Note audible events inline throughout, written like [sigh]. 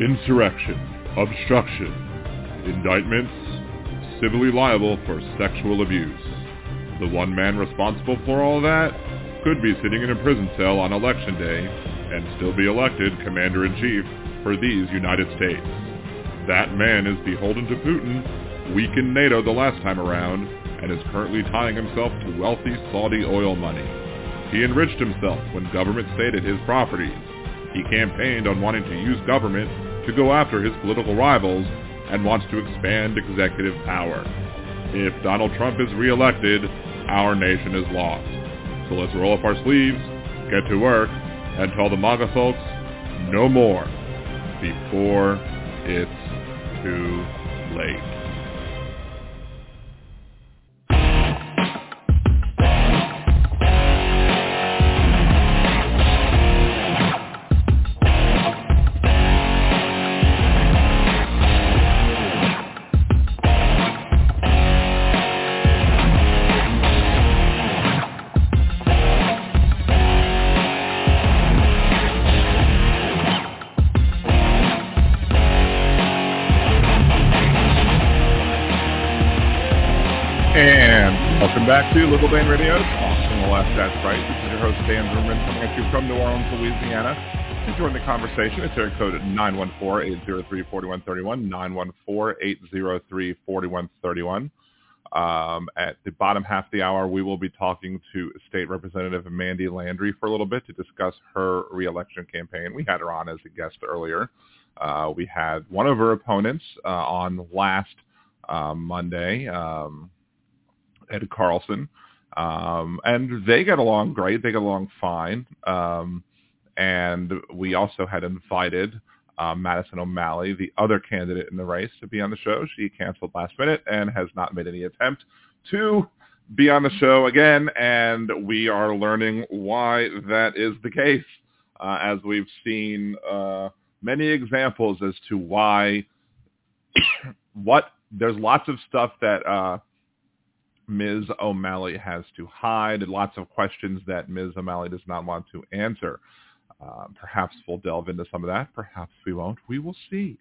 insurrection, obstruction, indictments, civilly liable for sexual abuse. The one man responsible for all that could be sitting in a prison cell on election day and still be elected commander-in-chief for these United States. That man is beholden to Putin, weakened NATO the last time around, and is currently tying himself to wealthy Saudi oil money. He enriched himself when government stated his properties. He campaigned on wanting to use government to go after his political rivals and wants to expand executive power. If Donald Trump is reelected, our nation is lost. So let's roll up our sleeves, get to work, and tell the MAGA folks no more before it's too late. Back to Liberal Dan Radio, talking the left, that's right. This is your host, Dan Zimmerman, coming at you from New Orleans, Louisiana. To join the conversation, it's area code 914-803-4131, 914-803-4131. Um, at the bottom half of the hour, we will be talking to State Representative Mandie Landry for a little bit to discuss her reelection campaign. We had her on as a guest earlier. Uh, we had one of her opponents uh, on last uh, Monday. Um, Ed Carlson. Um, and they get along great. They get along fine. Um, and we also had invited uh, Madison O'Malley, the other candidate in the race, to be on the show. She canceled last minute and has not made any attempt to be on the show again. And we are learning why that is the case, uh, as we've seen uh, many examples as to why [coughs] what there's lots of stuff that uh, Ms. O'Malley has to hide, lots of questions that Ms. O'Malley does not want to answer. Uh, perhaps we'll delve into some of that. Perhaps we won't. We will see.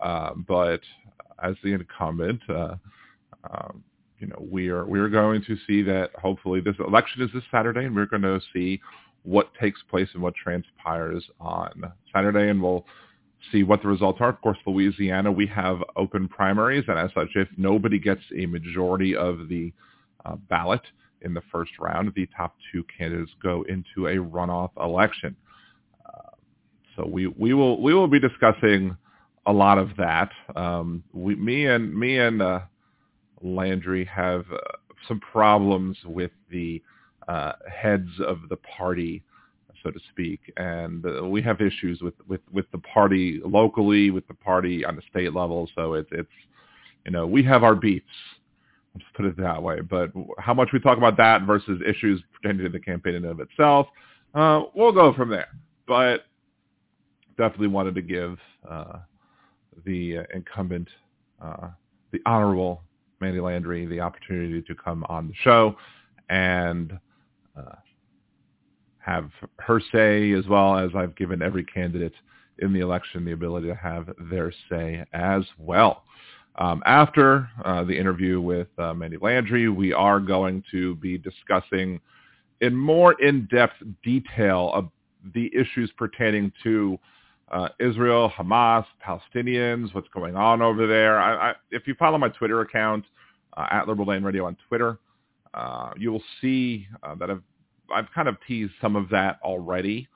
Uh, but as the incumbent, uh, um, you know, we are we are going to see that. Hopefully, this election is this Saturday, and we're going to see what takes place and what transpires on Saturday, and we'll see what the results are. Of course, Louisiana, we have open primaries, and as such, if nobody gets a majority of the uh, ballot in the first round, the top two candidates go into a runoff election. Uh, so we, we will we will be discussing a lot of that. Um, we, me and me and uh, Landry have uh, some problems with the uh, heads of the party so to speak. And uh, we have issues with, with, with the party locally, with the party on the state level. So it's, it's, you know, we have our beefs. Let's put it that way. But how much we talk about that versus issues pertaining to the campaign in and of itself, uh, we'll go from there. But definitely wanted to give uh, the incumbent, uh, the honorable Mandie Landry, the opportunity to come on the show and uh, have her say as well as I've given every candidate in the election the ability to have their say as well. Um, after uh, the interview with uh, Mandie Landry, we are going to be discussing in more in-depth detail of the issues pertaining to uh, Israel, Hamas, Palestinians, what's going on over there. I, I, if you follow my Twitter account, uh, at Liberal Dan Radio on Twitter, uh, you will see uh, that I've I've kind of teased some of that already.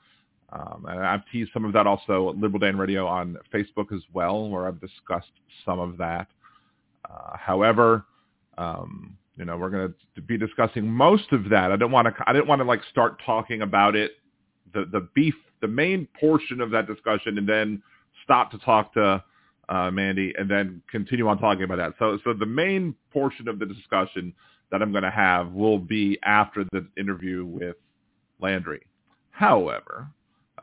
Um, and I've teased some of that also at Liberal Dan Radio on Facebook as well, where I've discussed some of that. Uh, however, um, you know, we're going to be discussing most of that. I don't want to. I didn't want to like start talking about it, the the beef, the main portion of that discussion, and then stop to talk to uh, Mandie, and then continue on talking about that. So, so the main portion of the discussion that I'm going to have will be after the interview with Landry. However,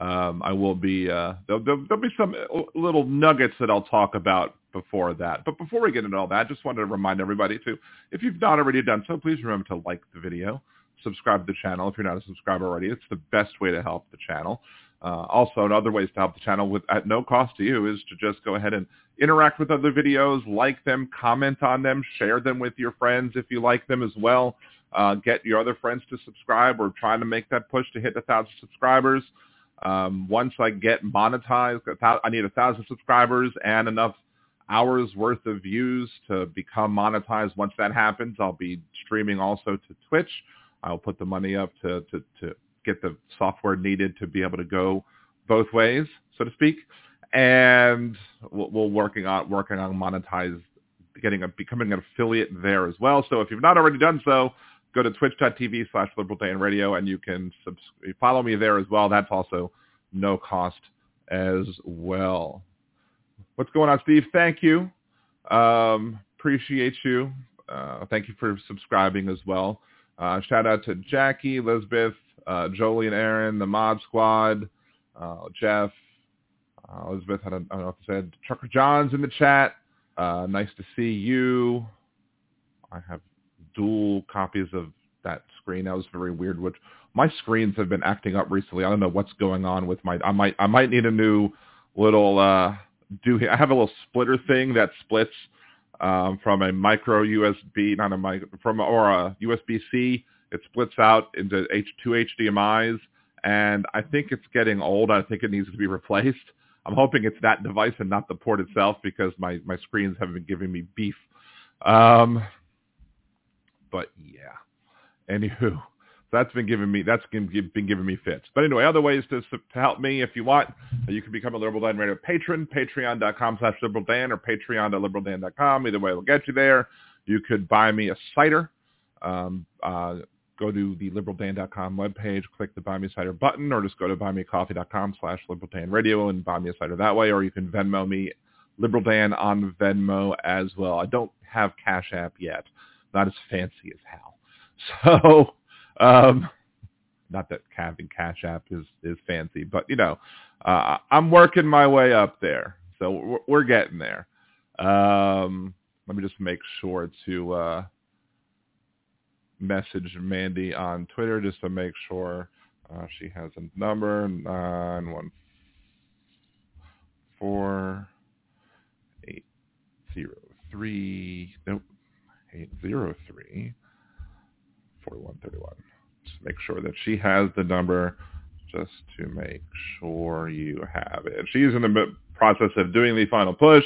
um, I will be uh, there'll, there'll, be some little nuggets that I'll talk about before that. But before we get into all that, I just wanted to remind everybody to, if you've not already done so, please remember to like the video, subscribe to the channel if you're not a subscriber already. It's the best way to help the channel. Uh, also, other ways to help the channel with at no cost to you is to just go ahead and interact with other videos, like them, comment on them, share them with your friends if you like them as well. Uh, get your other friends to subscribe. We're trying to make that push to hit a thousand subscribers. Um, once I get monetized, I need a thousand subscribers and enough hours worth of views to become monetized. Once that happens, I'll be streaming also to Twitch. I'll put the money up to, to, to get the software needed to be able to go both ways, so to speak. And we're working on working on monetize, getting a becoming an affiliate there as well. So if you've not already done so, go to twitch.tv slash liberal dan radio and you can follow me there as well. That's also no cost as well. What's going on, Steve? Thank you. Um, appreciate you. Uh, thank you for subscribing as well. Uh, shout out to Jackie, Elizabeth, uh, Jolie and Aaron, the Mod Squad, uh, Jeff, uh, Elizabeth, I don't, I don't know if I said, Trucker John's in the chat. Uh, nice to see you. I have dual copies of that screen. That was very weird. Which my screens have been acting up recently. I don't know what's going on with my. I might I might need a new little uh do. I have a little splitter thing that splits um, from a micro USB, not a micro, from or a USB C. It splits out into H two HDMI's, and I think it's getting old. I think it needs to be replaced. I'm hoping it's that device and not the port itself because my my screens have been giving me beef. Um, but yeah. Anywho, that's been giving me that's been, giving me fits. But anyway, other ways to, to help me if you want, you can become a Liberal Dan Radio patron, patreon.com slash Liberal Dan or patreon.liberaldan.com. Either way will get you there. You could buy me a cider. Um, uh, go to the liberaldan.com webpage, click the buy me a cider button, or just go to buymeacoffee.com slash Liberal Dan Radio and buy me a cider that way, or you can Venmo me Liberal Dan on Venmo as well. I don't have Cash App yet. Not as fancy as Hal. [laughs] So, um, not that having Cash App is is fancy, but you know, uh, I'm working my way up there, so we're, we're getting there. Um, let me just make sure to uh, message Mandie on Twitter just to make sure uh, she has a number nine one four eight zero three nope eight zero three 4131. Just make sure that she has the number just to make sure you have it. She's in the process of doing the final push.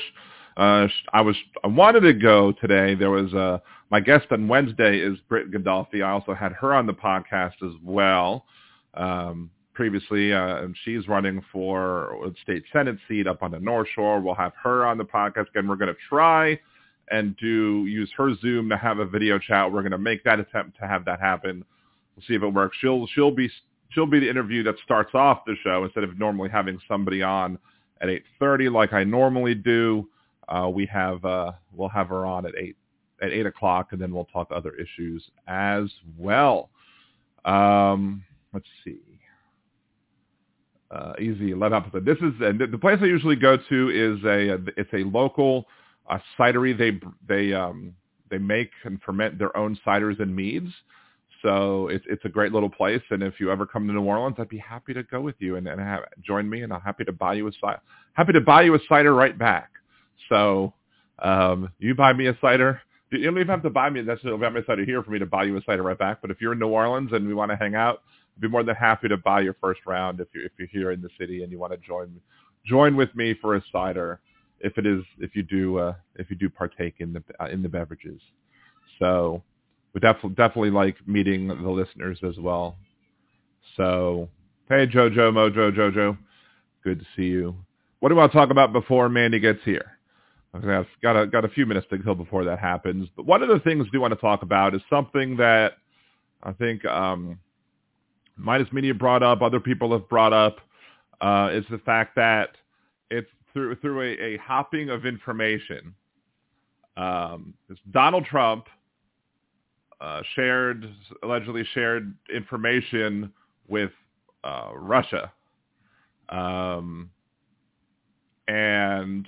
Uh, I was I wanted to go today. There was uh, my guest on Wednesday is Britt Godolphy. I also had her on the podcast as well. Um, previously, uh, and she's running for a state senate seat up on the North Shore. We'll have her on the podcast again. We're going to try and do use her Zoom to have a video chat. We're going to make that attempt to have that happen. We'll see if it works. She'll she'll be she'll be the interview that starts off the show instead of normally having somebody on at 8:30 like I normally do. Uh, we have uh, we'll have her on at eight at eight o'clock, and then we'll talk other issues as well. Um, let's see. Uh, easy 11 episode. This is the place I usually go to is a it's a local a cidery. They they um, they make and ferment their own ciders and meads. So it's it's a great little place. And if you ever come to New Orleans, I'd be happy to go with you and, and have, join me. And I'm happy to buy you a cider. Happy to buy you a cider right back. So um, you buy me a cider. You don't even have to buy me necessarily buy me a cider here for me to buy you a cider right back. But if you're in New Orleans and we want to hang out, I'd be more than happy to buy your first round if you're if you're here in the city and you want to join join with me for a cider if it is if you do uh, if you do partake in the uh, in the beverages. So we definitely definitely like meeting the listeners as well. So hey Jojo Mojo Jojo, good to see you. What do to talk about before Mandie gets here? I've got a, got a few minutes to go before that happens. But one of the things we want to talk about is something that I think um, Midas Media brought up, other people have brought up, uh, is the fact that it's through through a, a hopping of information. Um, Donald Trump uh, shared allegedly shared information with uh, Russia, um, and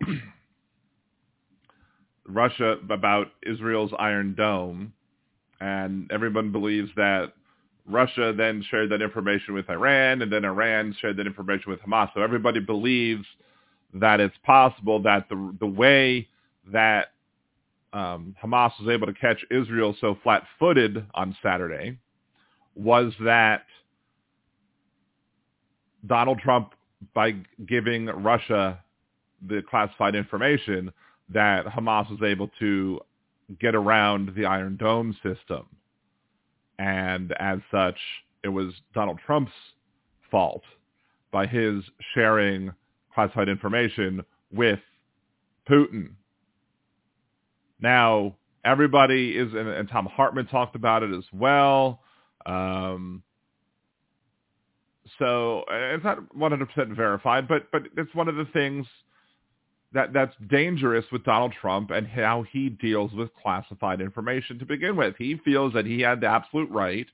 [clears throat] Russia about Israel's Iron Dome, and everyone believes that Russia then shared that information with Iran, and then Iran shared that information with Hamas. So everybody believes that it's possible that the the way that um, Hamas was able to catch Israel so flat-footed on Saturday was that Donald Trump, by giving Russia the classified information, that Hamas was able to get around the Iron Dome system. And as such, it was Donald Trump's fault by his sharing classified information with Putin. Now, everybody is, and, and Thom Hartmann talked about it as well. Um, so it's not 100% verified, but but it's one of the things that that's dangerous with Donald Trump and how he deals with classified information to begin with. He feels that he had the absolute right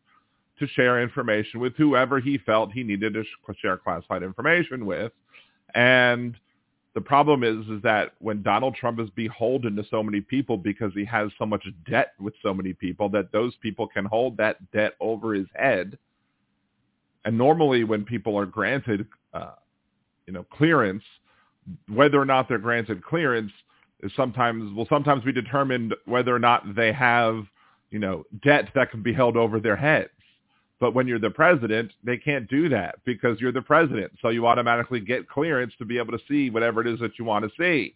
to share information with whoever he felt he needed to share classified information with. And the problem is, is that when Donald Trump is beholden to so many people because he has so much debt with so many people that those people can hold that debt over his head. And normally when people are granted, uh, you know, clearance, whether or not they're granted clearance is sometimes will sometimes be determined whether or not they have, you know, debt that can be held over their heads. But when you're the president, they can't do that because you're the president. So you automatically get clearance to be able to see whatever it is that you want to see.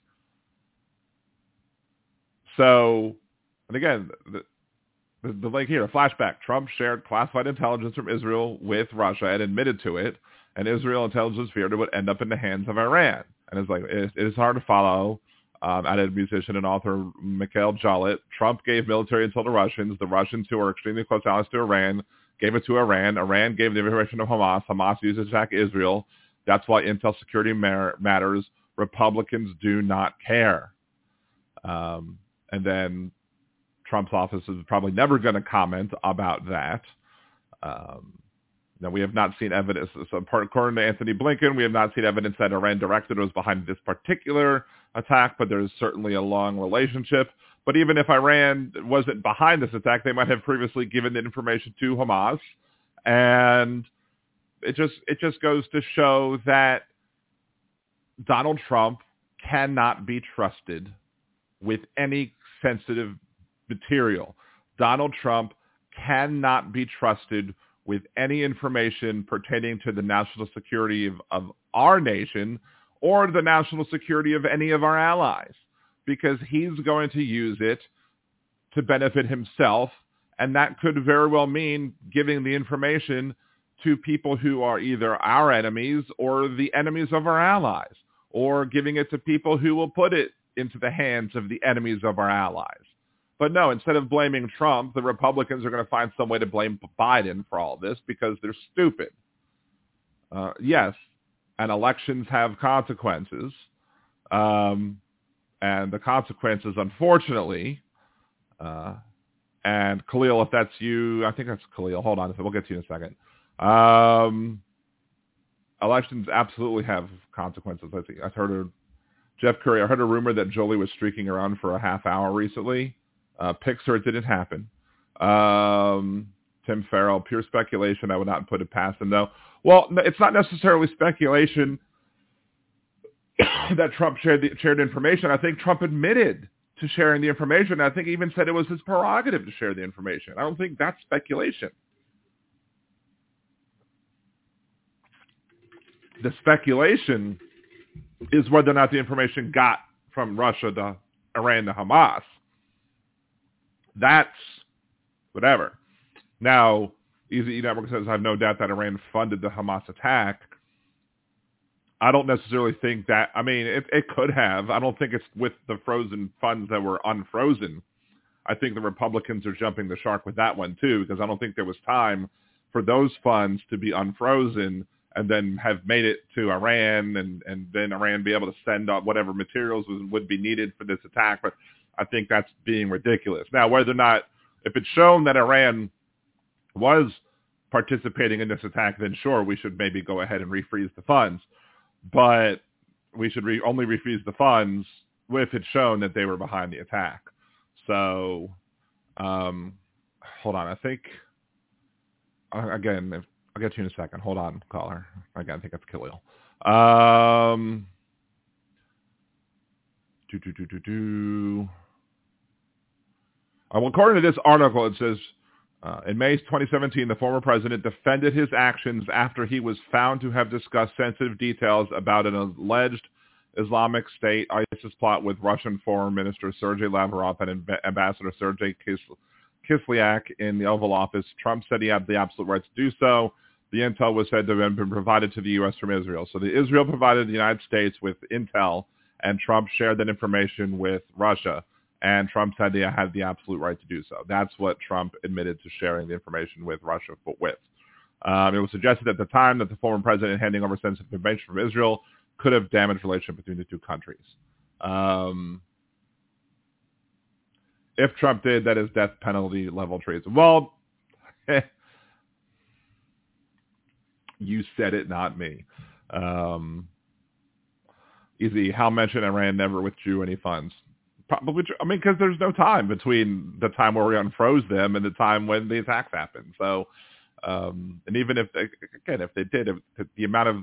So, and again, the, the, the link here, a flashback. Trump shared classified intelligence from Israel with Russia and admitted to it, and Israel intelligence feared it would end up in the hands of Iran. And it's like, it, it is hard to follow. Um, added musician and author Mikel Jollett. Trump gave military intel to the Russians. The Russians, who are extremely close allies to Iran, gave it to Iran. Iran gave the information to Hamas. Hamas used it to attack Israel. That's why intel security matters. Republicans do not care. Um, and then Trump's office is probably never going to comment about that. Um, now, we have not seen evidence. So according to Antony Blinken, we have not seen evidence that Iran directed was behind this particular attack, but there's certainly a long relationship. But even if Iran wasn't behind this attack, they might have previously given the information to Hamas. And it just it just goes to show that Donald Trump cannot be trusted with any sensitive material. Donald Trump cannot be trusted with any information pertaining to the national security of, of our nation or the national security of any of our allies because he's going to use it to benefit himself. And that could very well mean giving the information to people who are either our enemies or the enemies of our allies, or giving it to people who will put it into the hands of the enemies of our allies. But no, instead of blaming Trump, the Republicans are going to find some way to blame Biden for all this because they're stupid. Uh, yes, and elections have consequences. Um, and the consequences, unfortunately, uh, and Khalil, if that's you, I think that's Khalil. Hold on, we'll get to you in a second. Um, elections absolutely have consequences. I think I've heard of Jeff Curry. I heard a rumor that Jolie was streaking around for a half hour recently. Uh, Pixar, didn't happen. Um, Tim Farrell, pure speculation. I would not put it past him, though. Well, it's not necessarily speculation [coughs] that Trump shared the, shared information. I think Trump admitted to sharing the information. I think even said it was his prerogative to share the information. I don't think that's speculation. The speculation is whether or not the information got from Russia to Iran to Hamas. That's whatever. Now, Easy Network says, I have no doubt that Iran funded the Hamas attack. I don't necessarily think that. I mean, it, it could have. I don't think it's with the frozen funds that were unfrozen. I think the Republicans are jumping the shark with that one too, because I don't think there was time for those funds to be unfrozen and then have made it to Iran and, and then Iran be able to send out whatever materials would be needed for this attack. But I think that's being ridiculous. Now, whether or not, if it's shown that Iran was participating in this attack, then sure, we should maybe go ahead and refreeze the funds but we should re- only refreeze the funds if it's shown that they were behind the attack. So, um, hold on, I think uh, again, if, I'll get to you in a second. Hold on, caller. Again, I think that's Khalil. Um, do do do do do. Uh, well, according to this article, it says uh, in May 2017, the former president defended his actions after he was found to have discussed sensitive details about an alleged Islamic State ISIS plot with Russian Foreign Minister Sergei Lavrov and Ambassador Sergei Kislyak in the Oval Office. Trump said he had the absolute right to do so. The intel was said to have been provided to the U.S. from Israel. So the Israel provided the United States with intel, and Trump shared that information with Russia and Trump said he had the absolute right to do so. That's what Trump admitted to sharing the information with Russia with. Um, it was suggested at the time that the former president handing over sensitive information from Israel could have damaged relations between the two countries. Um, if Trump did, that is death penalty level treason. Well, [laughs] you said it, not me. Um, easy. Hal mentioned Iran never withdrew any funds probably true. I mean, because there's no time between the time where we unfroze them and the time when the attacks happened. So, um, and even if they, again, if they did, if, the amount of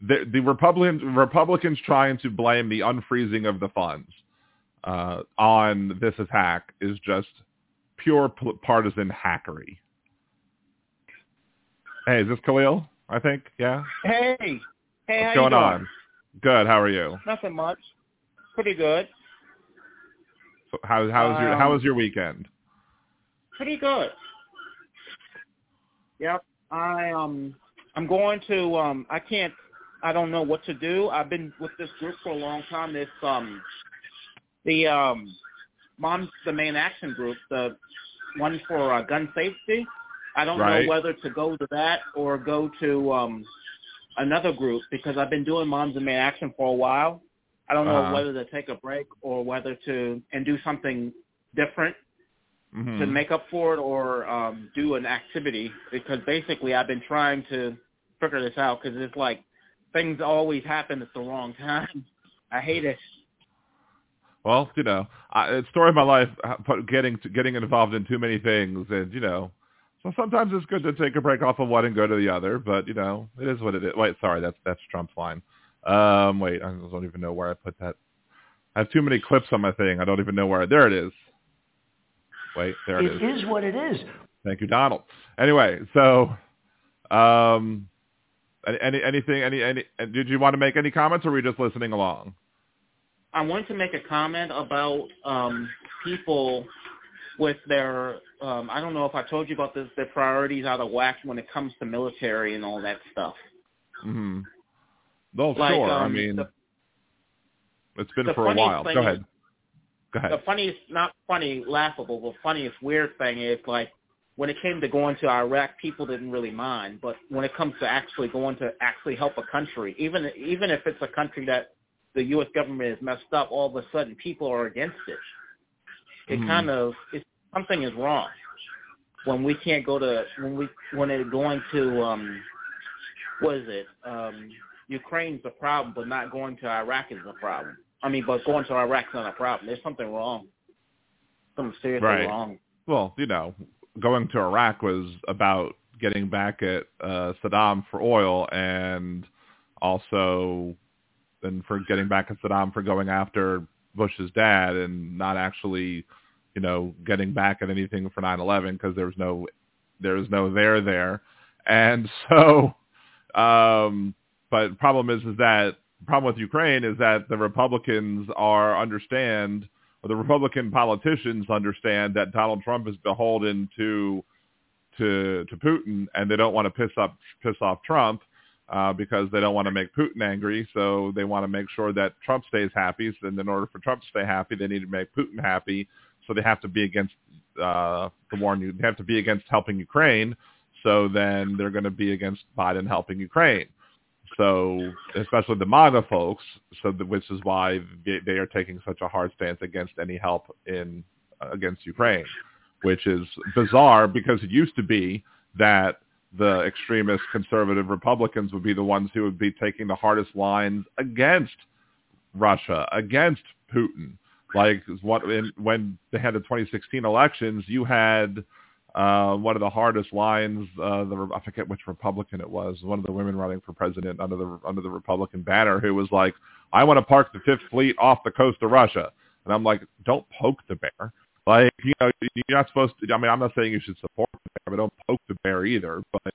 the, the Republicans Republicans trying to blame the unfreezing of the funds uh, on this attack is just pure partisan hackery. Hey, is this Khalil? I think, yeah. Hey, hey, what's going on? Good. How are you? Nothing much. Pretty good. So how how was your how was your weekend? Pretty good. Yep. I um I'm going to um I can't I don't know what to do. I've been with this group for a long time. This um the um Moms Demand Action group, the one for uh, gun safety. I don't right. know whether to go to that or go to um another group because I've been doing Moms Demand Action for a while I don't know uh, whether to take a break or whether to and do something different mm-hmm. to make up for it or um, do an activity because basically I've been trying to figure this out because it's like things always happen at the wrong time. [laughs] I hate it. Well, you know, I, it's story of my life, getting to, getting involved in too many things, and you know, so sometimes it's good to take a break off of one and go to the other. But you know, it is what it is. Wait, sorry, that's that's Trump's line. Um, wait, I don't even know where I put that. I have too many clips on my thing. I don't even know where. There it is. Wait, there it, it is. It is what it is. Thank you, Donald. Anyway, so, um, any anything? Any any? Did you want to make any comments, or were you just listening along? I wanted to make a comment about um, people with their. Um, I don't know if I told you about this. Their priorities out of whack when it comes to military and all that stuff. Mm-hmm. No, like, sure. Um, I mean, the, it's been for a while. Go ahead. Is, Go ahead. The funniest, not funny, laughable, but funniest weird thing is like when it came to going to Iraq, people didn't really mind. But when it comes to actually going to actually help a country, even even if it's a country that the U.S. government is messed up, all of a sudden people are against it. It mm-hmm. kind of it's, something is wrong when we can't go to when we when they're going to um what is it um Ukraine's a problem, but not going to Iraq is a problem. I mean, but going to Iraq's not a problem. There's something wrong. Something seriously right. wrong. Well, you know, going to Iraq was about getting back at uh, Saddam for oil and also and for getting back at Saddam for going after Bush's dad and not actually, you know, getting back at anything for 9/11 because there was no there was no there there. And [laughs] so um but the problem is, is that the problem with Ukraine is that the Republicans are understand, or the Republican politicians understand that Donald Trump is beholden to to to Putin, and they don't want to piss up piss off Trump uh, because they don't want to make Putin angry. So they want to make sure that Trump stays happy. And in order for Trump to stay happy, they need to make Putin happy. So they have to be against uh, the war. They have to be against helping Ukraine. So then they're going to be against Biden helping Ukraine. So, especially the MAGA folks, so the, which is why they, are taking such a hard stance against any help in uh, against Ukraine, which is bizarre because it used to be that the extremist conservative Republicans would be the ones who would be taking the hardest lines against Russia, against Putin. Like what in, when they had the 2016 elections, you had uh, one of the hardest lines. Uh, the I forget which Republican it was. One of the women running for president under the under the Republican banner, who was like, "I want to park the Fifth Fleet off the coast of Russia," and I'm like, "Don't poke the bear." Like you know, you're not supposed to. I mean, I'm not saying you should support the bear, but don't poke the bear either. But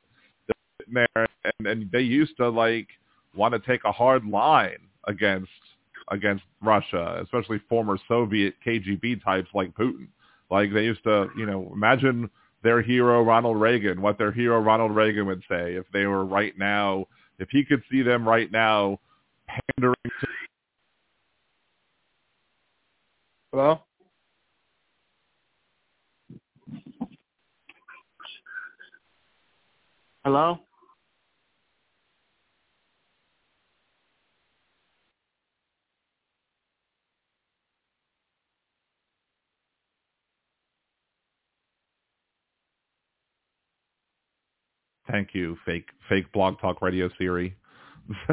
there, and and they used to like want to take a hard line against against Russia, especially former Soviet KGB types like Putin. Like they used to, you know, imagine their hero Ronald Reagan, what their hero Ronald Reagan would say if they were right now, if he could see them right now pandering to Hello? Hello? Thank you, fake fake blog talk radio Siri. [laughs]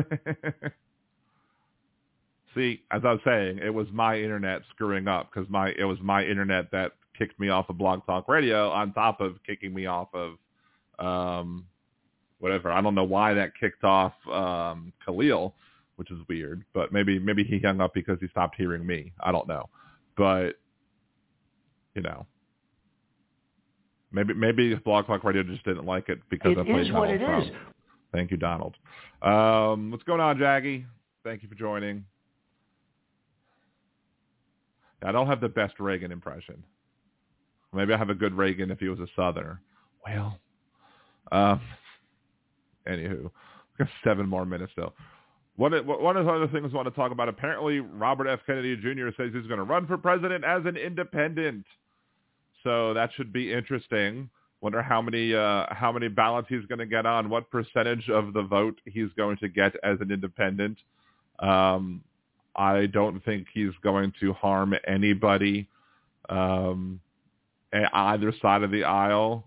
See, as I was saying, it was my internet screwing up because my it was my internet that kicked me off of Blog Talk Radio on top of kicking me off of um, whatever. I don't know why that kicked off um, Khalil, which is weird, but maybe maybe he hung up because he stopped hearing me. I don't know, but you know, maybe maybe Blog Talk Radio just didn't like it because It I played is what Donald it Trump. is. Thank you, Donald. Um, what's going on, Jaggy? Thank you for joining. I don't have the best Reagan impression. Maybe I have a good Reagan if he was a Southerner. Well, um, anywho, we got seven more minutes though. One of, one of the other things I want to talk about. Apparently, Robert F. Kennedy Jr. says he's going to run for president as an independent. So that should be interesting. Wonder how many uh, how many ballots he's going to get on. What percentage of the vote he's going to get as an independent. Um, I don't think he's going to harm anybody um, either side of the aisle.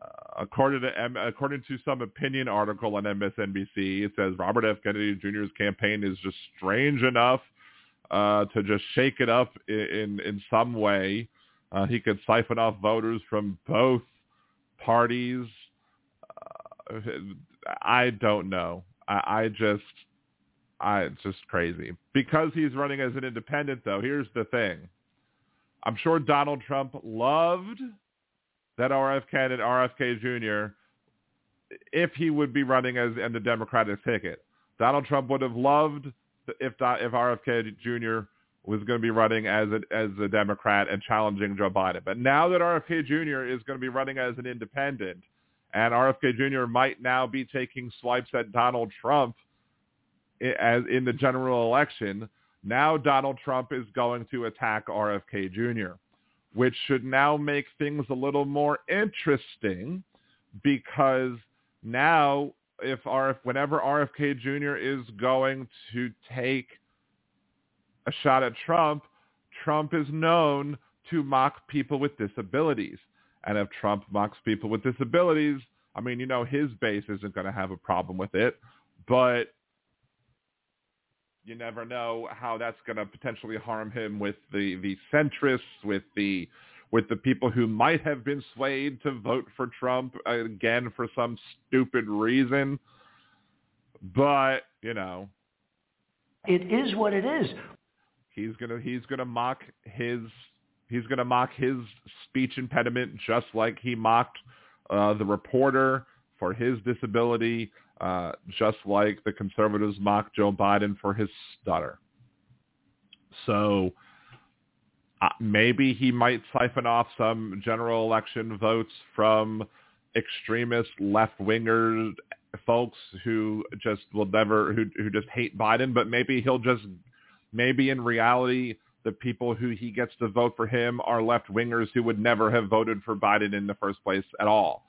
Uh, according to according to some opinion article on MSNBC, it says Robert F. Kennedy Jr.'s campaign is just strange enough uh, to just shake it up in in, in some way. Uh, he could siphon off voters from both parties. Uh, I don't know. I, I just, I it's just crazy because he's running as an independent. Though here's the thing: I'm sure Donald Trump loved that RFK candidate, RFK Jr. If he would be running as in the Democratic ticket, Donald Trump would have loved if if RFK Jr. was going to be running as a, as a Democrat and challenging Joe Biden. But now that RFK Jr. is going to be running as an independent, and RFK Jr. might now be taking swipes at Donald Trump as in the general election, now Donald Trump is going to attack RFK Jr., which should now make things a little more interesting because now if RF, whenever RFK Jr. is going to take a shot at Trump, Trump is known to mock people with disabilities. And if Trump mocks people with disabilities, I mean, you know, his base isn't going to have a problem with it, but you never know how that's going to potentially harm him with the, the centrists, with the with the people who might have been swayed to vote for Trump again for some stupid reason. But, you know, It is what it is. He's gonna he's gonna mock his he's gonna mock his speech impediment just like he mocked uh, the reporter for his disability, uh, just like the conservatives mocked Joe Biden for his stutter. So uh, maybe he might siphon off some general election votes from extremist left wingers folks who just will never who who just hate Biden, but maybe he'll just maybe in reality the people who he gets to vote for him are left wingers who would never have voted for Biden in the first place at all.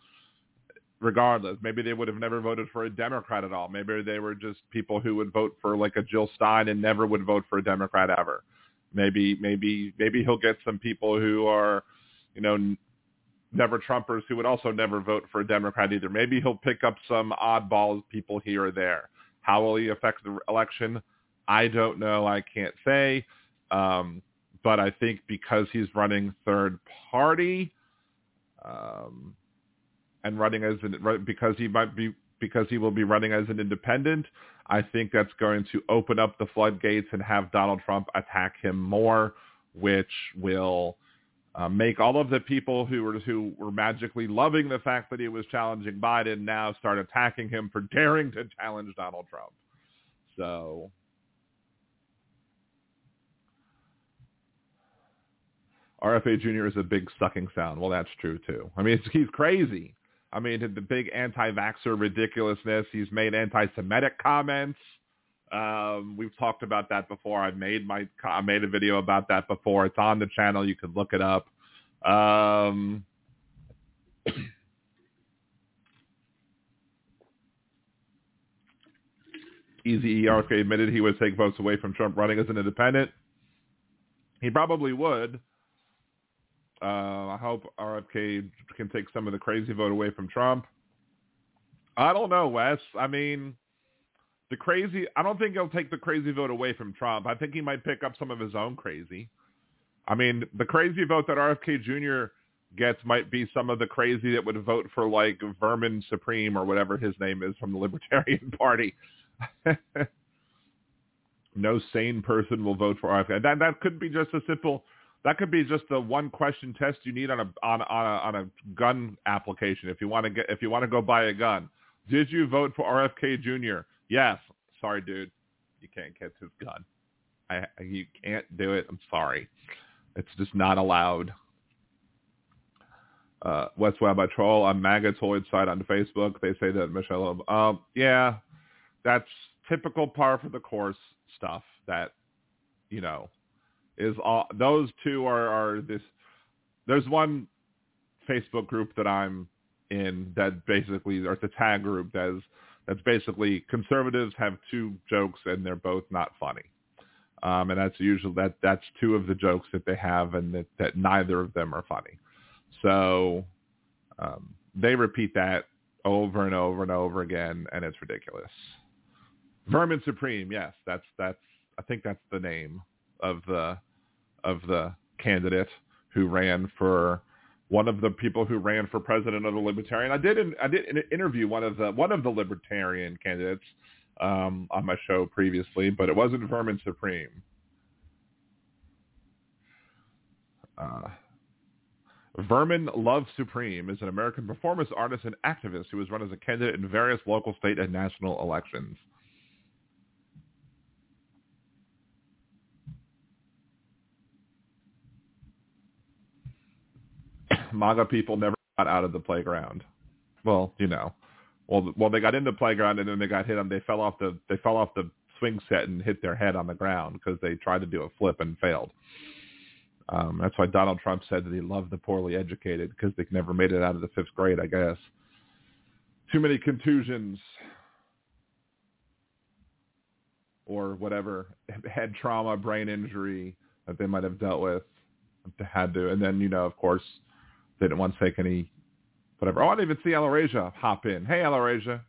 Regardless, maybe they would have never voted for a Democrat at all. Maybe they were just people who would vote for like a Jill Stein and never would vote for a Democrat ever. Maybe maybe maybe he'll get some people who are, you know, never Trumpers who would also never vote for a Democrat either. Maybe he'll pick up some oddball people here or there. How will he affect the election? I don't know. I can't say. Um, but I think because he's running third party, um, and running as an because he might be because he will be running as an independent. I think that's going to open up the floodgates and have Donald Trump attack him more, which will uh, make all of the people who were who were magically loving the fact that he was challenging Biden now start attacking him for daring to challenge Donald Trump. So RFK Jr. is a big sucking sound. Well, that's true too. I mean, [laughs] he's crazy. I mean, the big anti-vaxxer ridiculousness. He's made anti-Semitic comments. Um, we've talked about that before. I made my I made a video about that before. It's on the channel. You can look it up. Um, [coughs] Easy RFK admitted he would take votes away from Trump running as an independent. He probably would. Uh, I hope RFK can take some of the crazy vote away from Trump. I don't know, Wes. I mean, the crazy. I don't think he'll take the crazy vote away from Trump. I think he might pick up some of his own crazy. I mean, the crazy vote that RFK Jr. gets might be some of the crazy that would vote for like Vermin Supreme or whatever his name is from the Libertarian [laughs] Party. [laughs] no sane person will vote for RFK. That that could be just a simple that could be just the one question test you need on a on on a, on a gun application if you want to get if you want to go buy a gun. Did you vote for RFK Jr.? Yes. Sorry, dude. You can't get his gun. I you can't do it. I'm sorry. It's just not allowed. Uh, West Web I troll on Magatoid site on Facebook. They say that Michelle. Um, yeah, that's typical par for the course stuff. That you know is all those two are, are this there's one Facebook group that I'm in that basically or the tag group that's that's basically conservatives have two jokes and they're both not funny. Um, and that's usually that that's two of the jokes that they have and that, that neither of them are funny. So um, they repeat that over and over and over again and it's ridiculous. Vermin Supreme, yes, that's that's I think that's the name of the of the candidate who ran for one of the people who ran for president of the Libertarian. I did I did interview one of the one of the Libertarian candidates um, on my show previously, but it wasn't Vermin Supreme. Uh, Vermin Love Supreme is an American performance artist and activist who has run as a candidate in various local, state, and national elections. MAGA people never got out of the playground. Well, you know, well, well, they got in the playground and then they got hit on. They fell off the they fell off the swing set and hit their head on the ground because they tried to do a flip and failed. Um, that's why Donald Trump said that he loved the poorly educated because they never made it out of the fifth grade, I guess. Too many contusions or whatever head trauma, brain injury that they might have dealt with, had to, and then you know, of course, they didn't want to take any whatever. Oh, I didn't even see Alarasia hop in. Hey, Alarasia.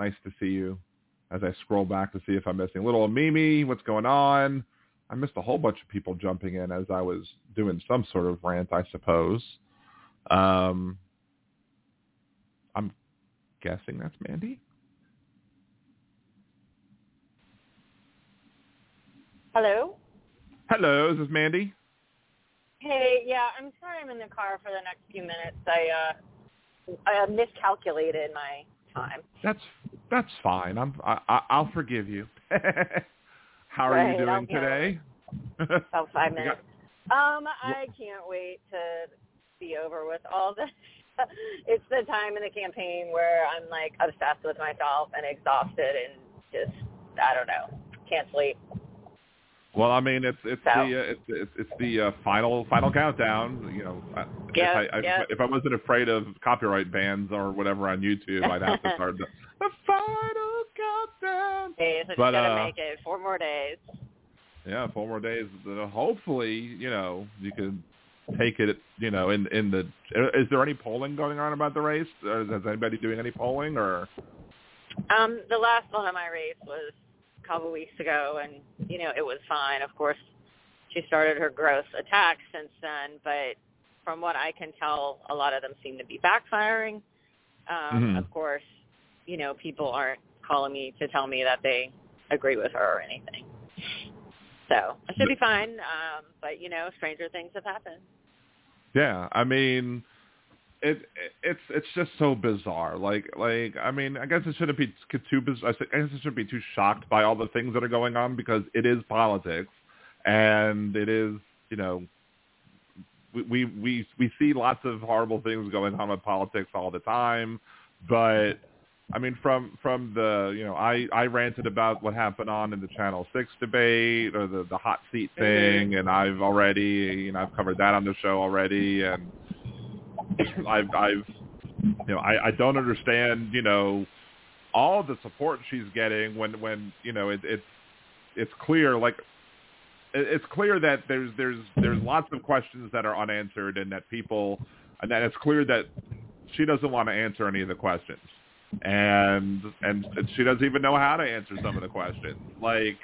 Nice to see you. As I scroll back to see if I'm missing little Mimi, what's going on? I missed a whole bunch of people jumping in as I was doing some sort of rant, I suppose. Um, I'm guessing that's Mandie. Hello. Hello, this is this Mandie? Hey, yeah, I'm sorry I'm in the car for the next few minutes. I uh I miscalculated my time. That's that's fine. I'm I, I'll forgive you. [laughs] How are right, [laughs] you doing today? About five minutes. Um, I can't wait to be over with all this. [laughs] it's the time in the campaign where I'm like obsessed with myself and exhausted and just I don't know, can't sleep. Well, I mean, it's it's so. the uh, it's it's, it's the uh, final final countdown. You know, yeah, if I, yeah. if I wasn't afraid of copyright bans or whatever on YouTube, I'd have to [laughs] start the, the final countdown. Hey, so but, gonna uh, make it four more days. Yeah, four more days. Uh, hopefully, you know, you can take it. You know, in in the is there any polling going on about the race? Is anybody doing any polling or? Um, the last one of my race was a couple weeks ago, and you know it was fine. Of course, she started her gross attack since then, but from what I can tell, a lot of them seem to be backfiring. Um, Mhm. Of course, you know, people aren't calling me to tell me that they agree with her or anything. So I should be fine. Um, but you know, stranger things have happened. Yeah, I mean, it, it it's it's just so bizarre. Like like I mean, I guess it shouldn't be too biz- I guess it shouldn't be too shocked by all the things that are going on because it is politics, and it is you know. We, we we we see lots of horrible things going on with politics all the time, but I mean, from from the you know, I I ranted about what happened on in the Channel Six debate or the the hot seat mm-hmm. thing, and I've already you know I've covered that on the show already, and I've I've you know I I don't understand you know all the support she's getting when when you know it, it's it's clear like it- it's clear that there's there's there's lots of questions that are unanswered and that people and that it's clear that she doesn't want to answer any of the questions. And and she doesn't even know how to answer some of the questions. Like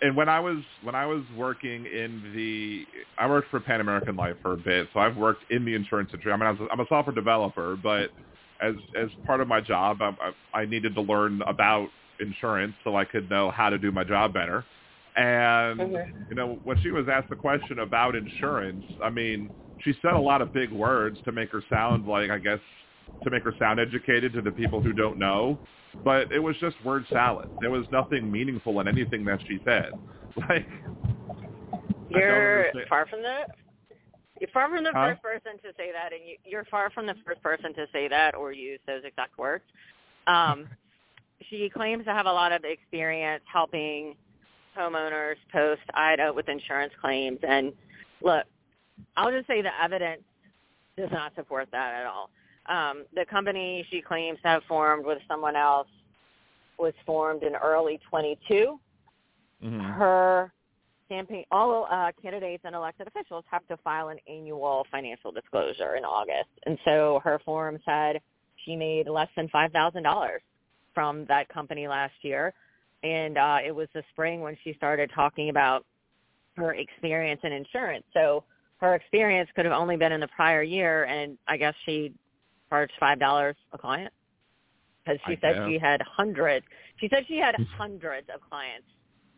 and when I was when I was working in the I worked for Pan American Life for a bit, so I've worked in the insurance industry. I mean, I was, I'm a software developer, but as as part of my job, I, I I needed to learn about insurance so I could know how to do my job better. And Mhm. you know, when she was asked the question about insurance, I mean, she said a lot of big words to make her sound like I guess to make her sound educated to the people who don't know. But it was just word salad. There was nothing meaningful in anything that she said. [laughs] Like You're far from the you're far from the Huh? first person to say that, and you, you're far from the first person to say that or use those exact words. Um, [laughs] she claims to have a lot of experience helping homeowners post IDA with insurance claims, and look, I'll just say the evidence does not support that at all. Um, the company she claims to have formed with someone else was formed in early 22 mhm. her campaign all uh, candidates and elected officials have to file an annual financial disclosure in August. And so her form said she made less than five thousand dollars from that company last year. And uh, it was the spring when she started talking about her experience in insurance. So her experience could have only been in the prior year, and I guess she charged five dollars a client because she I said guess. she had hundreds. She said she had mm-hmm. hundreds of clients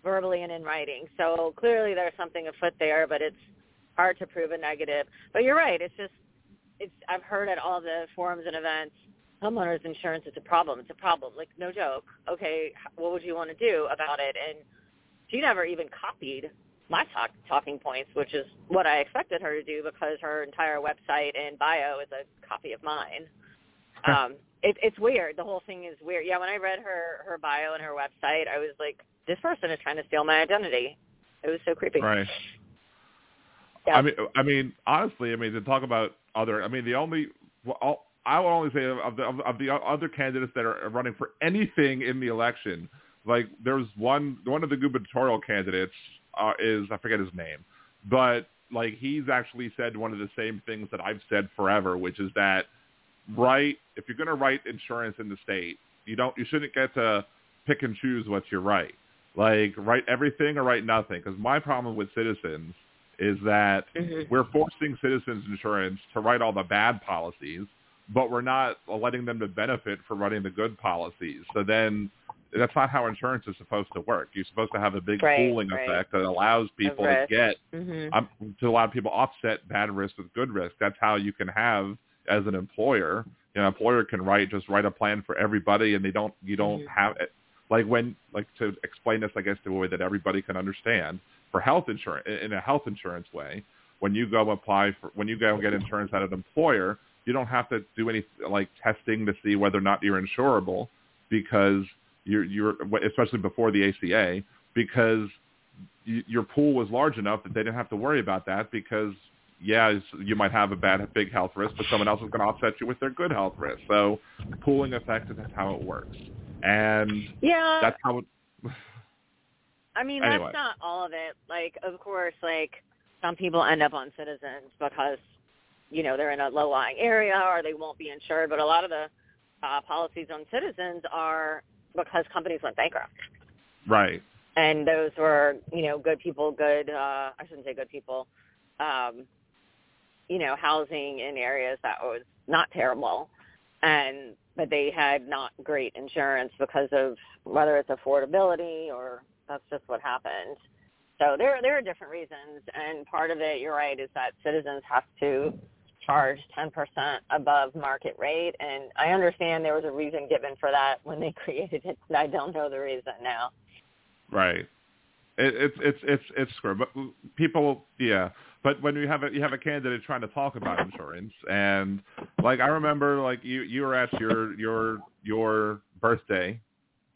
verbally and in writing. So clearly there's something afoot there, but it's hard to prove a negative. But you're right. It's just it's I've heard at all the forums and events, homeowners insurance is a problem. It's a problem. Like no joke. Okay, what would you want to do about it? And she never even copied my talk, talking points, which is what I expected her to do because her entire website and bio is a copy of mine. um, it, it's weird. The whole thing is weird. Yeah, when I read her her bio and her website, I was like, this person is trying to steal my identity. It was so creepy. Right. Yeah. I mean, I mean, honestly, I mean, to talk about other, I mean, the only, well, I will only say of the of, of the other candidates that are running for anything in the election, like there's one one of the gubernatorial candidates uh, is I forget his name, but like he's actually said one of the same things that I've said forever, which is that write if you're going to write insurance in the state, you don't you shouldn't get to pick and choose what you write. Like write everything or write nothing. Because my problem with citizens is that Mhm. we're forcing citizens insurance to write all the bad policies, but we're not letting them to benefit for writing the good policies. So then that's not how insurance is supposed to work. You're supposed to have a big Right, pooling right. effect that allows people to get Mhm. um, to allow people offset bad risk with good risk. That's how you can have as an employer. You know, an employer can write just write a plan for everybody, and they don't you don't Mhm. have it like when like to explain this, I guess, to a way that everybody can understand for health insurance in a health insurance way. When you go apply for when you go get insurance at an employer, you don't have to do any like testing to see whether or not you're insurable because you're you're especially before the ACA because y- your pool was large enough that they didn't have to worry about that because yeah, you might have a bad big health risk, but someone else is going to offset you with their good health risk. So pooling effect is how it works, and Yeah. that's how. It, I mean, Anyway. that's not all of it. Like, of course, like some people end up on Citizens because you know they're in a low-lying area or they won't be insured. But a lot of the uh, policies on Citizens are because companies went bankrupt, right. and those were you know good people, good. Uh, I shouldn't say good people. Um, you know, housing in areas that was not terrible, and but they had not great insurance because of whether it's affordability or that's just what happened. So there there are different reasons, and part of it, you're right, is that citizens have to charge 10% above market rate, and I understand there was a reason given for that when they [laughs] created it. I don't know the reason now. Right. It, it's it's it's it's screw. But people, yeah. But when you have a you have a candidate trying to talk about insurance, and like I remember, like you you were at your your your birthday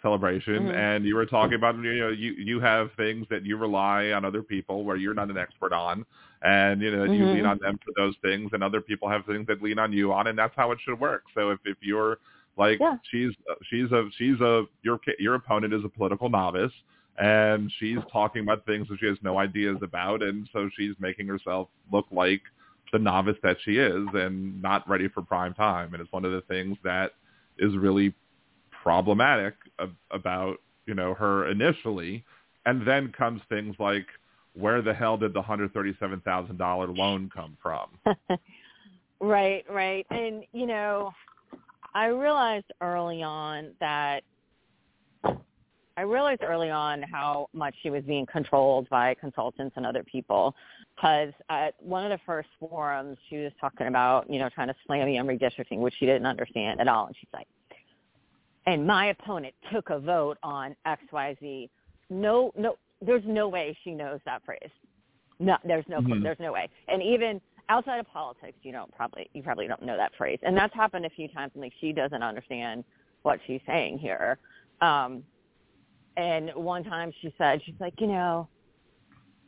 celebration Mhm. and you were talking about you know you you have things that you rely on other people where you're not an expert on and you know you Mhm. lean on them for those things and other people have things that lean on you on and that's how it should work so if if you're like Yeah. she's she's a she's a your your opponent is a political novice and she's talking about things that she has no ideas about and so she's making herself look like the novice that she is and not ready for prime time and it's one of the things that is really problematic ab- about you know her initially and then comes things like where the hell did the hundred thirty seven thousand dollar loan come from [laughs] right, right. And, you know, I realized early on that I realized early on how much she was being controlled by consultants and other people. Because at one of the first forums, she was talking about, you know, trying to slam the redistricting, which she didn't understand at all. And she's like, and my opponent took a vote on X, Y, Z. No, no, there's no way she knows that phrase. No, there's no, Mhm. there's no way. And even outside of politics, you don't probably, you probably don't know that phrase. And that's happened a few times. And like she doesn't understand what she's saying here. Um, and one time she said, she's like, you know,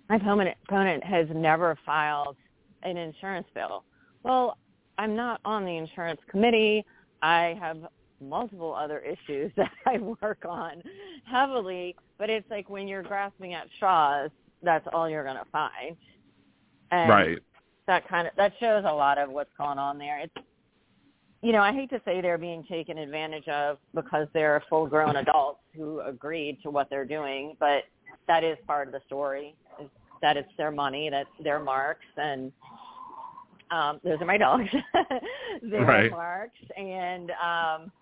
my opponent, opponent has never filed an insurance bill. Well, I'm not on the insurance committee. I have multiple other issues [laughs] that I work on heavily, but it's like when you're grasping at straws, that's all you're going to find. And right that kind of that shows a lot of what's going on there. It's you know, I hate to say they're being taken advantage of because they're full grown adults who agreed to what they're doing, but that is part of the story. Is that it's their money, that's their marks and um those are my dogs. [laughs] their Right. marks and um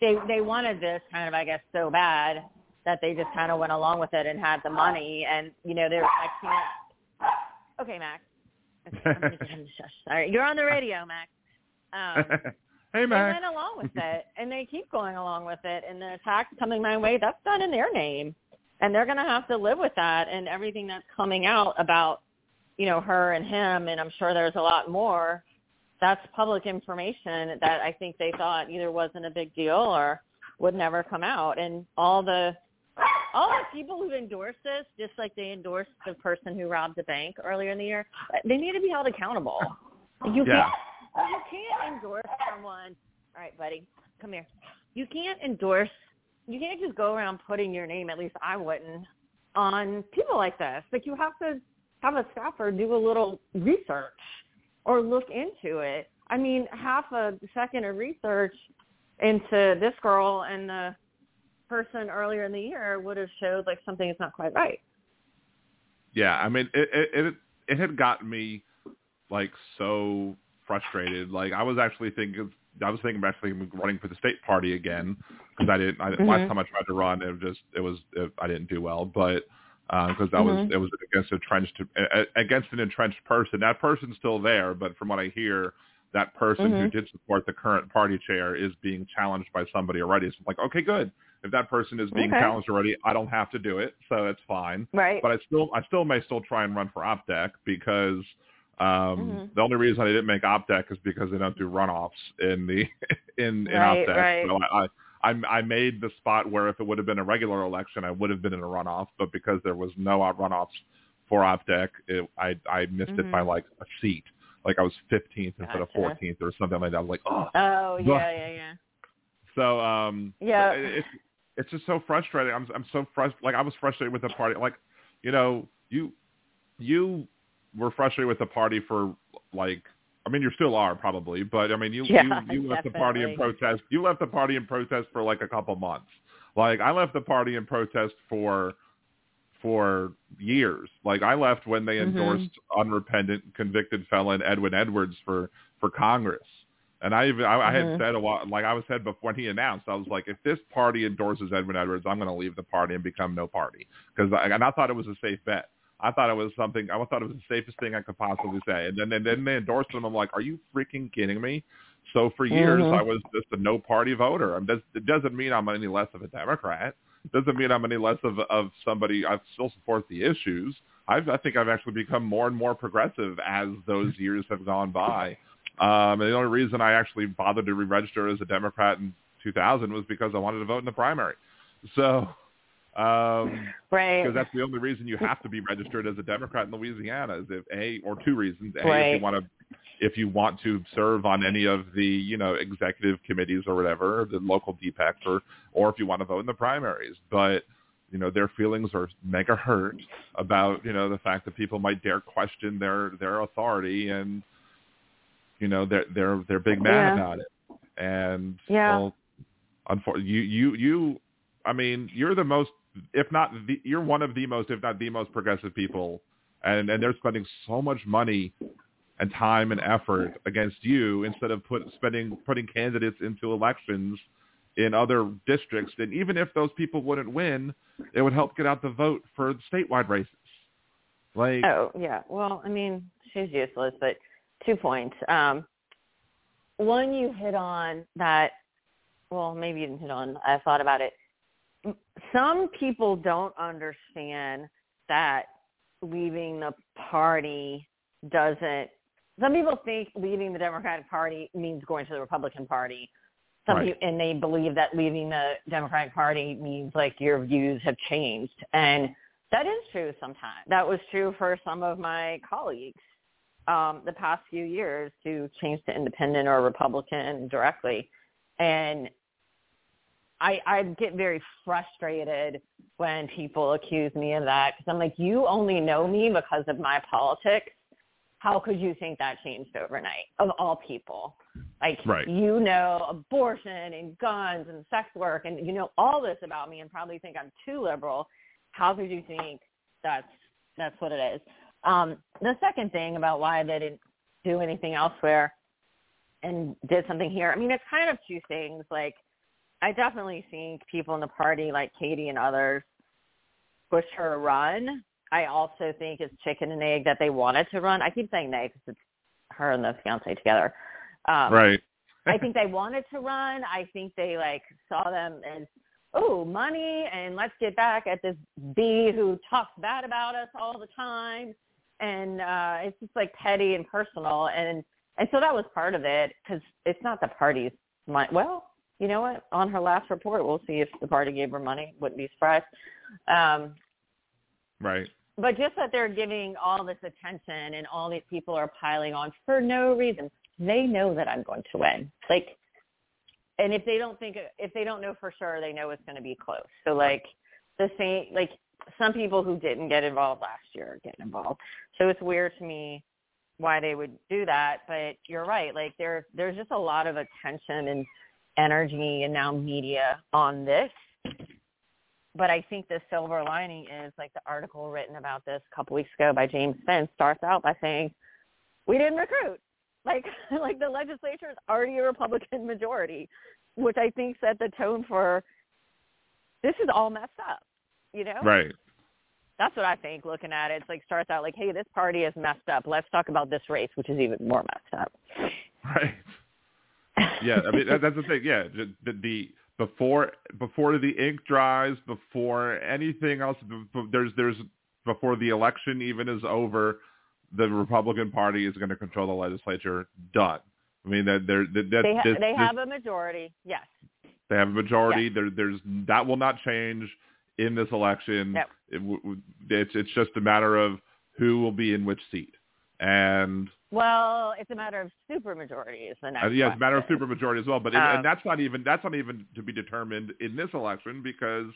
they they wanted this kind of I guess so bad that they just kind of went along with it and had the money and you know there I can't Okay, Max. Okay, I'm gonna get him to shush. Sorry, you're on the radio, Max. Um, [laughs] hey Max. they went along with it, and they keep going along with it. And the attacks coming my way, that's done in their name, and they're going to have to live with that and everything that's coming out about, you know, her and him. And I'm sure there's a lot more. That's public information that I think they thought either wasn't a big deal or would never come out. And all the all the people who endorsed this, just like they endorsed the person who robbed the bank earlier in the year, they need to be held accountable. You yeah can't you can't endorse someone. All right, buddy, come here. You can't endorse. You can't just go around putting your name. At least I wouldn't on people like this. Like you have to have a staffer do a little research or look into it. I mean, half a second of research into this girl and the person earlier in the year would have showed like something is not quite right. yeah i mean it it it, it had gotten me like so frustrated like i was actually thinking i was thinking about actually running for the state party again because i didn't I, last Mhm. time i tried to run it just it was it, i didn't do well but because that was Mhm. it was against a entrenched uh, against an entrenched person that person's still there but from what i hear that person who Mhm. did support the current party chair is being challenged by somebody already so i'm like okay good if that person is being Okay. challenged already i don't have to do it so it's fine Right. but I still I still may still try and run for OpDec because um Mhm. the only reason I didn't make OpDec is because they don't do runoffs in the [laughs] in in Right, right. So I, I I I made the spot where if it would have been a regular election, I would have been in a runoff, but because there was no out runoffs for OpDec, it, I I missed it by Mhm. like a seat. Like I was 15th instead of 14th or something like that. I was like, oh, oh But- yeah, yeah, yeah. so um Yeah. it, it's it's just so frustrating. I'm I'm so frustrated. Like I was frustrated with the party. Like you know you you were frustrated with the party for like I mean you still are probably, but I mean you Yeah, you, you left the party in protest. You left the party in protest for like a couple months. Like I left the party in protest for for years. Like I left when they Mhm. endorsed unrepentant convicted felon Edwin Edwards for for Congress. And I even I, I had Mhm. said a while, like I was said before when he announced, I was like, if this party endorses Edwin Edwards, I'm going to leave the party and become no party because I, and I thought it was a safe bet. I thought it was something. I thought it was the safest thing I could possibly say. And then and then they endorsed him. I'm like, are you freaking kidding me? So for years Mhm. I was just a no party voter. I'm just, it doesn't mean I'm any less of a Democrat. It doesn't mean I'm any less of of somebody. I still support the issues. I've, I think I've actually become more and more progressive as those years have gone by. Um, and the only reason I actually bothered to re-register as a Democrat in 2000 was because I wanted to vote in the primary. So, um, Right. because that's the only reason you have to be registered as a Democrat in Louisiana is if a or two reasons. A, if you want to, if you want to serve on any of the you know executive committees or whatever, the local DPECs, or or if you want to vote in the primaries. But you know their feelings are mega hurt about you know the fact that people might dare question their their authority and you know they're they're they're big mad Yeah. about it and Yeah. well unfor- you you you i mean you're the most if not the, you're one of the most if not the most progressive people and and they're spending so much money and time and effort against you instead of put spending putting candidates into elections in other districts and even if those people wouldn't win it would help get out the vote for the statewide races like Oh yeah. Well, I mean, she's useless, but two points. Um, one, you hit on that. Well, maybe you didn't hit on. I thought about it. Some people don't understand that leaving the party doesn't. Some people think leaving the Democratic Party means going to the Republican Party. Some Right. peop- and they believe that leaving the Democratic Party means like your views have changed. And that is true sometimes. That was true for some of my colleagues um, the past few years who changed to independent or Republican directly. And I, I get very frustrated when people accuse me of that because I'm like, you only know me because of my politics. How could you think that changed overnight of all people? Like Right. you know abortion and guns and sex work and you know all this about me and probably think I'm too liberal. How could you think that's that's what it is? Um, the second thing about why they didn't do anything elsewhere and did something here, I mean, it's kind of two things. Like, I definitely think people in the party, like Katie and others, push her to run. I also think it's chicken and egg that they wanted to run. I keep saying they because it's her and the fiance together. Um, right [laughs] I think they wanted to run. I think they like saw them as oh money and let's get back at this B who talks bad about us all the time, and uh it's just like petty and personal and and so that was part of it because it's not the party's money. Well, you know what? On her last report, we'll see if the party gave her money. Wouldn't be surprised. Um, right but just that they're giving all this attention and all these people are piling on for no reason. They know that I'm going to win. Like, and if they don't think, if they don't know for sure, they know it's going to be close. So like the same, like some people who didn't get involved last year are getting involved. So it's weird to me why they would do that. But you're right. Like there, there's just a lot of attention and energy and now media on this but I think the silver lining is like the article written about this a couple weeks ago by James Spence starts out by saying, "We didn't recruit." Like, [laughs] like the legislature is already a Republican majority, which I think set the tone for this is all messed up. You know, right that's what I think. Looking at it, it's like starts out like, "Hey, this party is messed up. Let's talk about this race, which is even more messed up." right yeah i mean that, that's the thing yeah the, the, the before before the ink dries before anything else there's there's before the election even is over the republican party is going to control the legislature done i mean that there that, that they ha- this, they this- have a majority. Yes. they have a majority there there's that will not change in this election Yep. it, it's it's just a matter of who will be in which seat and Well, it's a matter of supermajority is the next. Uh, yeah, it's a matter of supermajority as well, but it, Um, and that's not even that's not even to be determined in this election because,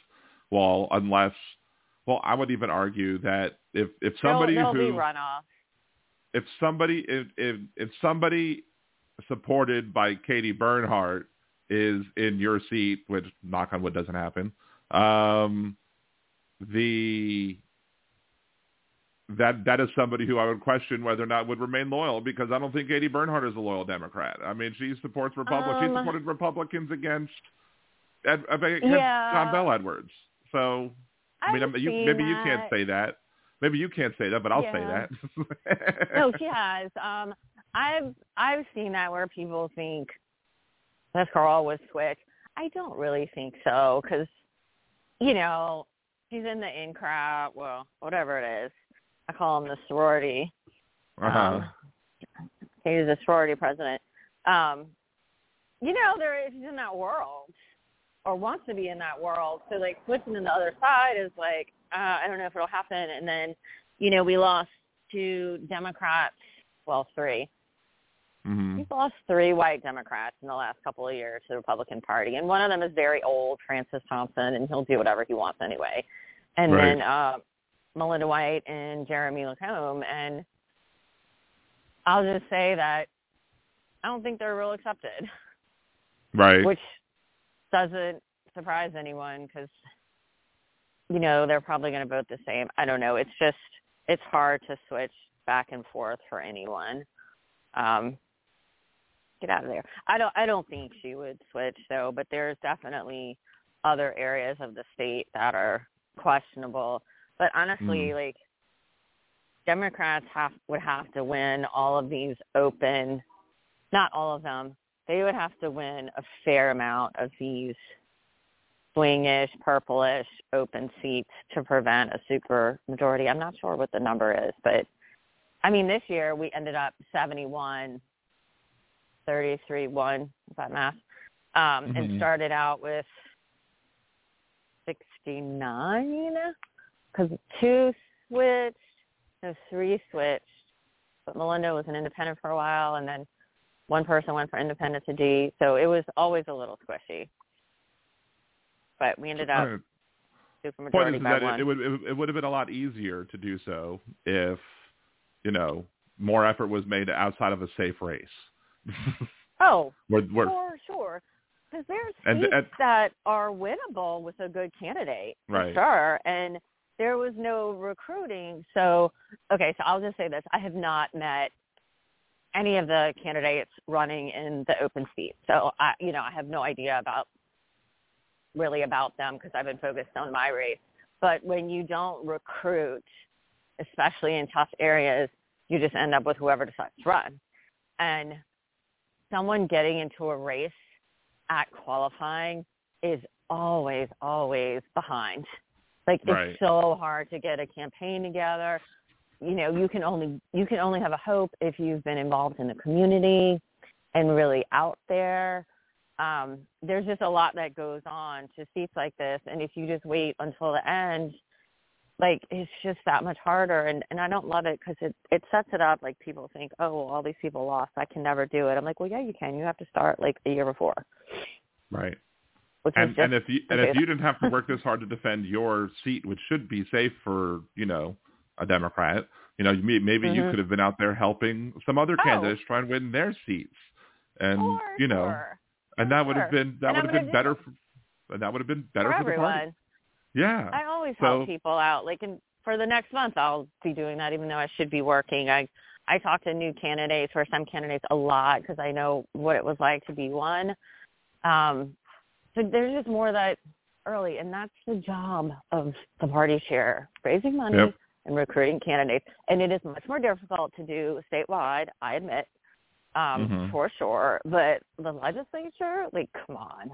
well, unless, well, I would even argue that if if somebody there'll, who there'll runoff. if somebody if, if if somebody supported by Katie Bernhardt is in your seat, which knock on wood doesn't happen, um, the that that is somebody who I would question whether or not would remain loyal because I don't think Katie Bernhardt is a loyal Democrat. I mean, she supports Republicans. Um, she supported Republicans against, Ed, against Yeah. John Bel Edwards. So I mean, you, maybe you can't say that. Maybe you can't say that, but I'll say that. [laughs] no, she has. Um, I've I've seen that where people think this girl was switch. I don't really think so because, you know, she's in the in crowd. Well, whatever it is, I call them the sorority. uh-huh. Um, he's a sorority president. Um, you know, there is in that world or wants to be in that world. So like switching to the other side is like, uh, I don't know if it'll happen. And then, you know, we lost two Democrats, well, three. hmm We've lost three white Democrats in the last couple of years to the Republican Party, and one of them is very old, Francis Thompson, and he'll do whatever he wants anyway. And Right. then uh, Melinda White and Jeremy Lacombe, and I'll just say that I don't think they're real accepted, Right. which doesn't surprise anyone because you know they're probably going to vote the same. I don't know. It's just it's hard to switch back and forth for anyone. Um, get out of there. I don't I don't think she would switch though, but there's definitely other areas of the state that are questionable. But honestly, Mm. like Democrats have would have to win all of these open not all of them. They would have to win a fair amount of these swingish, purplish open seats to prevent a super majority. I'm not sure what the number is, but I mean this year we ended up 71 33 1 is that math um and Mhm. started out with 69 because two switched no three switched but melinda was an independent for a while and then one person went for independent to d so it was always a little squishy but we ended up Right. super point is by that one it, it would it, would have been a lot easier to do so if you know more effort was made outside of a safe race. [laughs] oh where, where, For sure. Because there's seats and- that are winnable with a good candidate, for Right. sure. And there was no recruiting. So, okay, so I'll just say this. I have not met any of the candidates running in the open seat. So, I, you know, I have no idea about really about them because I've been focused on my race. But when you don't recruit, especially in tough areas, you just end up with whoever decides to run. And someone getting into a race at qualifying is always, always behind. Like Right. it's so hard to get a campaign together. You know, you can only you can only have a hope if you've been involved in the community and really out there. Um, there's just a lot that goes on to seats like this, and if you just wait until the end, like it's just that much harder. And and I don't love it because it it sets it up like people think, oh, well, all these people lost, I can never do it. I'm like, well, yeah, you can. You have to start like the year before, right. Which And and if you and if you didn't have to work this [laughs] hard to defend your seat, which should be safe for you know a Democrat, you know you- maybe you Mhm. could have been out there helping some other Oh. candidates try and win their seats, and Sure, you know, sure. and that would have been that And would have been better. For, and that would have been better for for, the party. everyone. Yeah. I always So- help people out. Like in, for the next month, I'll be doing that, even though I should be working. I I talk to new candidates, or some candidates, a lot because I know what it was like to be one. Um, so there's just more that early, and that's the job of the party chair: raising money Yep. and recruiting candidates. And it is much more difficult to do statewide, I admit, um, Mhm. for sure. But the legislature, like, come on,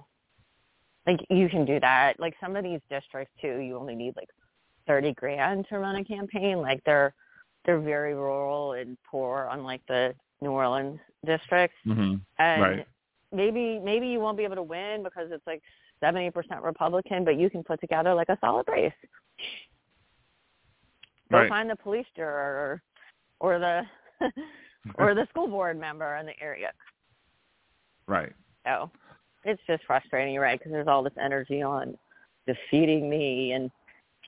like you can do that. Like some of these districts too, you only need like thirty grand to run a campaign. Like they're they're very rural and poor, unlike the New Orleans districts. hmm And Right. Maybe maybe you won't be able to win because it's like seventy percent Republican, but you can put together like a solid race. Go Right. find the police juror or, [laughs] or the or [laughs] the school board member in the area. Right. So it's just frustrating, right? Because there's all this energy on defeating me, and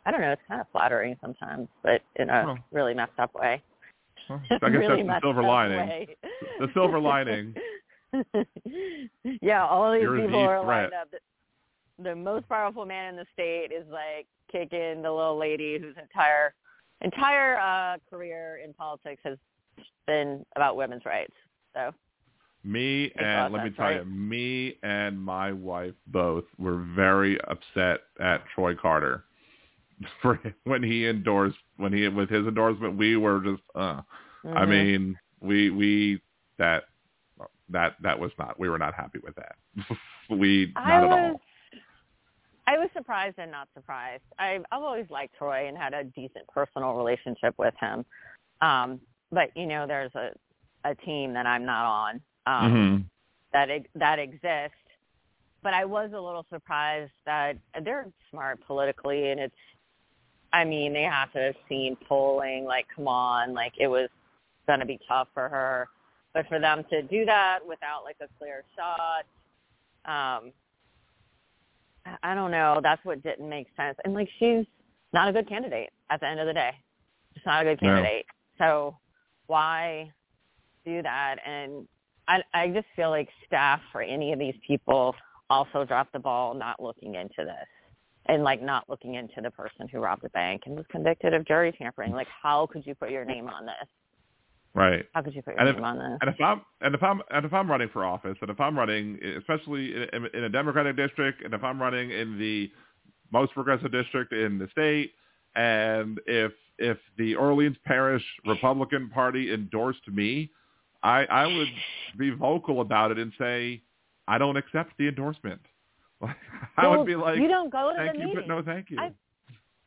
I don't know. It's kind of flattering sometimes, but in a Well. really messed up way. Well, [laughs] I guess really that's the silver lining. way. The silver lining. [laughs] yeah, all these You're the people are threat. lined up. The, the most powerful man in the state is like kicking the little lady whose entire entire uh, career in politics has been about women's rights. So me and let me tell right. you, me and my wife both were very upset at Troy Carter [laughs] for when he endorsed when he with his endorsement. We were just, uh, I Mhm. mean, we we that that that was not we were not happy with that. [laughs] we not I at was, all. I was surprised and not surprised. I've I've always liked Troy and had a decent personal relationship with him. Um, but you know, there's a a team that I'm not on um, Mhm. that that exists. But I was a little surprised that they're smart politically, and it's. I mean, they have to have seen polling. Like, come on, like it was going to be tough for her. But for them to do that without like a clear shot, um, I- don't know. That's what didn't make sense. And like, she's not a good candidate at the end of the day. She's not a good No. candidate. So why do that? And I, I just feel like staff for any of these people also dropped the ball not looking into this and like not looking into the person who robbed the bank and was convicted of jury tampering. Like, how could you put your name on this? Right. How could you put your And if- on this? And if I'm and if I'm and if I'm running for office, and if I'm running, especially in, in a Democratic district, and if I'm running in the most progressive district in the state, and if if the Orleans Parish Republican Party endorsed me, I I would be vocal about it and say I don't accept the endorsement. [laughs] I Well, would be like, you don't go to thank the you, meeting. but no, thank you. I've,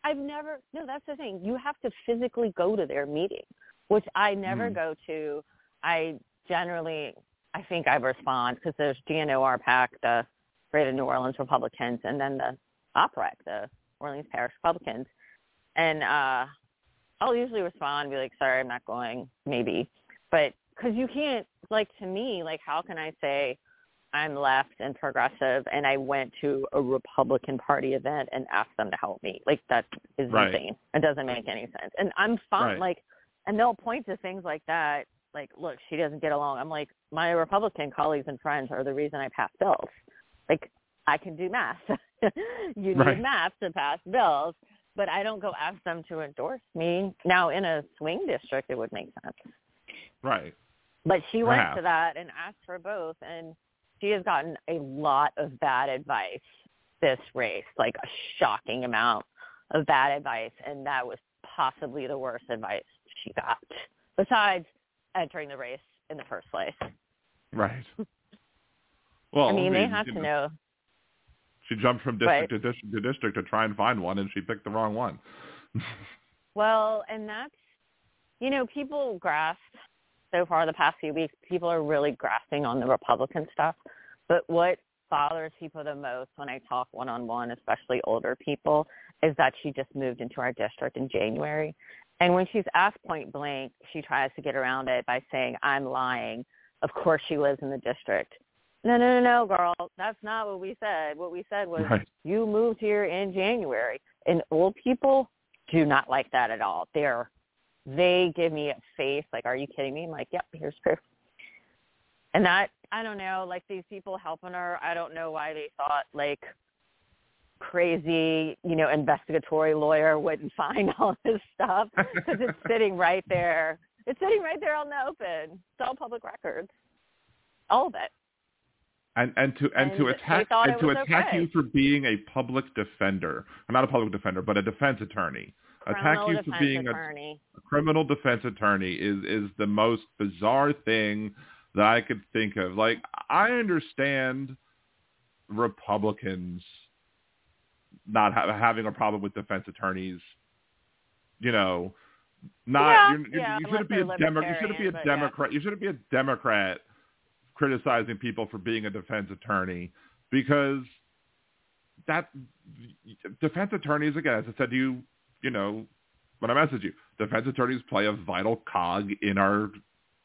I've never. No, that's the thing. You have to physically go to their meeting, which I never Hmm. go to. I generally, I think I respond because there's GNOR PAC, the Greater New Orleans Republicans, and then the OPREC, the Orleans Parish Republicans, and uh I'll usually respond be like, "Sorry, I'm not going." Maybe, but because you can't, like to me, like how can I say? I'm left and progressive, and I went to a Republican Party event and asked them to help me. Like that is Right. insane. It doesn't make any sense. And I'm fine. Right. Like, and they'll point to things like that. Like, look, she doesn't get along. I'm like, my Republican colleagues and friends are the reason I pass bills. Like, I can do math. [laughs] you need math to pass bills, but I don't go ask them to endorse me. Now, in a swing district, it would make sense. right. But she went to that and asked for both, and she has gotten a lot of bad advice this race, like a shocking amount of bad advice, and that was possibly the worst advice she got, besides entering the race in the first place. Right. [laughs] Well, I mean, they have to know, know. She jumped from district to district to district to try and find one, and she picked the wrong one. [laughs] Well, and that's, you know, people grasp so far the past few weeks, people are really grasping on the Republican stuff. But what bothers people the most when I talk one-on-one, especially older people, is that she just moved into our district in January. And when she's asked point blank, she tries to get around it by saying, I'm lying. Of course she lives in the district. No, no, no, no, girl. That's not what we said. What we said was Right. you moved here in January. And old people do not like that at all. They're they give me a face like, "Are you kidding me?" I'm like, "Yep, here's proof." And that I don't know, like these people helping her, I don't know why they thought like crazy, you know, investigatory lawyer wouldn't [laughs] find all this stuff because it's sitting right there. It's sitting right there on the open. It's all public records, all of it. and and to and, And to attack and to attack okay. you for being a public defender, or not a public defender, but a defense attorney. attack Criminal you for being a, a criminal defense attorney is is the most bizarre thing that I could think of. Like I understand Republicans not ha- having a problem with defense attorneys. You know, not Yeah, you're, you're, yeah, you shouldn't be a they're you shouldn't be a but yeah. Democrat. You shouldn't be a Democrat criticizing people for being a defense attorney because that defense attorneys again, as I said to you, you know, when I messaged you, defense attorneys play a vital cog in our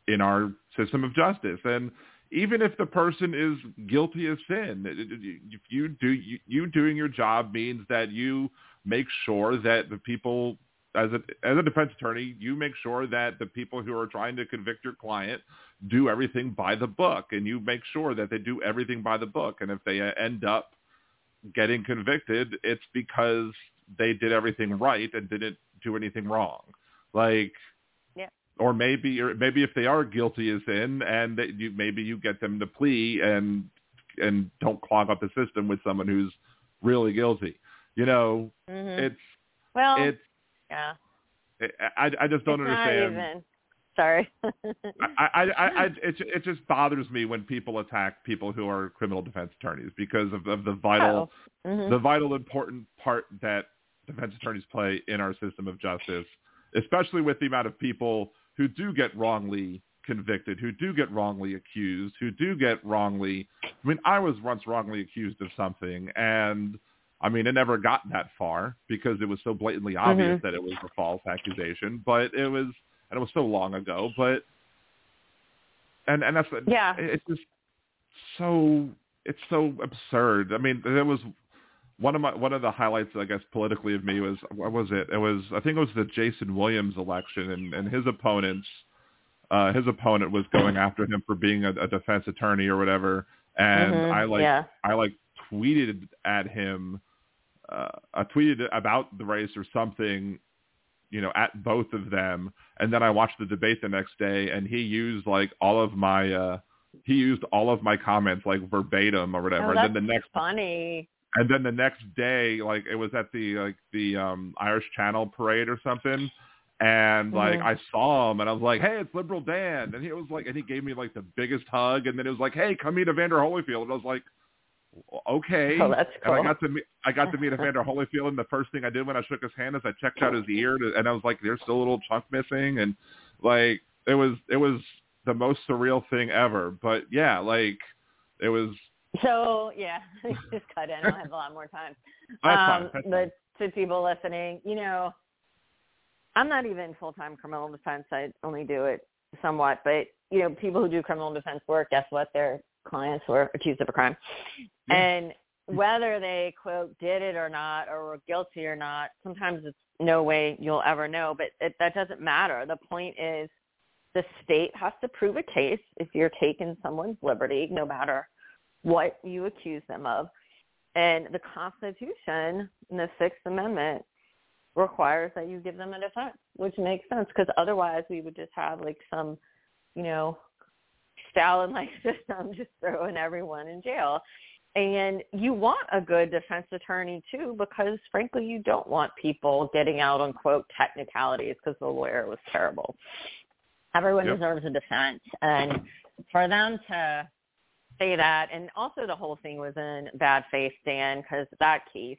in our system of justice, and even if the person is guilty of sin, if you do you, you doing your job means that you make sure that the people as a as a defense attorney, you make sure that the people who are trying to convict your client do everything by the book, and you make sure that they do everything by the book. And if they end up getting convicted, it's because they did everything right and didn't do anything wrong. Like. Or maybe, or maybe if they are guilty as in, and that you maybe you get them to plea and and don't clog up the system with someone who's really guilty. You know, Mhm. it's well, it's yeah. I I just don't it's understand. Not even. Sorry. I, I, I, I, [laughs] it, it just bothers me when people attack people who are criminal defense attorneys because of, of the vital, Oh. Mhm. the vital important part that defense attorneys play in our system of justice, especially with the amount of people who do get wrongly convicted, who do get wrongly accused, who do get wrongly. I mean, I was once wrongly accused of something, and I mean, it never got that far because it was so blatantly obvious Mhm. that it was a false accusation. But it was, and it was so long ago. But and and that's Yeah. it's just so it's so absurd. I mean, there was one of my one of the highlights, I guess, politically of me was what was it? It was I think it was the Jason Williams election, and and his opponents, uh, his opponent was going after him for being a, a defense attorney or whatever, and Mhm. I like yeah. I like tweeted at him, uh, I tweeted about the race or something, you know, at both of them, and then I watched the debate the next day, and he used like all of my, uh, he used all of my comments like verbatim or whatever, Oh, and then the next, funny. And then the next day, like it was at the like the um Irish Channel parade or something. And like Mhm. I saw him, and I was like, "Hey, it's Liberal Dan," and he was like, and he gave me like the biggest hug, and then it was like, "Hey, come meet Evander Holyfield," and I was like, "Okay." Oh, that's cool. And I got to meet I got to meet [laughs] Evander Holyfield, and the first thing I did when I shook his hand is I checked out his ear, to, and I was like, "There's still a little chunk missing," and like it was it was the most surreal thing ever. But yeah, like it was. So yeah, [laughs] just cut in. I'll have a lot more time. [laughs] Um. That's but to people listening, you know, I'm not even full time criminal defense. I only do it somewhat. But you know, people who do criminal defense work, guess what? Their clients were accused of a crime, Yeah. and whether they quote did it or not, or were guilty or not, sometimes it's no way you'll ever know. But it, that doesn't matter. The point is, the state has to prove a case if you're taking someone's liberty, no matter what you accuse them of. And the Constitution in the Sixth Amendment requires that you give them a defense, which makes sense because otherwise we would just have like some, you know, Stalin-like [laughs] system just throwing everyone in jail. And you want a good defense attorney too because frankly you don't want people getting out on quote technicalities because the lawyer was terrible. Everyone Yep. deserves a defense and for them to say that. And also the whole thing was in bad faith Dan because that case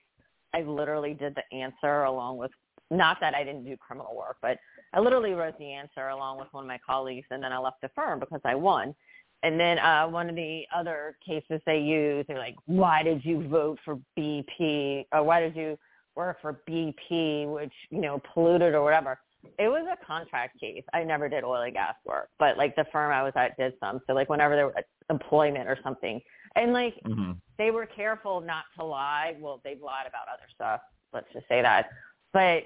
I literally did the answer along with not that I didn't do criminal work but I literally wrote the answer along with one of my colleagues and then I left the firm because I won. And then uh one of the other cases they use they're like why did you vote for BP or why did you work for BP which you know polluted or whatever it was a contract case. I never did oil and gas work, but like the firm I was at did some. So like whenever there was employment or something, and like Mhm. they were careful not to lie. Well, they've lied about other stuff. Let's just say that, but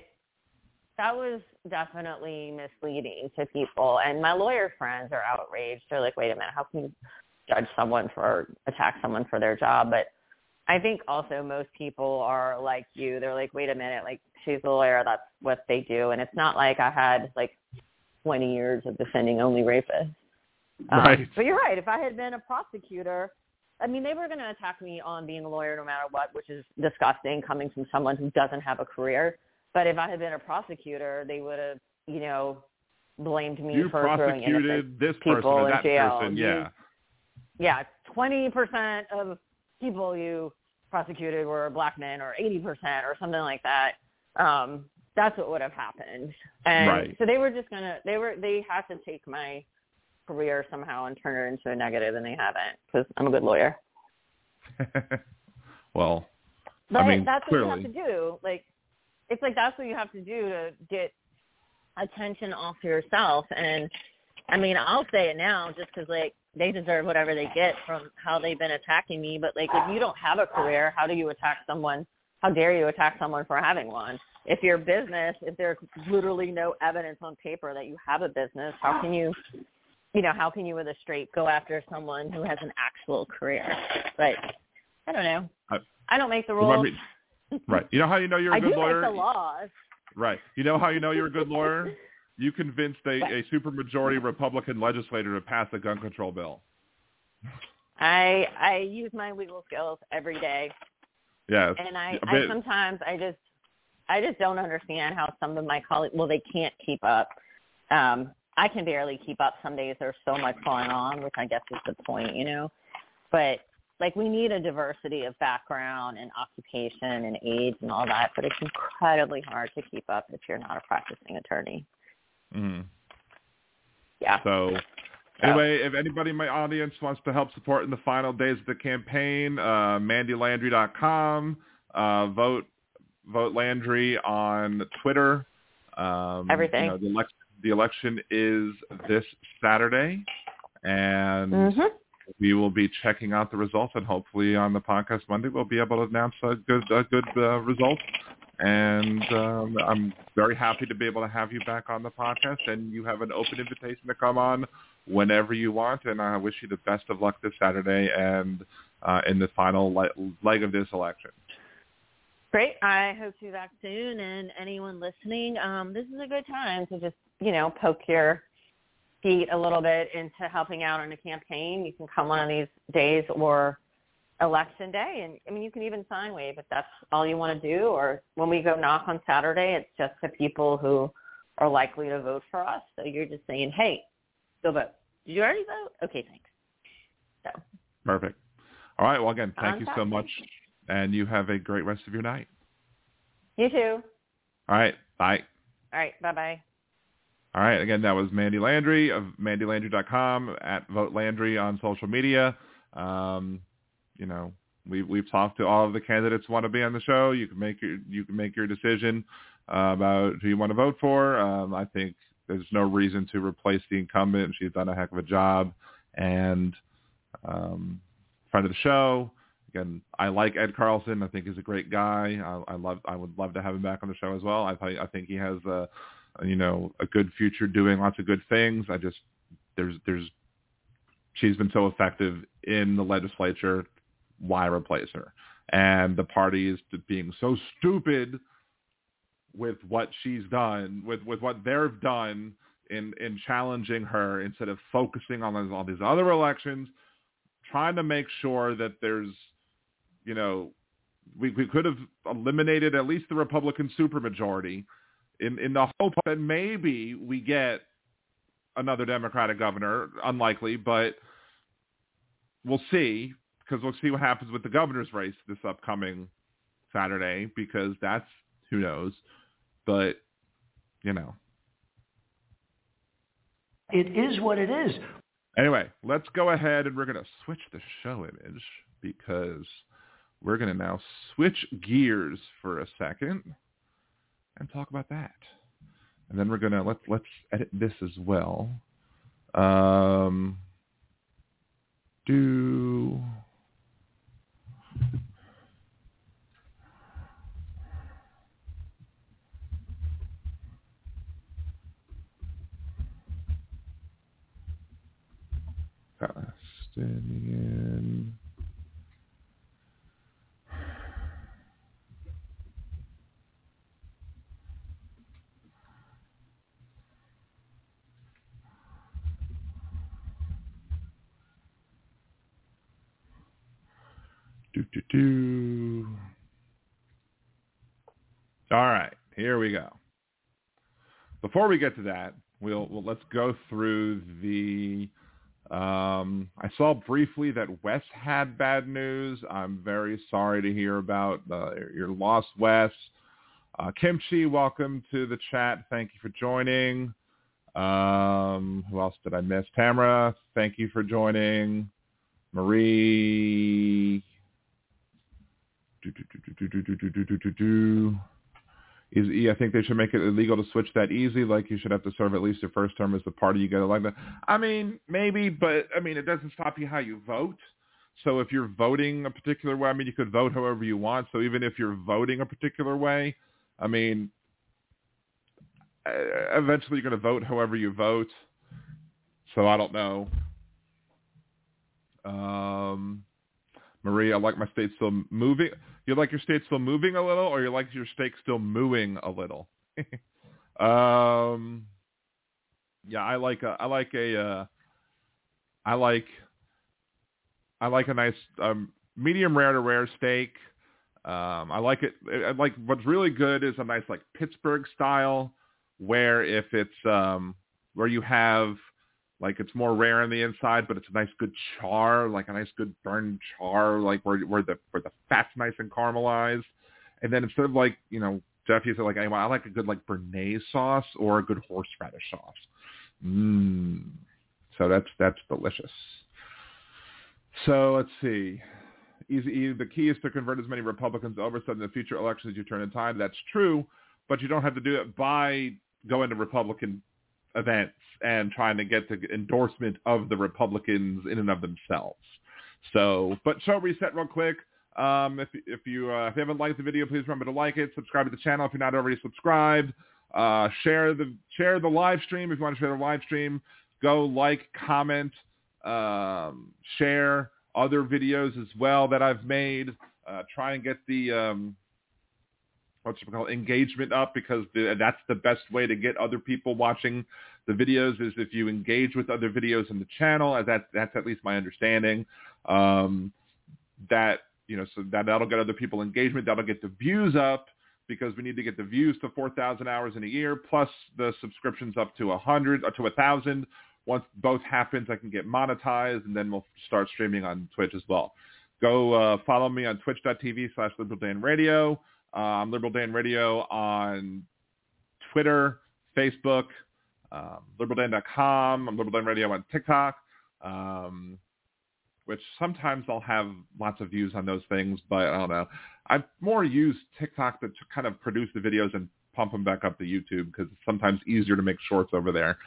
that was definitely misleading to people. And my lawyer friends are outraged. They're like, "Wait a minute, how can you judge someone for attack someone for their job?" But I think also most people are like you. They're like, "Wait a minute, like she's a lawyer. That's what they do." And it's not like I had like 20 years of defending only rapists. Um, Right. But you're right. If I had been a prosecutor, I mean, they were going to attack me on being a lawyer no matter what, which is disgusting coming from someone who doesn't have a career. But if I had been a prosecutor, they would have, you know, blamed me You for throwing innocent this person people in that jail. person, You- yeah. yeah, 20% of people you prosecuted were black men or 80% or something like that. Um, that's what would have happened. And Right. so they were just going to, they were, they had to take my career somehow and turn it into a negative and they haven't because I'm a good lawyer. [laughs] well, But mean, that's clearly. what you have to do. Like, it's like that's what you have to do to get attention off yourself. And I mean, I'll say it now just because like they deserve whatever they get from how they've been attacking me. But like, if you don't have a career, how do you attack someone? How dare you attack someone for having one? If your business, if there's literally no evidence on paper that you have a business, how can you, you know, how can you with a straight go after someone who has an actual career? But I don't know. I- I don't make the rules. right. You know how you know you're a [laughs] I good do lawyer? like the laws. Right. You know how you know you're a good lawyer? You convinced a, a supermajority Republican legislator to pass a gun control bill. I I use my legal skills every day, Yes. and I, I sometimes I just I just don't understand how some of my colleagues well they can't keep up. Um, I can barely keep up some days. There's so much going on, which I guess is the point, you know. But like we need a diversity of background and occupation and age and all that, but it's incredibly hard to keep up if you're not a practicing attorney. Mhm. Yeah. So anyway, if anybody in my audience wants to help support in the final days of the campaign, uh, MandieLandry.com, uh, vote vote Landry on Twitter. Um, Everything. You know, the, elec- the election is this Saturday, and Mhm. we will be checking out the results, and hopefully on the podcast Monday we'll be able to announce a good a good uh, result. And um, I'm very happy to be able to have you back on the podcast, and you have an open invitation to come on whenever you want. And I wish you the best of luck this Saturday and uh, in the final le- leg of this election. Great. I hope to be back soon. And anyone listening, um, this is a good time to just, you know, poke your feet a little bit into helping out in a campaign. You can come one of these days or election day. And I mean, you can even sign wave if that's all you want to do. Or when we go knock on Saturday, it's just the people who are likely to vote for us. So you're just saying, hey, go vote. Did you already vote? Okay, thanks. So Perfect. All right. Well, again, thank you so much, and you have a great rest of your night. you too. All right. Bye. All right. Bye-bye. All right. Again, that was Mandie Landry of MandieLandry.com at Vote Landry on social media. Um, you know, we've we've talked to all of the candidates who want to be on the show. You can make your you can make your decision uh, about who you want to vote for. Um, I think there's no reason to replace the incumbent. She's done a heck of a job, and um, friend of the show. Again, I like Ed Carlson. I think he's a great guy. I, I love. I would love to have him back on the show as well. I I think he has a you know a good future doing lots of good things. I just there's there's she's been so effective in the legislature. Why replace her? And the party is being so stupid with what she's done, with with what they've done in in challenging her instead of focusing on all these other elections, trying to make sure that there's, you know, we we could have eliminated at least the Republican supermajority in in the hope that maybe we get another Democratic governor. Unlikely, but we'll see because we'll see what happens with the governor's race this upcoming Saturday because that's who knows. But you know, It is what it is. Anyway, let's go ahead and we're going to switch the show image because we're going to now switch gears for a second and talk about that. And then we're going to let's let's edit this as well. Um, do Palestinian. Do do do. All right, here we go. Before we get to that, we'll, we'll let's go through the um, I saw briefly that Wes had bad news. I'm very sorry to hear about uh, your loss, Wes. Uh, Kimchi, welcome to the chat. Thank you for joining. Um, who else did I miss? Tamara, thank you for joining. Marie. Do, do, do, Is, I think they should make it illegal to switch that easy. Like you should have to serve at least your first term as the party you get elected. I mean, maybe, but I mean, it doesn't stop you how you vote. So if you're voting a particular way, I mean, you could vote however you want. So even if you're voting a particular way, I mean, eventually you're going to vote however you vote. So I don't know. Um, Marie, I like my state still moving. You like your state still moving a little, or you like your steak still mooing a little? [laughs] um, yeah, I like a, I like a, uh, I like, I like a nice um, medium rare to rare steak. Um, I like it. I like what's really good is a nice like Pittsburgh style, where if it's um, where you have like it's more rare on the inside, but it's a nice good char, like a nice good burned char, like where where the where the fat's nice and caramelized. And then instead of like you know Jeff, you said like I like a good like béarnaise sauce or a good horseradish sauce. Mmm. So that's that's delicious. So let's see. Easy, the key is to convert as many Republicans over so in the future elections as you turn in time. That's true, but you don't have to do it by going to Republican events and trying to get the endorsement of the Republicans in and of themselves. So, but show reset real quick. Um, if if you uh, if you haven't liked the video, please remember to like it. Subscribe to the channel if you're not already subscribed. Uh, share the share the live stream if you want to share the live stream. Go like, comment, um, share other videos as well that I've made. Uh, try and get the um, what's it called engagement up because the, that's the best way to get other people watching the videos is if you engage with other videos in the channel that that's at least my understanding. Um, that you know so that that'll get other people engagement that'll get the views up because we need to get the views to 4,000 hours in a year plus the subscriptions up to 100 or to 1,000 once both happens I can get monetized and then we'll start streaming on Twitch as well. Go uh, follow me on twitch.tv slash liberal dan radio um, Liberal Dan Radio on Twitter, Facebook, um, liberaldan.com. I'm Liberal Dan Radio on TikTok, um, which sometimes I'll have lots of views on those things, but I don't know. I've more used TikTok to kind of produce the videos and pump them back up to YouTube because it's sometimes easier to make shorts over there.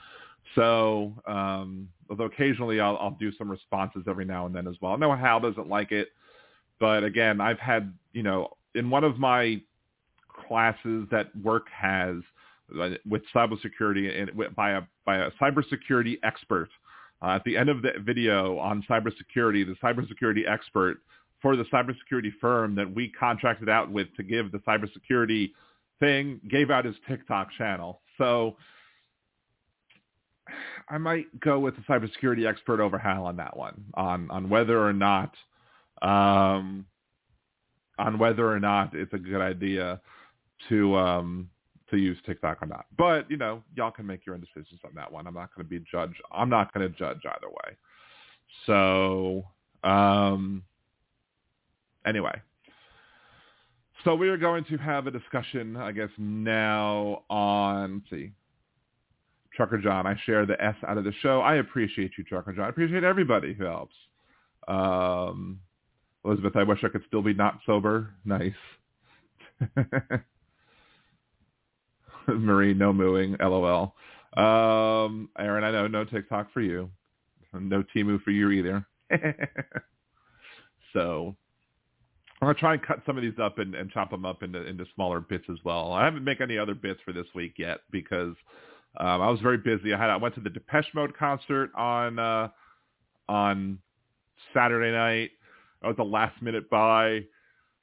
So, um, although occasionally I'll, I'll do some responses every now and then as well. I know Hal doesn't like it, but again, I've had, you know, in one of my classes that work has uh, with cybersecurity and by a by a cybersecurity expert. Uh, at the end of the video on cybersecurity, the cybersecurity expert for the cybersecurity firm that we contracted out with to give the cybersecurity thing gave out his TikTok channel. So I might go with the cybersecurity expert over Hal on that one on on whether or not um, on whether or not it's a good idea to um to use TikTok or not. But, you know, y'all can make your own decisions on that one. I'm not going to be judge. I'm not going to judge either way. So, um anyway. So we are going to have a discussion, I guess, now on, see, Trucker John. I share the S out of the show. I appreciate you, Trucker John. I appreciate everybody who helps. Um, Elizabeth, I wish I could still be not sober. Nice. [laughs] Marie, no mooing. LOL. Um, Aaron, I know no TikTok for you. No Temu for you either. [laughs] so I'm gonna try and cut some of these up and, and chop them up into into smaller bits as well. I haven't made any other bits for this week yet because um, I was very busy. I had I went to the Depeche Mode concert on uh, on Saturday night. I was a last minute buy.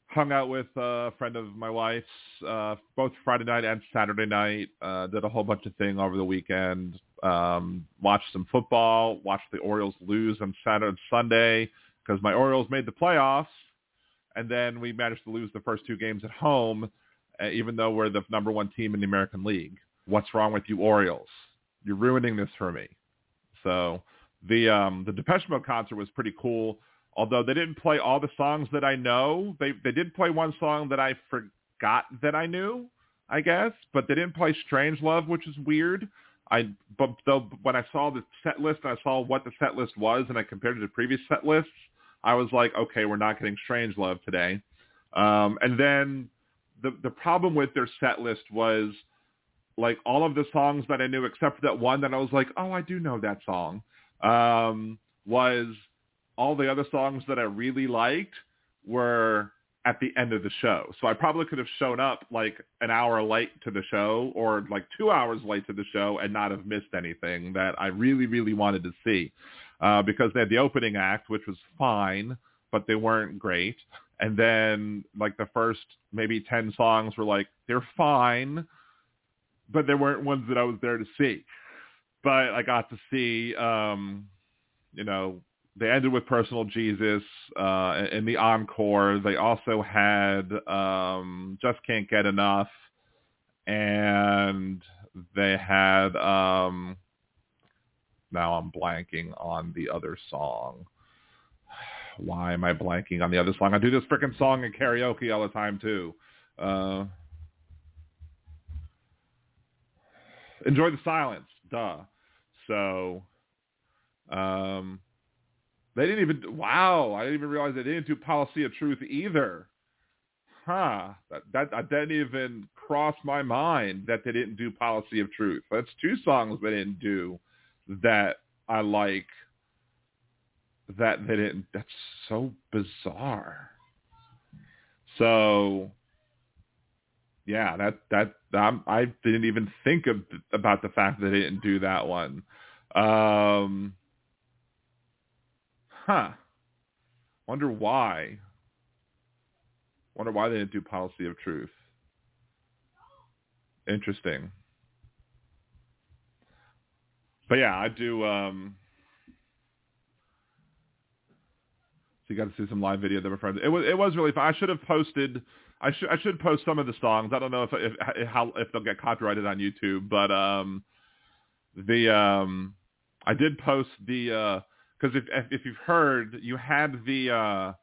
Hung out with a friend of my wife's uh, both Friday night and Saturday night. Uh, did a whole bunch of thing over the weekend. Um, watched some football. Watched the Orioles lose on Saturday and Sunday because my Orioles made the playoffs, and then we managed to lose the first two games at home, uh, even though we're the number one team in the American League. What's wrong with you Orioles? You're ruining this for me. So the um, the Depeche Mode concert was pretty cool although they didn't play all the songs that I know. They they did play one song that I forgot that I knew, I guess, but they didn't play Strangelove, which is weird. I but though when I saw the set list and I saw what the set list was and I compared it to previous set lists, I was like, okay, we're not getting Strangelove today. Um, and then the the problem with their set list was like all of the songs that I knew except for that one that I was like, oh, I do know that song. Um, was all the other songs that I really liked were at the end of the show. So I probably could have shown up like an hour late to the show or like two hours late to the show and not have missed anything that I really, really wanted to see. Uh, because they had the opening act, which was fine, but they weren't great. and then like the first maybe 10 songs were like they're fine but they weren't ones that I was there to see but I got to see um you know they ended with personal Jesus uh in the encore they also had um just can't get enough and they had um now I'm blanking on the other song why am I blanking on the other song? I do this freaking song in karaoke all the time too. Uh, enjoy the silence, duh. So, um, they didn't even. Wow, I didn't even realize they didn't do Policy of Truth either. Huh? That that, that didn't even cross my mind that they didn't do Policy of Truth. That's two songs they didn't do that I like that they didn't. That's so bizarre. So, yeah, that that um, I didn't even think of about the fact that they didn't do that one. Um, huh. Wonder why. Wonder why they didn't do policy of truth. Interesting. But yeah, I do. Um, So you got to see some live video that were friends. It was it was really fun. I should have posted. I should I should post some of the songs. I don't know if if how if they'll get copyrighted on YouTube, but um, the um, I did post the because if if you've heard, you had the uh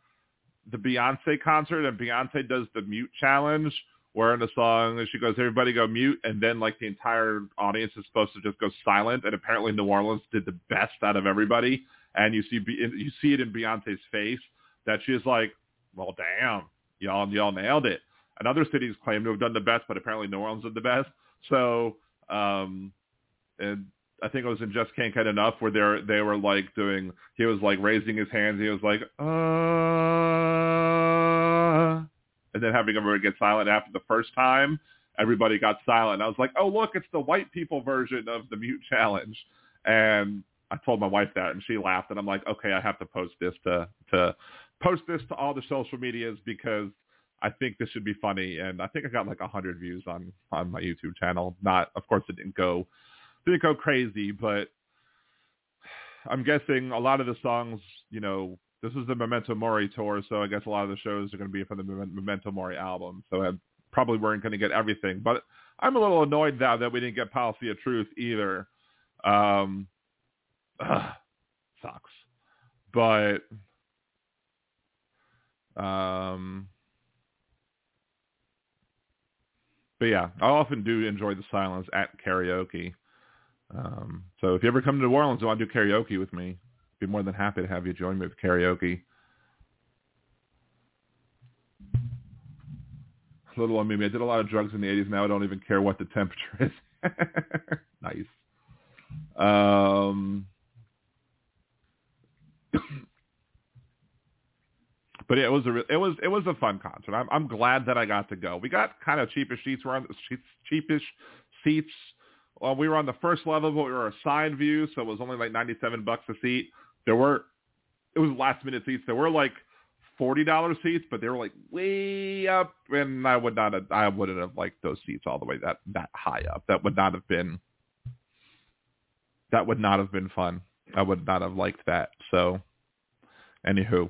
the Beyonce concert and Beyonce does the mute challenge where in the song she goes, everybody go mute, and then like the entire audience is supposed to just go silent, and apparently New Orleans did the best out of everybody and you see you see it in Beyonce's face that she's like, well, damn, y'all y'all nailed it. And other cities claim to have done the best, but apparently New Orleans did the best. So, um, and I think it was in Just Can't Get Enough where they they were like doing. He was like raising his hands. He was like, uh, and then having everybody get silent after the first time. Everybody got silent. I was like, oh look, it's the white people version of the mute challenge. And I told my wife that, and she laughed, and I'm like, okay, I have to post this to to post this to all the social medias because I think this should be funny, and I think I got like a hundred views on on my YouTube channel. Not, of course, it didn't go didn't go crazy, but I'm guessing a lot of the songs, you know, this is the Memento Mori tour, so I guess a lot of the shows are going to be from the Memento Mori album. So I probably weren't going to get everything, but I'm a little annoyed now that we didn't get Policy of Truth either. Um, Ugh, sucks. But um but yeah, I often do enjoy the silence at karaoke. Um, so if you ever come to New Orleans and want to do karaoke with me, I'd be more than happy to have you join me with karaoke. Little on me, I did a lot of drugs in the 80s. Now I don't even care what the temperature is. [laughs] nice. Um, [coughs] but yeah, it was a it was it was a fun concert. I'm I'm glad that I got to go. We got kind of cheapish seats. We're on cheapish seats. Well, we were on the first level, but we were a side view, so it was only like 97 bucks a seat. There were it was last minute seats. There were like forty dollar seats, but they were like way up, and I would not have, I wouldn't have liked those seats all the way that that high up. That would not have been that would not have been fun. I would not have liked that. So Anywho,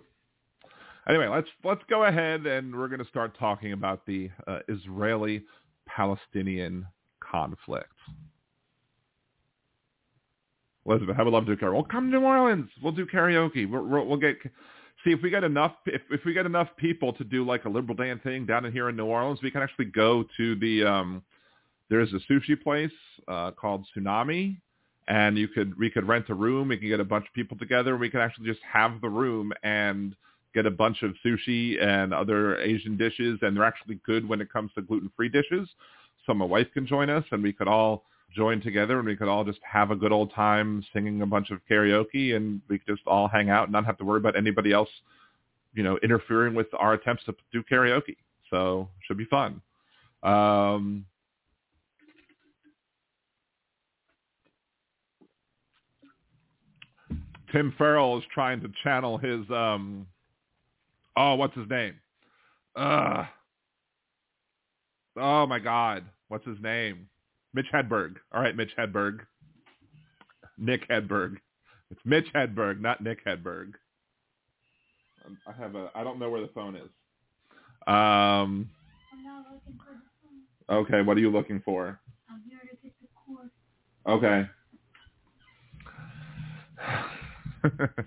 anyway, let's let's go ahead and we're going to start talking about the uh, Israeli-Palestinian conflict. Elizabeth, I would love to do karaoke. Well, come to New Orleans. We'll do karaoke. We'll, we'll get see if we get enough if, if we get enough people to do like a liberal Dan thing down in here in New Orleans. We can actually go to the um, there's a sushi place uh, called Tsunami and you could we could rent a room. We could get a bunch of people together. We could actually just have the room and get a bunch of sushi and other Asian dishes, and they're actually good when it comes to gluten-free dishes. So my wife can join us, and we could all join together, and we could all just have a good old time singing a bunch of karaoke, and we could just all hang out and not have to worry about anybody else, you know, interfering with our attempts to do karaoke. So should be fun. Um, Tim Farrell is trying to channel his um oh what's his name oh my God, what's his name? Mitch Hedberg. All right, Mitch Hedberg. Nick Hedberg. It's Mitch Hedberg, not Nick Hedberg. Um, I have a. I don't know where the phone is. Um. Now looking for the phone. Okay, what are you looking for? I'm here to get the cord. Okay. [sighs]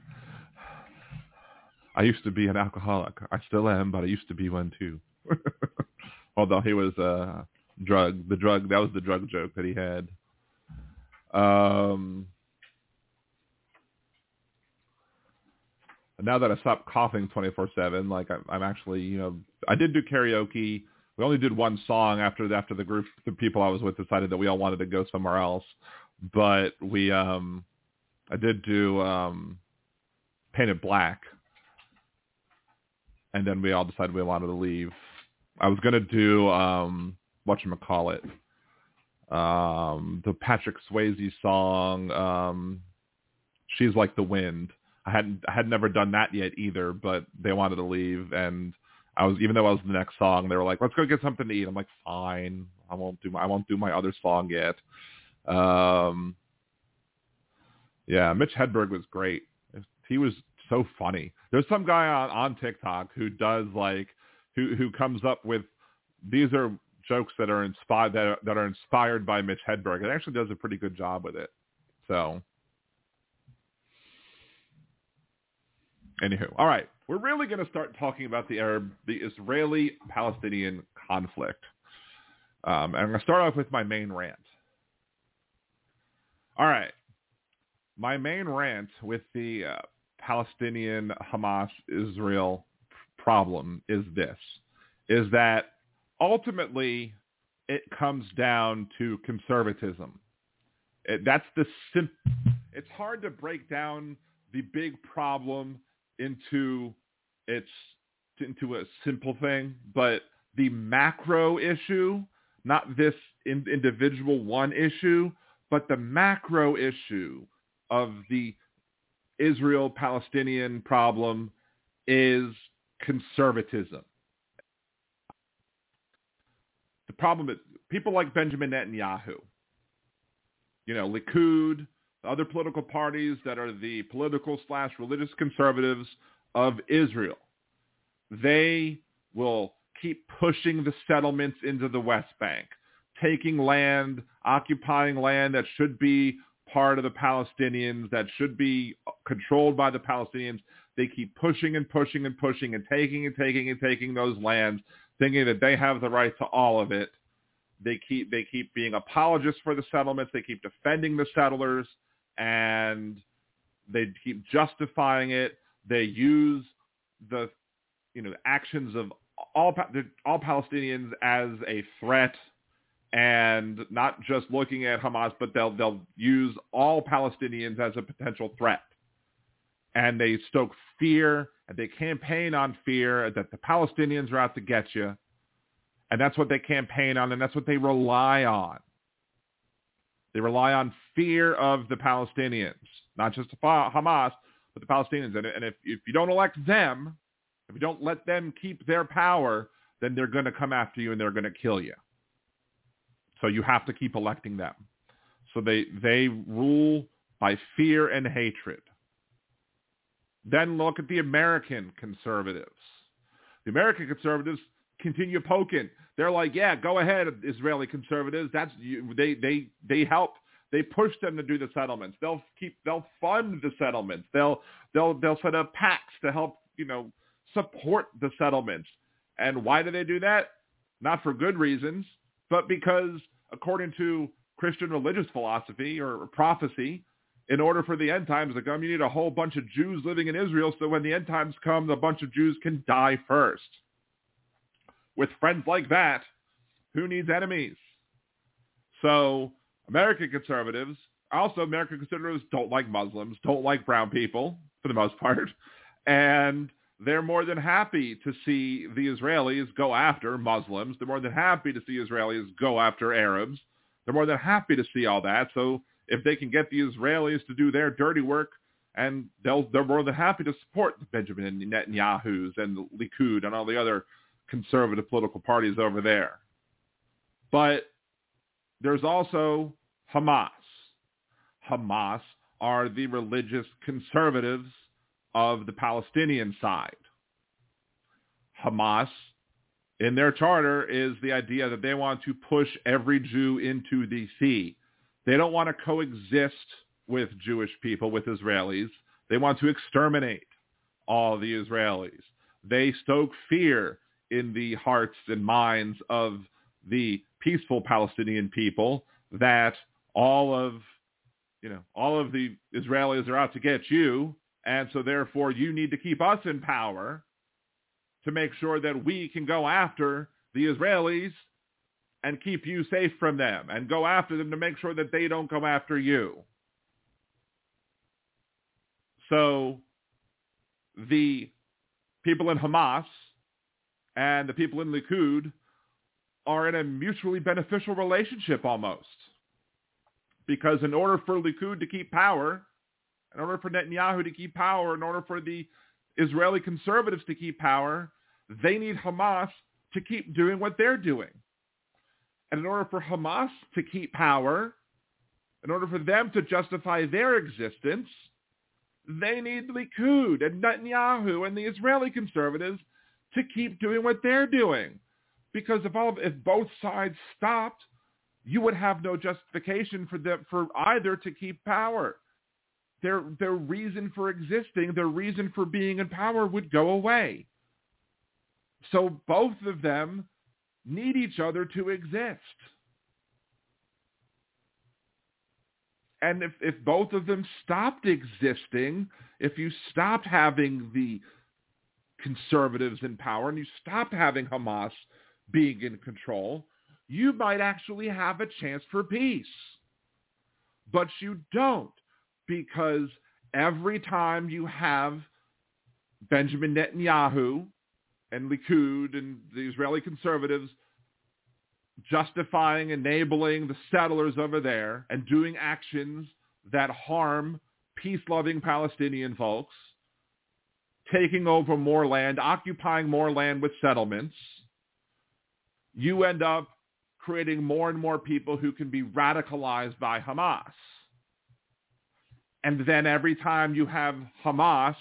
I used to be an alcoholic. I still am, but I used to be one too. [laughs] Although he was uh drug the drug that was the drug joke that he had. Um now that I stopped coughing 24/7, like I'm, I'm actually, you know, I did do karaoke. We only did one song after the, after the group, the people I was with decided that we all wanted to go somewhere else. But we, um, I did do um, Painted Black, and then we all decided we wanted to leave. I was gonna do um, what you call it, um, the Patrick Swayze song, um, "She's Like the Wind." I hadn't I had never done that yet either, but they wanted to leave and I was even though I was the next song, they were like, "Let's go get something to eat." I'm like, "Fine, I won't do my I won't do my other song yet." Um, yeah, Mitch Hedberg was great. He was so funny. There's some guy on on TikTok who does like who who comes up with these are jokes that are inspired that are, that are inspired by Mitch Hedberg. It actually does a pretty good job with it. So Anywho, all right, we're really going to start talking about the Arab, the Israeli-Palestinian conflict, um, and I'm going to start off with my main rant. All right, my main rant with the uh, Palestinian Hamas Israel problem is this: is that ultimately it comes down to conservatism. It, that's the sim- It's hard to break down the big problem into its into a simple thing, but the macro issue, not this in, individual one issue, but the macro issue of the Israel-Palestinian problem is conservatism. The problem is people like Benjamin Netanyahu, you know, Likud, other political parties that are the political slash religious conservatives of Israel. They will keep pushing the settlements into the West Bank, taking land, occupying land that should be part of the Palestinians, that should be controlled by the Palestinians. They keep pushing and pushing and pushing and taking and taking and taking those lands, thinking that they have the right to all of it. They keep they keep being apologists for the settlements. They keep defending the settlers and they keep justifying it. They use the you know actions of all all Palestinians as a threat, and not just looking at Hamas, but they'll they'll use all Palestinians as a potential threat, and they stoke fear and they campaign on fear that the Palestinians are out to get you, and that's what they campaign on, and that's what they rely on. They rely on fear of the Palestinians, not just Hamas, but the Palestinians. And, if, if you don't elect them, if you don't let them keep their power, then they're going to come after you and they're going to kill you. So you have to keep electing them. So they, they rule by fear and hatred. Then look at the American conservatives. The American conservatives continue poking. They're like, yeah, go ahead, Israeli conservatives. That's they they they help. They push them to do the settlements. They'll keep. They'll fund the settlements. They'll they'll they'll set up PACs to help you know support the settlements. And why do they do that? Not for good reasons, but because according to Christian religious philosophy or prophecy, in order for the end times to come, you need a whole bunch of Jews living in Israel so when the end times come, the bunch of Jews can die first with friends like that, who needs enemies? So American conservatives, also American conservatives don't like Muslims, don't like brown people for the most part, and they're more than happy to see the Israelis go after Muslims. They're more than happy to see Israelis go after Arabs. They're more than happy to see all that. So if they can get the Israelis to do their dirty work, and they'll, they're more than happy to support the Benjamin Netanyahu's and the Likud and all the other conservative political parties over there. But there's also Hamas. Hamas are the religious conservatives of the Palestinian side. Hamas, in their charter, is the idea that they want to push every Jew into the sea. They don't want to coexist with Jewish people, with Israelis. They want to exterminate all the Israelis. They stoke fear in the hearts and minds of the peaceful Palestinian people that all of you know all of the Israelis are out to get you and so therefore you need to keep us in power to make sure that we can go after the Israelis and keep you safe from them and go after them to make sure that they don't come after you. So the people in Hamas and the people in Likud are in a mutually beneficial relationship almost. Because in order for Likud to keep power, in order for Netanyahu to keep power, in order for the Israeli conservatives to keep power, they need Hamas to keep doing what they're doing. And in order for Hamas to keep power, in order for them to justify their existence, they need Likud and Netanyahu and the Israeli conservatives to keep doing what they're doing. Because if all if both sides stopped, you would have no justification for them for either to keep power. Their their reason for existing, their reason for being in power would go away. So both of them need each other to exist. And if, if both of them stopped existing, if you stopped having the conservatives in power and you stopped having Hamas being in control, you might actually have a chance for peace. But you don't because every time you have Benjamin Netanyahu and Likud and the Israeli conservatives justifying, enabling the settlers over there and doing actions that harm peace-loving Palestinian folks, taking over more land, occupying more land with settlements, you end up creating more and more people who can be radicalized by Hamas. And then every time you have Hamas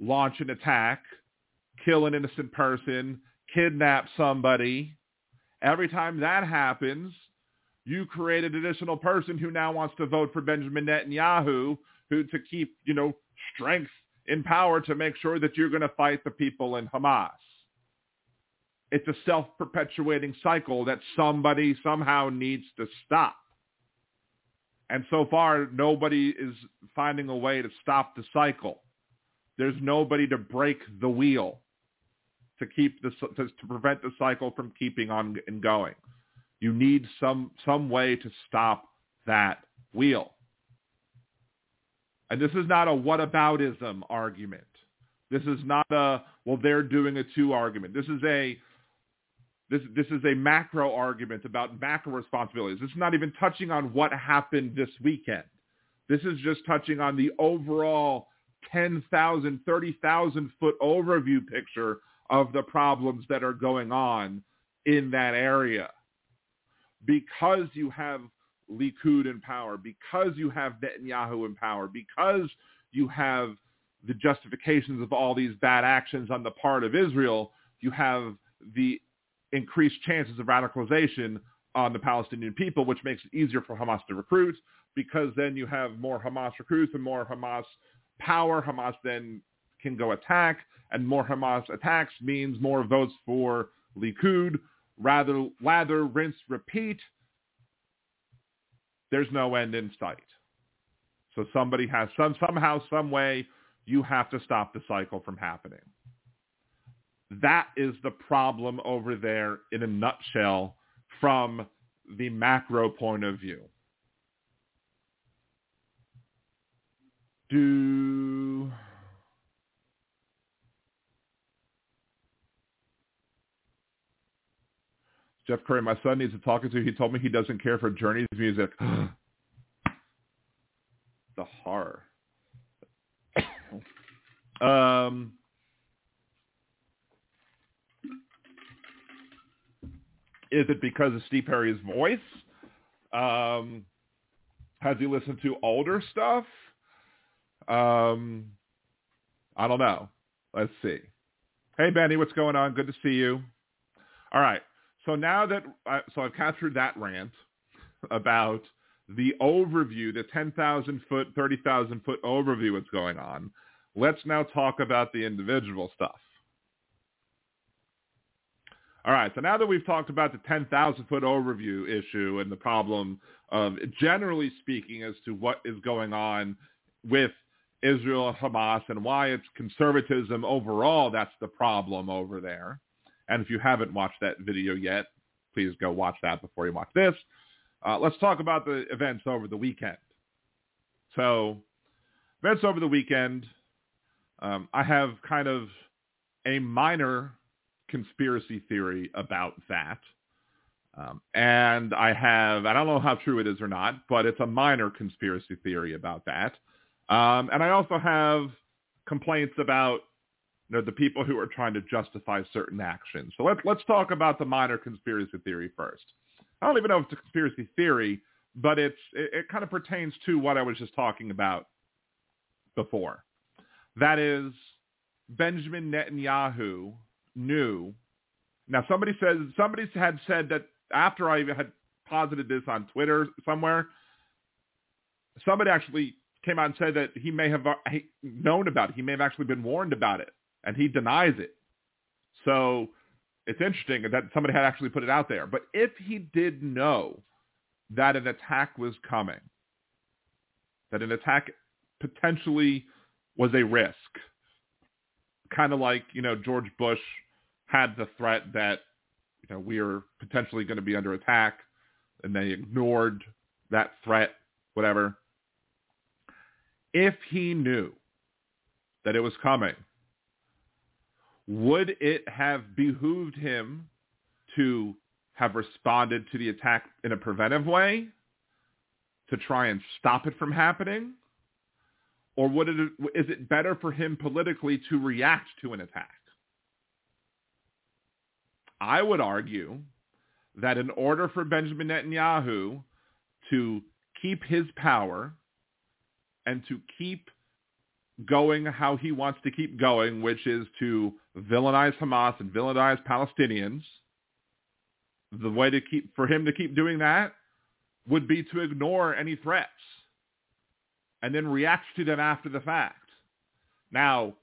launch an attack, kill an innocent person, kidnap somebody, every time that happens, you create an additional person who now wants to vote for Benjamin Netanyahu who to keep, you know, strength in power to make sure that you're going to fight the people in Hamas. It's a self-perpetuating cycle that somebody somehow needs to stop. And so far, nobody is finding a way to stop the cycle. There's nobody to break the wheel to keep the to, to prevent the cycle from keeping on and going. You need some some way to stop that wheel. And this is not a whataboutism argument. This is not a well they're doing a two argument. This is a this this is a macro argument about macro responsibilities. This is not even touching on what happened this weekend. This is just touching on the overall 10,000, 30,000 foot overview picture of the problems that are going on in that area. Because you have Likud in power, because you have Netanyahu in power, because you have the justifications of all these bad actions on the part of Israel, you have the increased chances of radicalization on the Palestinian people, which makes it easier for Hamas to recruit because then you have more Hamas recruits and more Hamas power. Hamas then can go attack, and more Hamas attacks means more votes for Likud. Rather, lather, rinse, repeat. There's no end in sight. So somebody has some somehow, some way, you have to stop the cycle from happening. That is the problem over there in a nutshell from the macro point of view. Do Jeff Curry, my son needs to talk to. You. He told me he doesn't care for Journey's music. [gasps] the horror. [coughs] um, Is it because of Steve Perry's voice? Um, has he listened to older stuff? Um, I don't know. Let's see. Hey, Benny, what's going on? Good to see you. All right. So now that I, so I've captured that rant about the overview, the 10,000 foot, 30,000 foot overview what's going on. Let's now talk about the individual stuff. All right, so now that we've talked about the 10,000 foot overview issue and the problem of generally speaking as to what is going on with Israel and Hamas and why it's conservatism overall that's the problem over there. And if you haven't watched that video yet, please go watch that before you watch this. Uh, let's talk about the events over the weekend. So, events over the weekend, um, I have kind of a minor conspiracy theory about that. Um, and I have, I don't know how true it is or not, but it's a minor conspiracy theory about that. Um, and I also have complaints about you know, the people who are trying to justify certain actions. So let's let's talk about the minor conspiracy theory first. I don't even know if it's a conspiracy theory, but it's it, it kind of pertains to what I was just talking about before. That is, Benjamin Netanyahu knew. Now somebody says somebody had said that after I had posited this on Twitter somewhere, somebody actually came out and said that he may have known about it. He may have actually been warned about it, and he denies it. So it's interesting that somebody had actually put it out there. But if he did know that an attack was coming, that an attack potentially was a risk, kind of like, you know, George Bush had the threat that, you know, we are potentially going to be under attack and they ignored that threat, whatever. If he knew that it was coming, would it have behooved him to have responded to the attack in a preventive way to try and stop it from happening? Or would it, is it better for him politically to react to an attack? I would argue that in order for Benjamin Netanyahu to keep his power and to keep going how he wants to keep going, which is to villainize Hamas and villainize Palestinians, the way to keep for him to keep doing that would be to ignore any threats and then react to them after the fact. Now,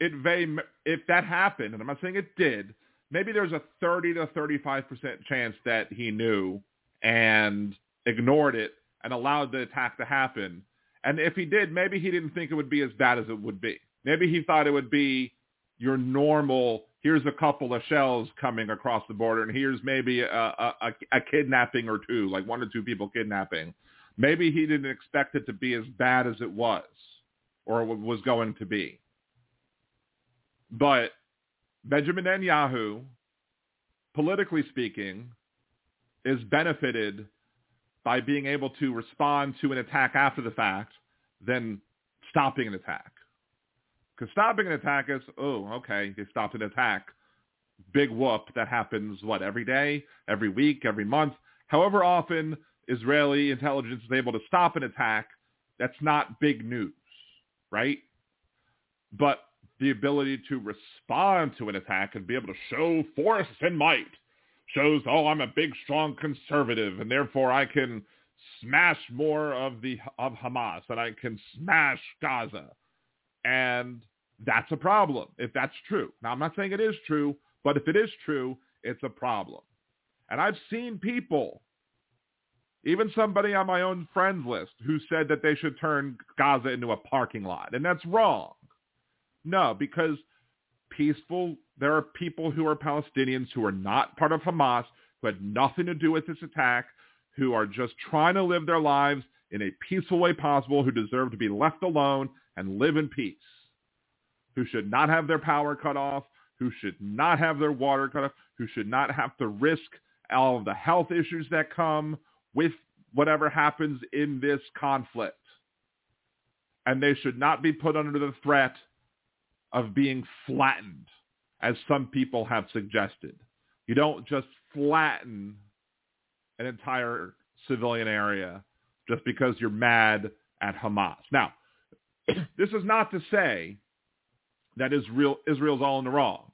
it may, if that happened, and I'm not saying it did, maybe there's a 30 to 35% chance that he knew and ignored it and allowed the attack to happen and if he did, maybe he didn't think it would be as bad as it would be. Maybe he thought it would be your normal, here's a couple of shells coming across the border, and here's maybe a, a, a kidnapping or two, like one or two people kidnapping. Maybe he didn't expect it to be as bad as it was or was going to be. But Benjamin Netanyahu, politically speaking, is benefited by being able to respond to an attack after the fact than stopping an attack. Because stopping an attack is, oh, okay, they stopped an attack. Big whoop. That happens, what, every day, every week, every month. However often Israeli intelligence is able to stop an attack, that's not big news, right? But the ability to respond to an attack and be able to show force and might shows, oh, I'm a big, strong conservative, and therefore I can smash more of the of Hamas, and I can smash Gaza, and that's a problem if that's true. Now, I'm not saying it is true, but if it is true, it's a problem. And I've seen people, even somebody on my own friends list, who said that they should turn Gaza into a parking lot, and that's wrong. No, because peaceful. There are people who are Palestinians who are not part of Hamas, who had nothing to do with this attack, who are just trying to live their lives in a peaceful way possible, who deserve to be left alone and live in peace, who should not have their power cut off, who should not have their water cut off, who should not have to risk all of the health issues that come with whatever happens in this conflict. And they should not be put under the threat of being flattened, as some people have suggested. You don't just flatten an entire civilian area just because you're mad at Hamas. Now, [clears throat] this is not to say that Israel Israel's all in the wrong,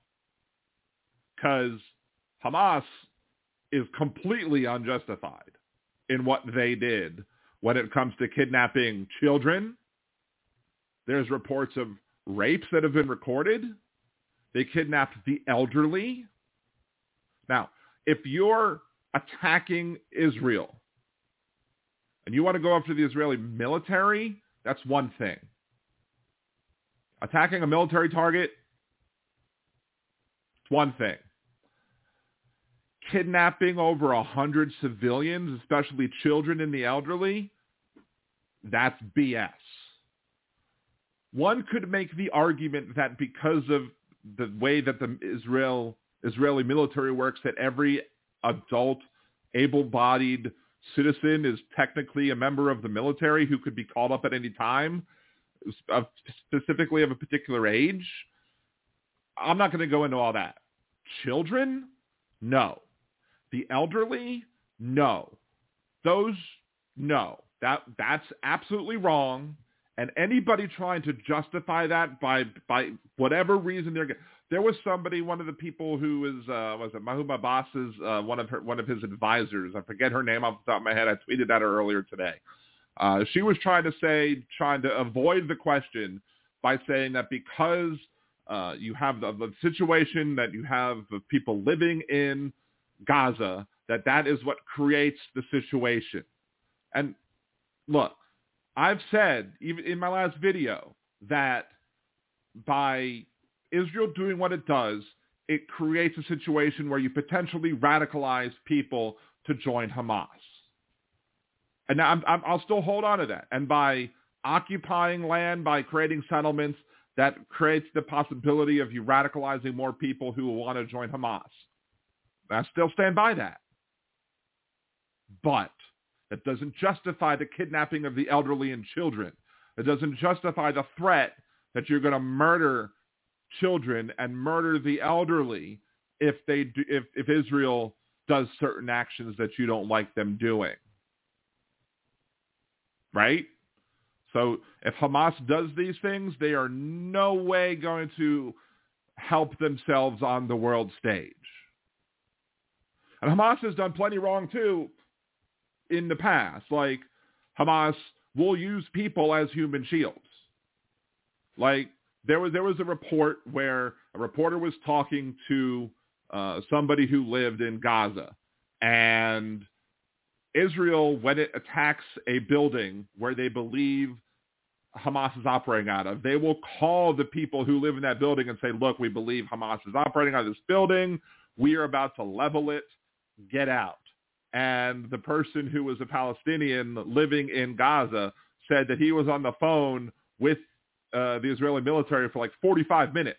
because Hamas is completely unjustified in what they did when it comes to kidnapping children. There's reports of rapes that have been recorded. They kidnapped the elderly. Now, if you're attacking Israel and you want to go after the Israeli military, that's one thing. Attacking a military target, it's one thing. Kidnapping over a hundred civilians, especially children and the elderly, that's BS. One could make the argument that because of the way that the Israel Israeli military works, that every adult, able-bodied citizen is technically a member of the military who could be called up at any time, specifically of a particular age. I'm not going to go into all that. Children? No. The elderly? No. Those? No. That that's absolutely wrong. And anybody trying to justify that by by whatever reason they're there was somebody, one of the people who was uh, was it Mahmoud Abbas's uh, one of her one of his advisors. I forget her name off the top of my head. I tweeted at her earlier today. Uh, she was trying to say, trying to avoid the question by saying that because uh, you have the, the situation that you have of people living in Gaza, that that is what creates the situation. And look, I've said even in my last video that by Israel doing what it does, it creates a situation where you potentially radicalize people to join Hamas. And now I'm, I'm, I'll still hold on to that. And by occupying land, by creating settlements, that creates the possibility of you radicalizing more people who want to join Hamas. I still stand by that. But that doesn't justify the kidnapping of the elderly and children. It doesn't justify the threat that you're going to murder children and murder the elderly if they do, if if Israel does certain actions that you don't like them doing. Right? So if Hamas does these things, they are no way going to help themselves on the world stage. And Hamas has done plenty wrong too in the past. Like Hamas will use people as human shields. Like there was there was a report where a reporter was talking to uh, somebody who lived in Gaza, and Israel, when it attacks a building where they believe Hamas is operating out of, they will call the people who live in that building and say, "Look, we believe Hamas is operating out of this building. We are about to level it. Get out." And the person who was a Palestinian living in Gaza said that he was on the phone with uh, the Israeli military for like 45 minutes,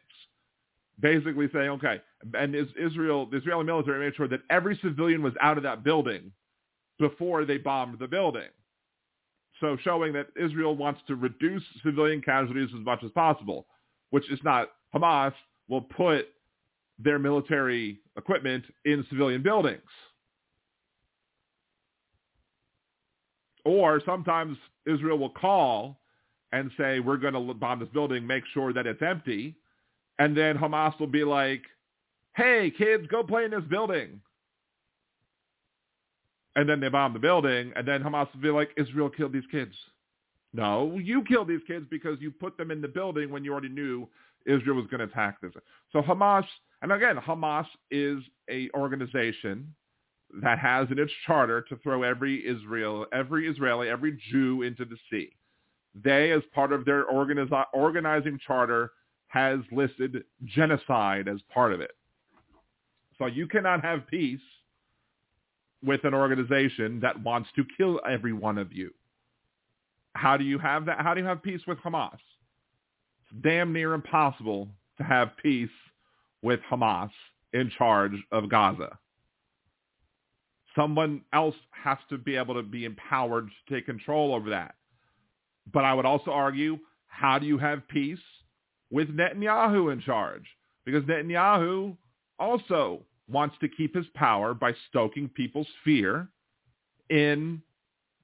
basically saying, okay, and Israel, the Israeli military made sure that every civilian was out of that building before they bombed the building. So showing that Israel wants to reduce civilian casualties as much as possible, which is not Hamas will put their military equipment in civilian buildings. Or sometimes Israel will call and say, we're going to bomb this building, make sure that it's empty. And then Hamas will be like, hey, kids, go play in this building. And then they bomb the building, and then Hamas will be like, Israel killed these kids. No, you killed these kids because you put them in the building when you already knew Israel was going to attack this. So Hamas, and again, Hamas is a organization that has in its charter to throw every Israel, every Israeli, every Jew into the sea they, as part of their organiz- organizing charter, has listed genocide as part of it. So you cannot have peace with an organization that wants to kill every one of you. How do you have that? How do you have peace with Hamas? It's damn near impossible to have peace with Hamas in charge of Gaza. Someone else has to be able to be empowered to take control over that. But I would also argue, how do you have peace with Netanyahu in charge? Because Netanyahu also wants to keep his power by stoking people's fear in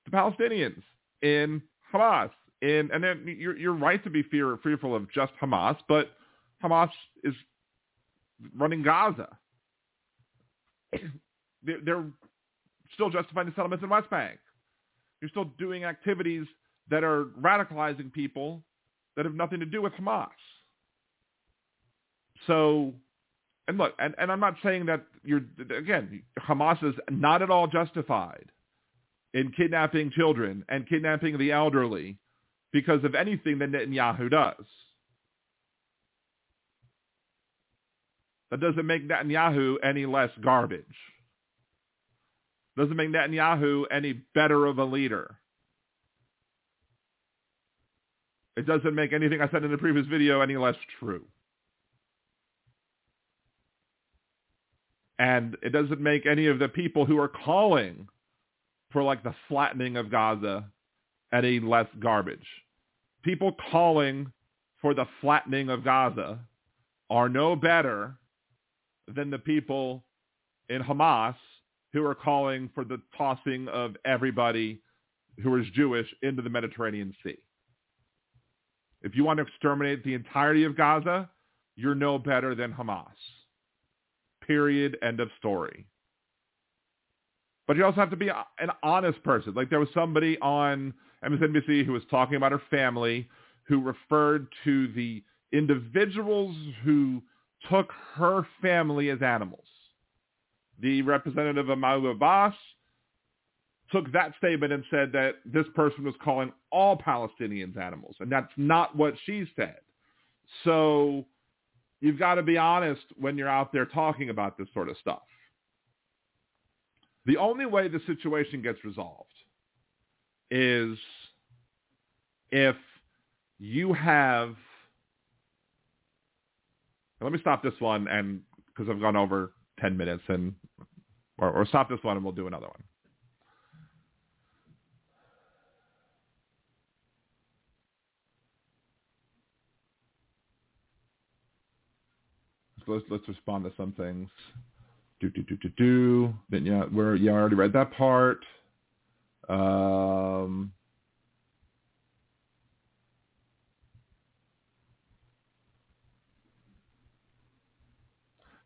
the Palestinians, in Hamas, in and then you're you're right to be fear, fearful of just Hamas, but Hamas is running Gaza. [clears throat] They're, still justifying the settlements in West Bank. You're still doing activities that are radicalizing people that have nothing to do with Hamas. So, and look, and, and I'm not saying that you're, again, Hamas is not at all justified in kidnapping children and kidnapping the elderly because of anything that Netanyahu does. That doesn't make Netanyahu any less garbage. Doesn't make Netanyahu any better of a leader. It doesn't make anything I said in the previous video any less true. And it doesn't make any of the people who are calling for like the flattening of Gaza any less garbage. People calling for the flattening of Gaza are no better than the people in Hamas who are calling for the tossing of everybody who is Jewish into the Mediterranean Sea. If you want to exterminate the entirety of Gaza, you're no better than Hamas. Period. End of story. But you also have to be an honest person. Like there was somebody on MSNBC who was talking about her family who referred to the individuals who took her family as animals. The representative of Mahmoud Abbas took that statement and said that this person was calling all Palestinians animals, and that's not what she said. So you've got to be honest when you're out there talking about this sort of stuff. The only way the situation gets resolved is if you have let me stop this one and because I've gone over 10 minutes and or, or stop this one and we'll do another one. Let's let's respond to some things. Do do do do do. Then yeah, where yeah, I already read that part. Um,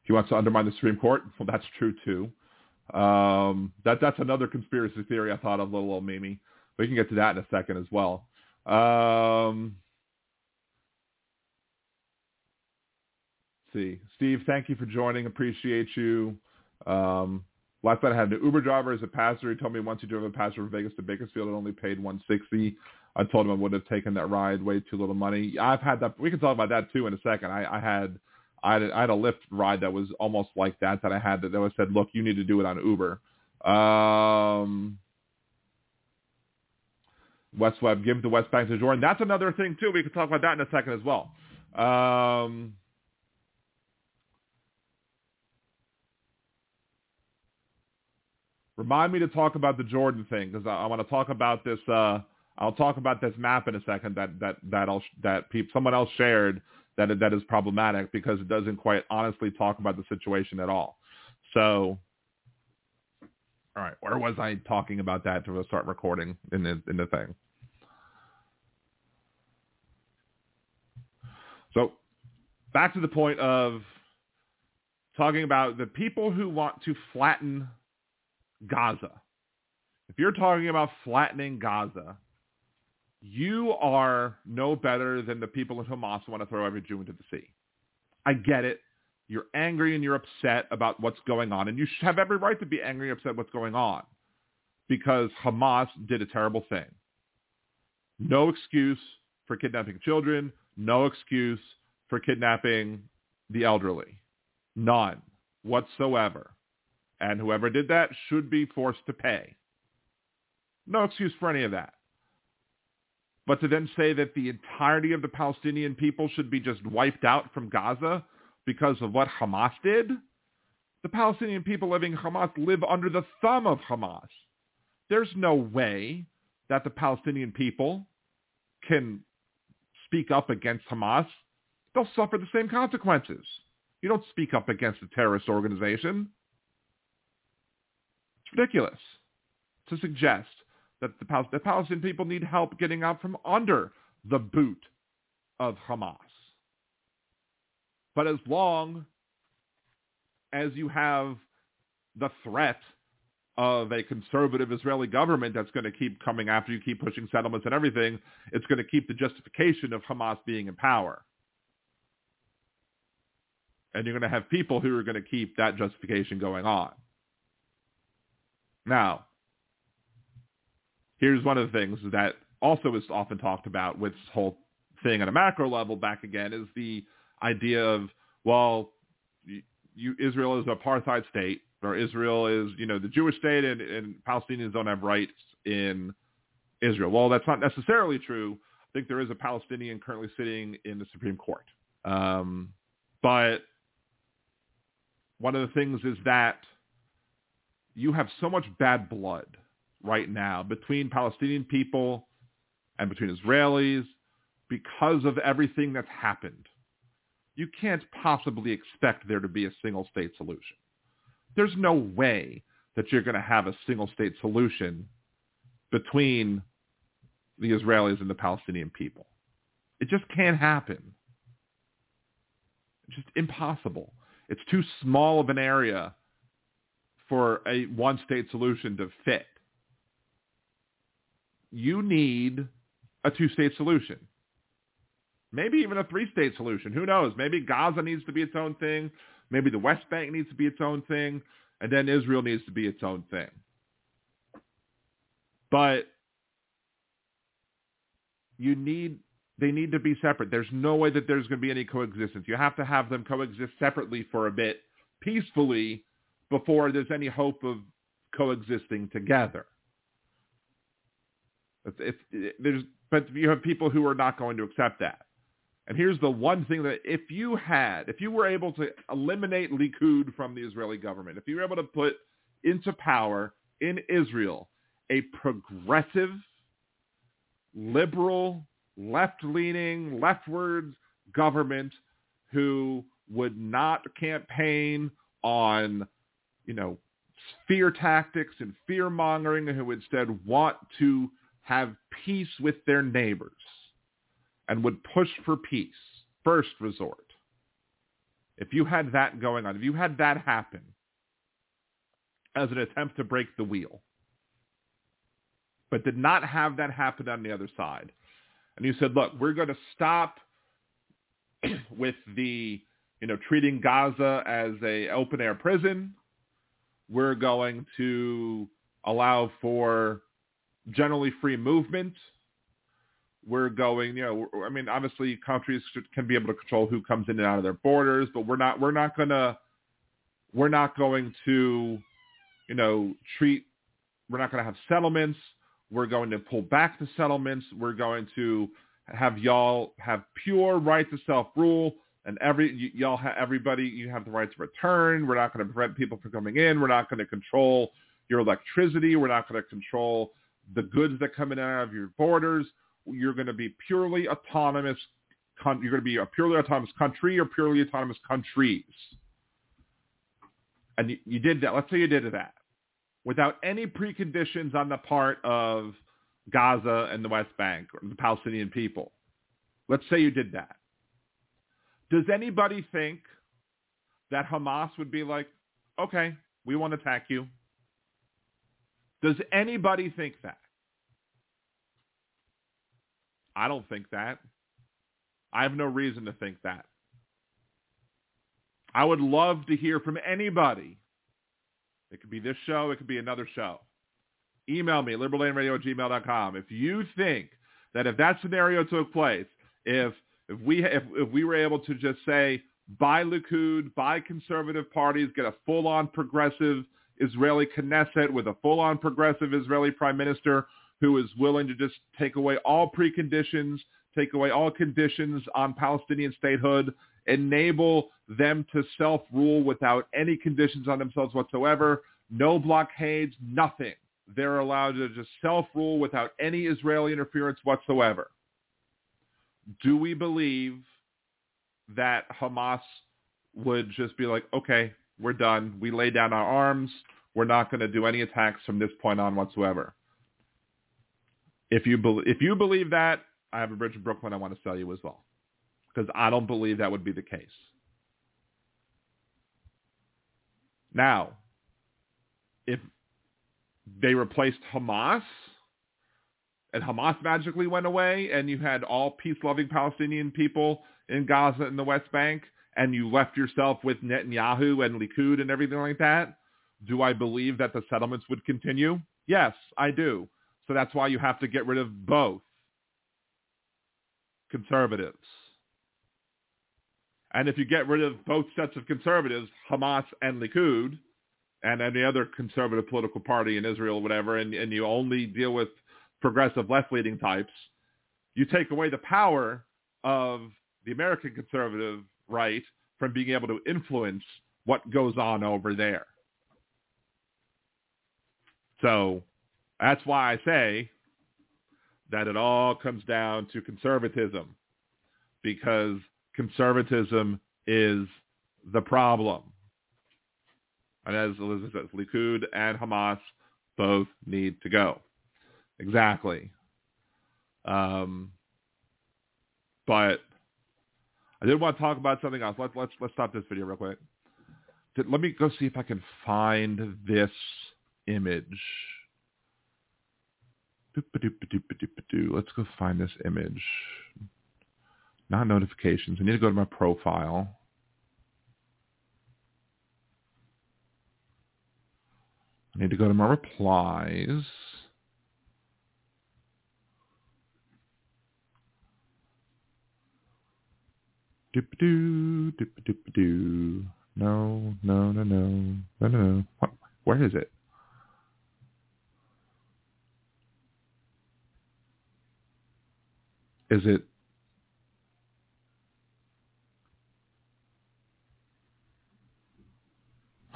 He wants to undermine the Supreme Court. Well, that's true too. Um, that that's another conspiracy theory I thought of, little old Mimi. We can get to that in a second as well. Um, see, Steve, thank you for joining. Appreciate you. Um, last night I had an Uber driver as a passenger. He told me once he drove a passenger from Vegas to Bakersfield, it only paid 160. I told him I would have taken that ride, way too little money. I've had that. We can talk about that too in a second. I, I had I had, I had a Lyft ride that was almost like that that I had that, that was said, look, you need to do it on Uber. Um, West Web, give the West Bank to Jordan. That's another thing too. We can talk about that in a second as well. Um, remind me to talk about the Jordan thing because I, I want to talk about this. Uh, I'll talk about this map in a second that that that I'll, that someone else shared that that is problematic because it doesn't quite honestly talk about the situation at all. So, all right, where was I talking about that to start recording in the in the thing? So, back to the point of talking about the people who want to flatten Gaza. If you're talking about flattening Gaza, you are no better than the people in Hamas who want to throw every Jew into the sea. I get it. You're angry and you're upset about what's going on, and you should have every right to be angry and upset what's going on because Hamas did a terrible thing. No excuse for kidnapping children. No excuse for kidnapping the elderly. None whatsoever. And whoever did that should be forced to pay. No excuse for any of that. But to then say that the entirety of the Palestinian people should be just wiped out from Gaza because of what Hamas did, the Palestinian people living in Hamas live under the thumb of Hamas. There's no way that the Palestinian people can speak up against Hamas. They'll suffer the same consequences. You don't speak up against a terrorist organization. It's ridiculous to suggest that the, Pal- the Palestinian people need help getting out from under the boot of Hamas. But as long as you have the threat of a conservative Israeli government that's going to keep coming after you, keep pushing settlements and everything, it's going to keep the justification of Hamas being in power. And you're going to have people who are going to keep that justification going on. Now, here's one of the things that also is often talked about with this whole thing at a macro level back again is the idea of, well, you, Israel is a apartheid state, or Israel is, you know, the Jewish state, and, and Palestinians don't have rights in Israel. Well, that's not necessarily true. I think there is a Palestinian currently sitting in the Supreme Court. Um, but one of the things is that you have so much bad blood right now between Palestinian people and between Israelis because of everything that's happened. You can't possibly expect there to be a single state solution. There's no way that you're going to have a single state solution between the Israelis and the Palestinian people. It just can't happen. It's just impossible. It's too small of an area for a one-state solution to fit. You need a two-state solution. Maybe even a three-state solution. Who knows? Maybe Gaza needs to be its own thing. Maybe the West Bank needs to be its own thing. And then Israel needs to be its own thing. But you need they need to be separate. There's no way that there's going to be any coexistence. You have to have them coexist separately for a bit, peacefully, before there's any hope of coexisting together. If, if, there's, but you have people who are not going to accept that. And here's the one thing that if you had, if you were able to eliminate Likud from the Israeli government, if you were able to put into power in Israel a progressive, liberal, left-leaning, leftwards government who would not campaign on, you know, fear tactics and fear mongering, who instead want to have peace with their neighbors and would push for peace, first resort. If you had that going on, if you had that happen as an attempt to break the wheel, but did not have that happen on the other side, and you said, look, we're going to stop [clears throat] with the, you know, treating Gaza as a open air prison. We're going to allow for generally free movement we're going, you know, I mean, obviously countries can be able to control who comes in and out of their borders, but we're not, we're not gonna, we're not going to, you know, treat, we're not going to have settlements. We're going to pull back the settlements. We're going to have y'all have pure right to self-rule and every y- y'all have everybody you have the right to return. We're not going to prevent people from coming in. We're not going to control your electricity. We're not going to control the goods that come in and out of your borders you're going to be purely autonomous. You're going to be a purely autonomous country or purely autonomous countries. And you, did that. Let's say you did that without any preconditions on the part of Gaza and the West Bank or the Palestinian people. Let's say you did that. Does anybody think that Hamas would be like, okay, we want to attack you? Does anybody think that? I don't think that. I have no reason to think that. I would love to hear from anybody. It could be this show. It could be another show. Email me, liberaldanradio at gmail.com. If you think that if that scenario took place, if if we if, if we were able to just say buy Likud, buy conservative parties, get a full-on progressive Israeli Knesset with a full-on progressive Israeli prime minister who is willing to just take away all preconditions, take away all conditions on Palestinian statehood, enable them to self-rule without any conditions on themselves whatsoever, no blockades, nothing. They're allowed to just self-rule without any Israeli interference whatsoever. Do we believe that Hamas would just be like, okay, we're done. We lay down our arms. We're not going to do any attacks from this point on whatsoever. If you be- if you believe that, I have a bridge in Brooklyn I want to sell you as well, because I don't believe that would be the case. Now, if they replaced Hamas and Hamas magically went away and you had all peace-loving Palestinian people in Gaza and the West Bank and you left yourself with Netanyahu and Likud and everything like that, do I believe that the settlements would continue? Yes, I do. So that's why you have to get rid of both conservatives. And if you get rid of both sets of conservatives, Hamas and Likud, and any other conservative political party in Israel, whatever, and, and you only deal with progressive left-leaning types, you take away the power of the American conservative right from being able to influence what goes on over there. So that's why I say that it all comes down to conservatism because conservatism is the problem. And as Elizabeth says, Likud and Hamas both need to go. Exactly. Um, but I did want to talk about something else. Let's let's let's stop this video real quick. Let me go see if I can find this image. Let's go find this image. Not notifications. I need to go to my profile. I need to go to my replies. Doop-a-doo, doop-a-doop-a-doo. No, no, no, no, no, no, no. What? Where is it? Is it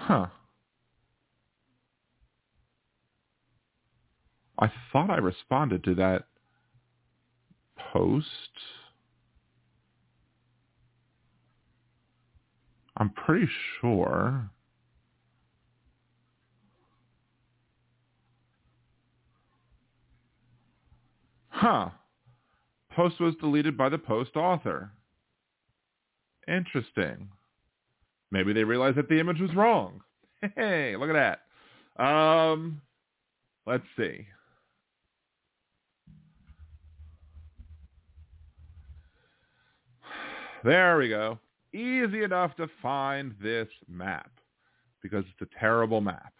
Huh. I thought I responded to that post. I'm pretty sure. Huh. Post was deleted by the post author. Interesting. Maybe they realized that the image was wrong. [laughs] Hey, look at that. Um, let's see. There we go. Easy enough to find this map because it's a terrible map.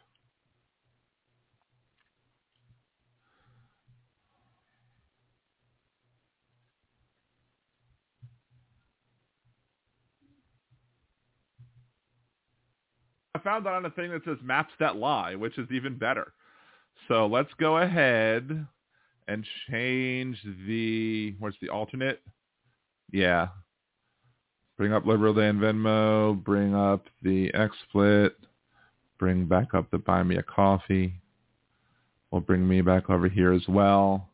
I found that on a thing that says maps that lie, which is even better. So let's go ahead and change the, where's the alternate? Yeah. Bring up Liberal Day and Venmo, bring up the XSplit, bring back up the Buy Me a Coffee. Will bring me back over here as well.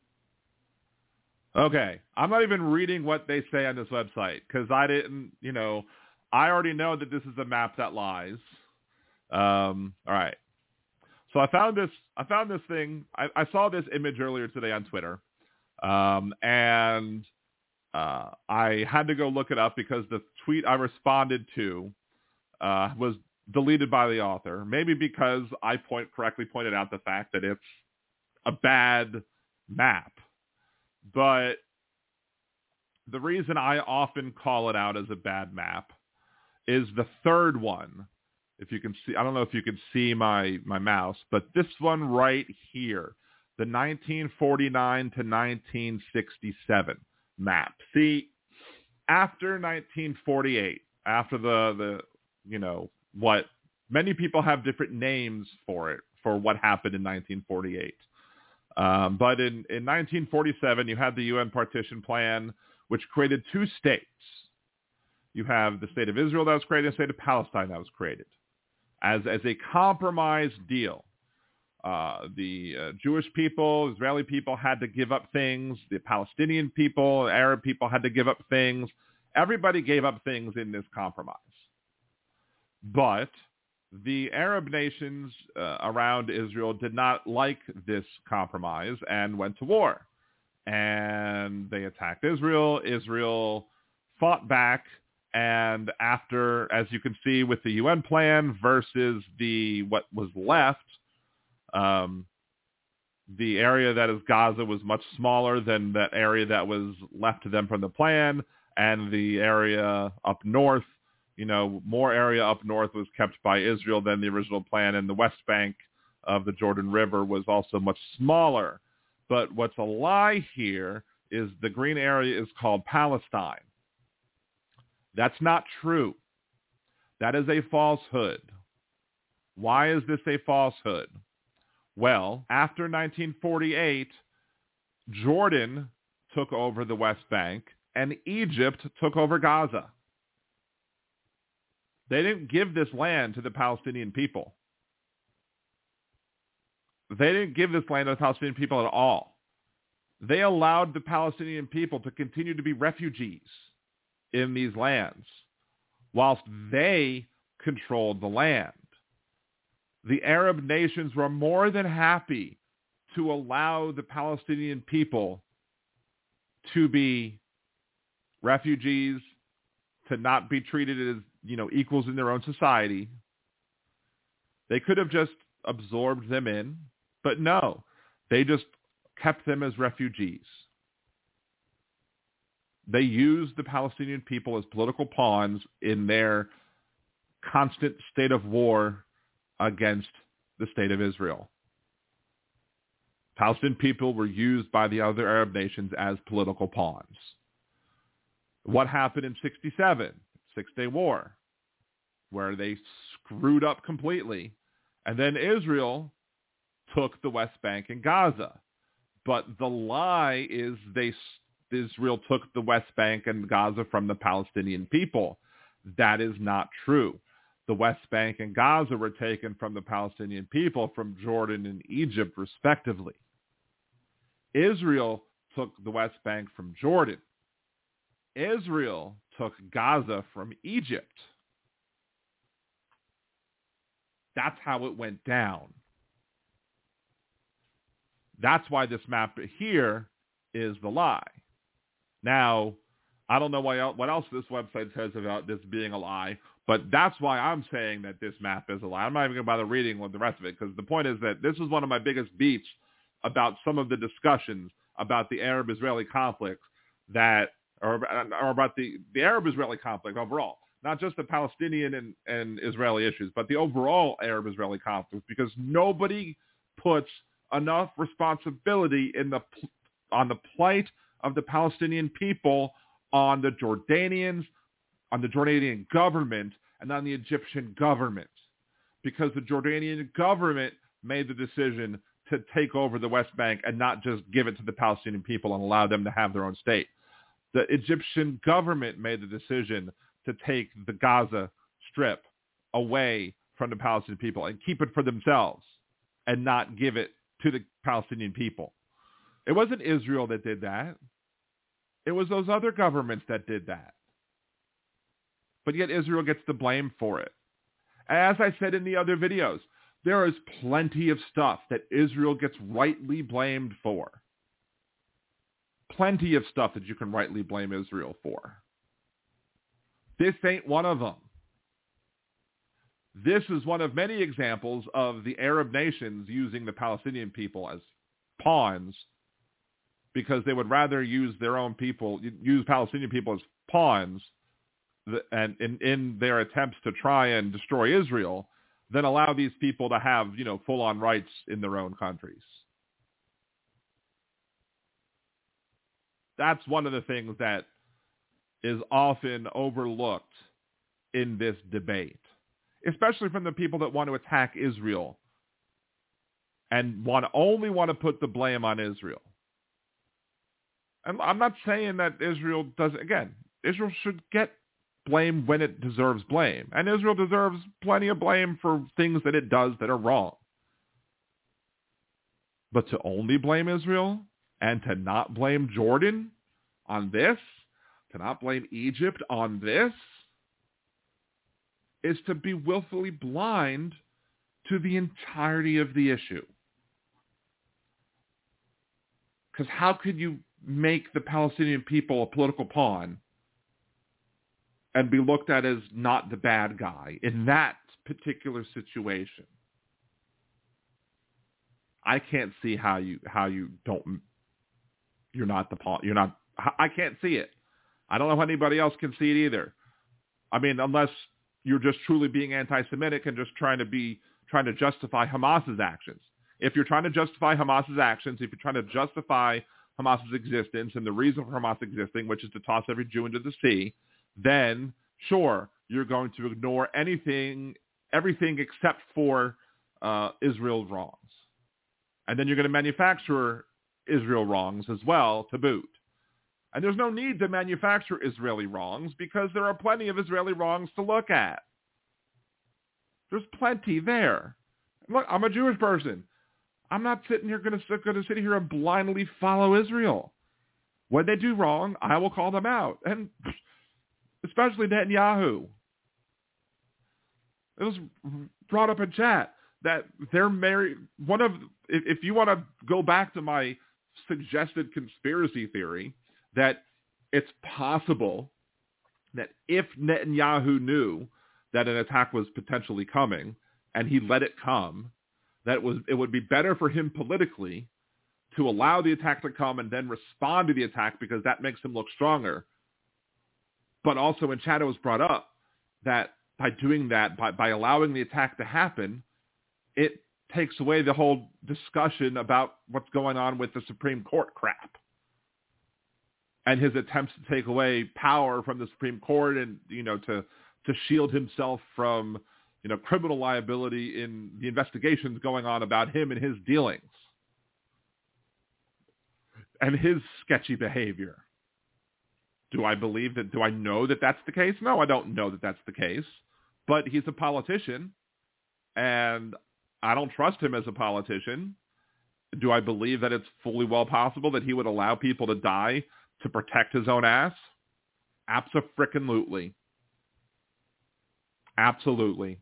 Okay. I'm not even reading what they say on this website because I didn't, you know, I already know that this is a map that lies. Um, all right. So I found this. I found this thing. I, I saw this image earlier today on Twitter, um, and uh, I had to go look it up because the tweet I responded to uh, was deleted by the author. Maybe because I point correctly pointed out the fact that it's a bad map, but the reason I often call it out as a bad map is the third one if you can see, I don't know if you can see my, my mouse, but this one right here, the 1949 to 1967 map. See, after 1948, after the, the, you know, what many people have different names for it, for what happened in 1948. Um, but in, in 1947, you had the UN partition plan, which created two states. You have the state of Israel that was created, and the state of Palestine that was created as, as a compromise deal. Uh, the uh, Jewish people, Israeli people had to give up things. The Palestinian people, Arab people had to give up things. Everybody gave up things in this compromise. But the Arab nations uh, around Israel did not like this compromise and went to war. And they attacked Israel. Israel fought back. And after, as you can see with the UN plan versus the what was left, um, the area that is Gaza was much smaller than that area that was left to them from the plan, and the area up north, you know, more area up north was kept by Israel than the original plan, and the West Bank of the Jordan River was also much smaller. But what's a lie here is the green area is called Palestine. That's not true. That is a falsehood. Why is this a falsehood? Well, after 1948, Jordan took over the West Bank and Egypt took over Gaza. They didn't give this land to the Palestinian people. They didn't give this land to the Palestinian people at all. They allowed the Palestinian people to continue to be refugees in these lands whilst they controlled the land the Arab nations were more than happy to allow the Palestinian people to be refugees, to not be treated as, you know, equals in their own society. They could have just absorbed them in, but no, they just kept them as refugees. They used the Palestinian people as political pawns in their constant state of war against the state of Israel. Palestinian people were used by the other Arab nations as political pawns. What happened in 67, Six-Day War, where they screwed up completely, and then Israel took the West Bank and Gaza. But the lie is they Israel took the West Bank and Gaza from the Palestinian people. That is not true the West Bank and Gaza were taken from the Palestinian people from Jordan and Egypt, respectively. Israel took the West Bank from Jordan. Israel took Gaza from Egypt. That's how it went down. That's why this map here is the lie. Now, I don't know what else this website says about this being a lie, but that's why I'm saying that this map is a lie. I'm not even going to bother reading the rest of it because the point is that this is one of my biggest beats about some of the discussions about the Arab-Israeli conflicts that, or, or about the, the Arab-Israeli conflict overall, not just the Palestinian and, and Israeli issues, but the overall Arab-Israeli conflict because nobody puts enough responsibility in the on the plight of the Palestinian people on the Jordanians, on the Jordanian government and on the Egyptian government because the Jordanian government made the decision to take over the West Bank and not just give it to the Palestinian people and allow them to have their own state. The Egyptian government made the decision to take the Gaza Strip away from the Palestinian people and keep it for themselves and not give it to the Palestinian people. It wasn't Israel that did that. It was those other governments that did that but yet Israel gets the blame for it. As I said in the other videos, there is plenty of stuff that Israel gets rightly blamed for. Plenty of stuff that you can rightly blame Israel for. This ain't one of them. This is one of many examples of the Arab nations using the Palestinian people as pawns because they would rather use their own people, use Palestinian people as pawns and in, in their attempts to try and destroy Israel then allow these people to have, you know, full-on rights in their own countries. That's one of the things that is often overlooked in this debate, especially from the people that want to attack Israel and want only want to put the blame on Israel. And I'm not saying that Israel doesn't, again. Israel should get blame when it deserves blame. And Israel deserves plenty of blame for things that it does that are wrong. But to only blame Israel and to not blame Jordan on this, to not blame Egypt on this, is to be willfully blind to the entirety of the issue. Because how could you make the Palestinian people a political pawn and be looked at as not the bad guy in that particular situation? I can't see how you how you don't you're not the you're not I can't see it. I don't know if anybody else can see it either. I mean, unless you're just truly being anti-Semitic and just trying to be trying to justify Hamas's actions. If you're trying to justify Hamas's actions, if you're trying to justify Hamas's existence and the reason for Hamas existing, which is to toss every Jew into the sea, then sure, you're going to ignore anything, everything except for uh, Israel's wrongs. And then you're going to manufacture Israel wrongs as well to boot. And there's no need to manufacture Israeli wrongs because there are plenty of Israeli wrongs to look at. There's plenty there. Look, I'm a Jewish person. I'm not sitting here going to, going to sit here and blindly follow Israel. When they do wrong, I will call them out. And especially Netanyahu. It was brought up in chat that they're married. One of, if, if you want to go back to my suggested conspiracy theory, that it's possible that if Netanyahu knew that an attack was potentially coming and he let it come, that it was it would be better for him politically to allow the attack to come and then respond to the attack because that makes him look stronger. But also when chat it was brought up that by doing that, by, by allowing the attack to happen, it takes away the whole discussion about what's going on with the Supreme Court crap and his attempts to take away power from the Supreme Court and you know to to shield himself from you know criminal liability in the investigations going on about him and his dealings and his sketchy behavior. Do I believe that? Do I know that that's the case? No, I don't know that that's the case. But he's a politician, and I don't trust him as a politician. Do I believe that it's fully well possible that he would allow people to die to protect his own ass? Absolutely. Absolutely.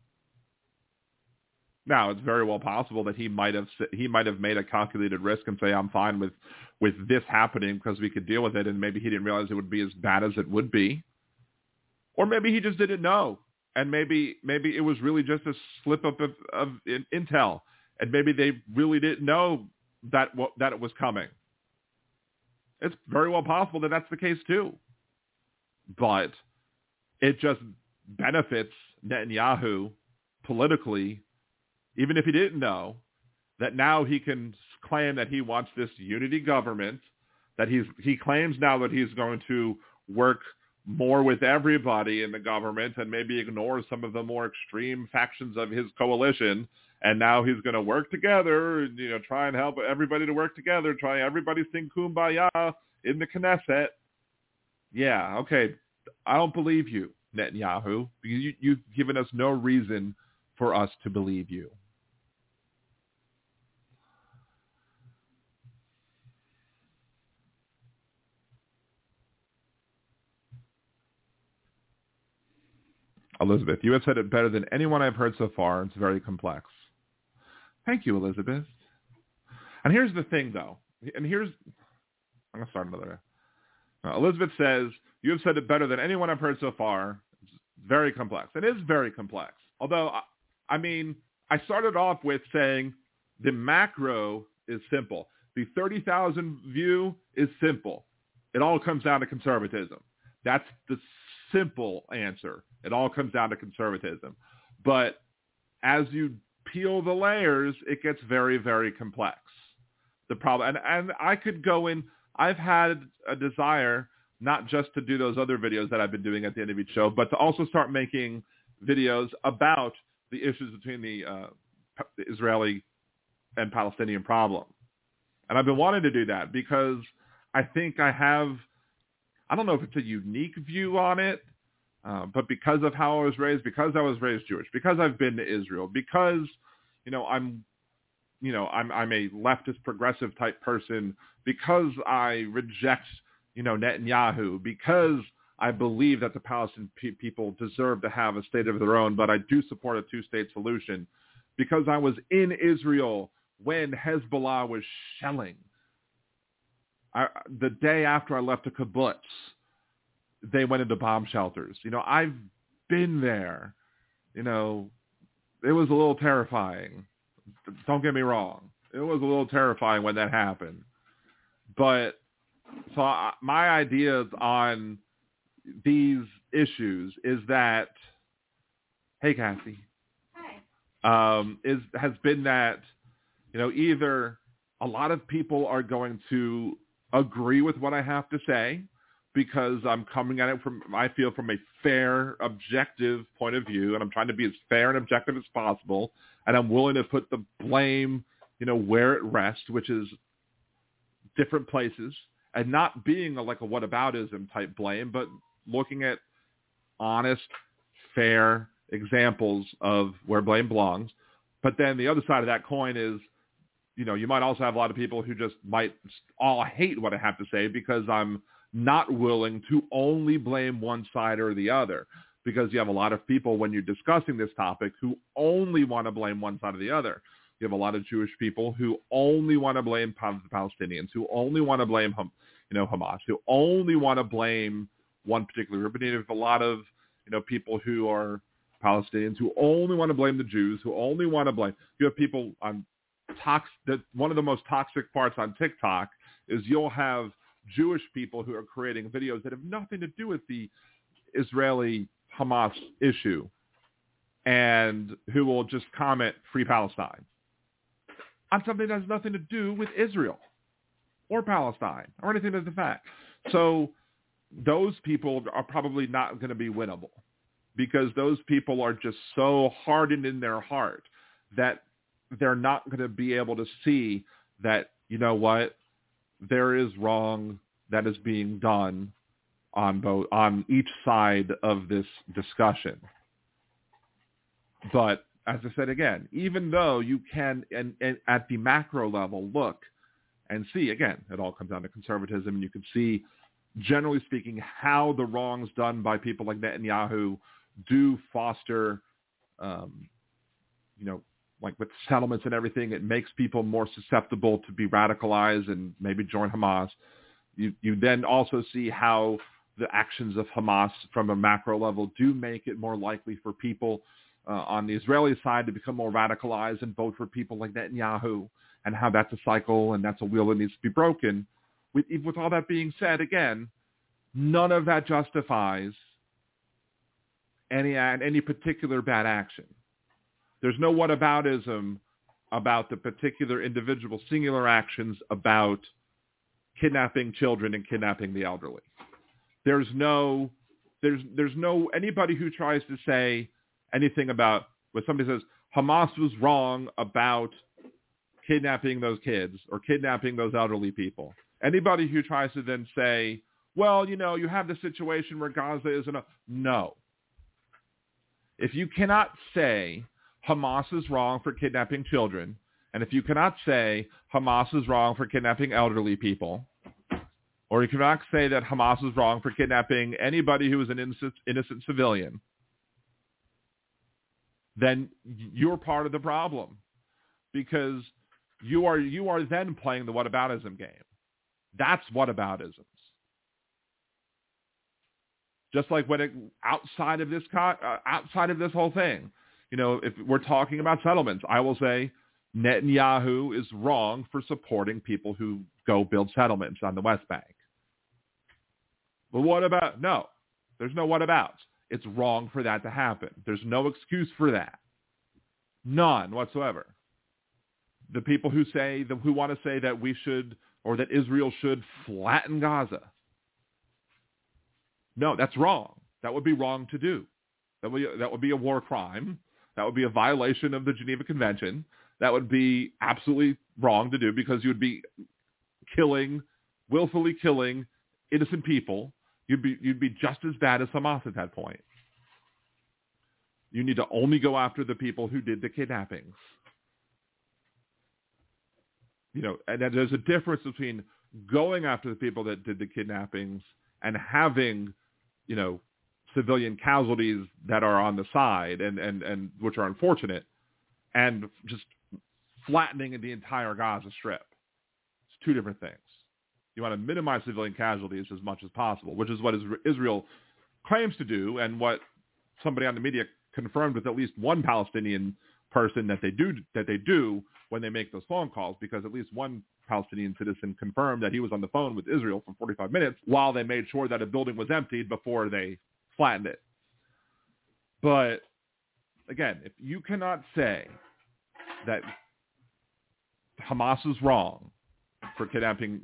Now, it's very well possible that he might have he might have made a calculated risk and say, "I'm fine with with this happening because we could deal with it," and maybe he didn't realize it would be as bad as it would be, or maybe he just didn't know, and maybe maybe it was really just a slip up of, of intel, and maybe they really didn't know that that it was coming. It's very well possible that that's the case too. But it just benefits Netanyahu politically, even if he didn't know, that now he can claim that he wants this unity government, that he's he claims now that he's going to work more with everybody in the government and maybe ignore some of the more extreme factions of his coalition and now he's going to work together, you know, try and help everybody to work together, try everybody sing kumbaya in the Knesset. Yeah, okay, I don't believe you, Netanyahu, because you, you've given us no reason for us to believe you. Elizabeth, you have said it better than anyone I've heard so far. It's very complex. Thank you, Elizabeth. And here's the thing, though. And here's, I'm going to start another. Uh, Elizabeth says, you have said it better than anyone I've heard so far. It's very complex. It is very complex. Although, I mean, I started off with saying the macro is simple. The 30,000 view is simple. It all comes down to conservatism. That's the simple answer. It all comes down to conservatism. But as you peel the layers, it gets very, very complex. The problem, and, and I could go in, I've had a desire not just to do those other videos that I've been doing at the end of each show, but to also start making videos about the issues between the, uh, the Israeli and Palestinian problem. And I've been wanting to do that because I think I have, I don't know if it's a unique view on it, uh, but because of how I was raised, because I was raised Jewish, because I've been to Israel, because you know I'm, you know I'm I'm a leftist progressive type person, because I reject you know Netanyahu, because I believe that the Palestinian pe- people deserve to have a state of their own, but I do support a two-state solution because I was in Israel when Hezbollah was shelling. I, the day after I left the kibbutz, they went into bomb shelters. You know, I've been there. You know, it was a little terrifying. Don't get me wrong. It was a little terrifying when that happened. But so I, my ideas on these issues is that, hey, Kathy, Hi. um, is has been that you know either a lot of people are going to agree with what I have to say because I'm coming at it from I feel from a fair, objective point of view, and I'm trying to be as fair and objective as possible, and I'm willing to put the blame, you know, where it rests, which is different places, and not being a, like a whataboutism type blame, but looking at honest, fair examples of where blame belongs. But then the other side of that coin is, you know, you might also have a lot of people who just might all hate what I have to say because I'm not willing to only blame one side or the other. Because you have a lot of people when you're discussing this topic who only want to blame one side or the other. You have a lot of Jewish people who only want to blame the Palestinians, who only want to blame, you know, Hamas, who only want to blame one particular group. And you have a lot of, you know, people who are Palestinians who only want to blame the Jews, who only want to blame. You have people on tox. That one of the most toxic parts on TikTok is you'll have Jewish people who are creating videos that have nothing to do with the Israeli Hamas issue, and who will just comment "Free Palestine" on something that has nothing to do with Israel or Palestine or anything to the fact. So those people are probably not going to be winnable because those people are just so hardened in their heart that they're not going to be able to see that, you know what, there is wrong that is being done on both on each side of this discussion. But as I said again, even though you can and, and at the macro level look and see again, it all comes down to conservatism. You can see, generally speaking, how the wrongs done by people like Netanyahu do foster, um, you know, like with settlements and everything, it makes people more susceptible to be radicalized and maybe join Hamas. You you then also see how the actions of Hamas from a macro level do make it more likely for people uh, on the Israeli side to become more radicalized and vote for people like Netanyahu, and how that's a cycle and that's a wheel that needs to be broken. With with all that being said, again, none of that justifies any any particular bad action. There's no whataboutism about the particular individual singular actions about kidnapping children and kidnapping the elderly. There's no there's there's no anybody who tries to say anything about when somebody says Hamas was wrong about kidnapping those kids or kidnapping those elderly people. Anybody who tries to then say, well, you know, you have the situation where Gaza isn't a no. If you cannot say Hamas is wrong for kidnapping children, and if you cannot say Hamas is wrong for kidnapping elderly people, or you cannot say that Hamas is wrong for kidnapping anybody who is an innocent, innocent civilian, then you're part of the problem because you are you are then playing the whataboutism game. That's whataboutisms. Just like when it outside of this uh, outside of this whole thing, you know, if we're talking about settlements, I will say Netanyahu is wrong for supporting people who go build settlements on the West Bank. But what about no? There's no what abouts. It's wrong for that to happen. There's no excuse for that. None whatsoever. The people who say who want to say that we should or that Israel should flatten Gaza no, that's wrong. That would be wrong to do. That would, that would be a war crime. That would be a violation of the Geneva Convention. That would be absolutely wrong to do because you would be killing, willfully killing innocent people. You'd be, you'd be just as bad as Hamas at that point. You need to only go after the people who did the kidnappings. You know, and there's a difference between going after the people that did the kidnappings and having you know, civilian casualties that are on the side and, and, and which are unfortunate and just flattening the entire Gaza Strip. It's two different things. You want to minimize civilian casualties as much as possible, which is what Israel claims to do and what somebody on the media confirmed with at least one Palestinian person that they do that they do when they make those phone calls because at least one Palestinian citizen confirmed that he was on the phone with Israel for 45 minutes while they made sure that a building was emptied before they flattened it. But again, if you cannot say that Hamas is wrong for kidnapping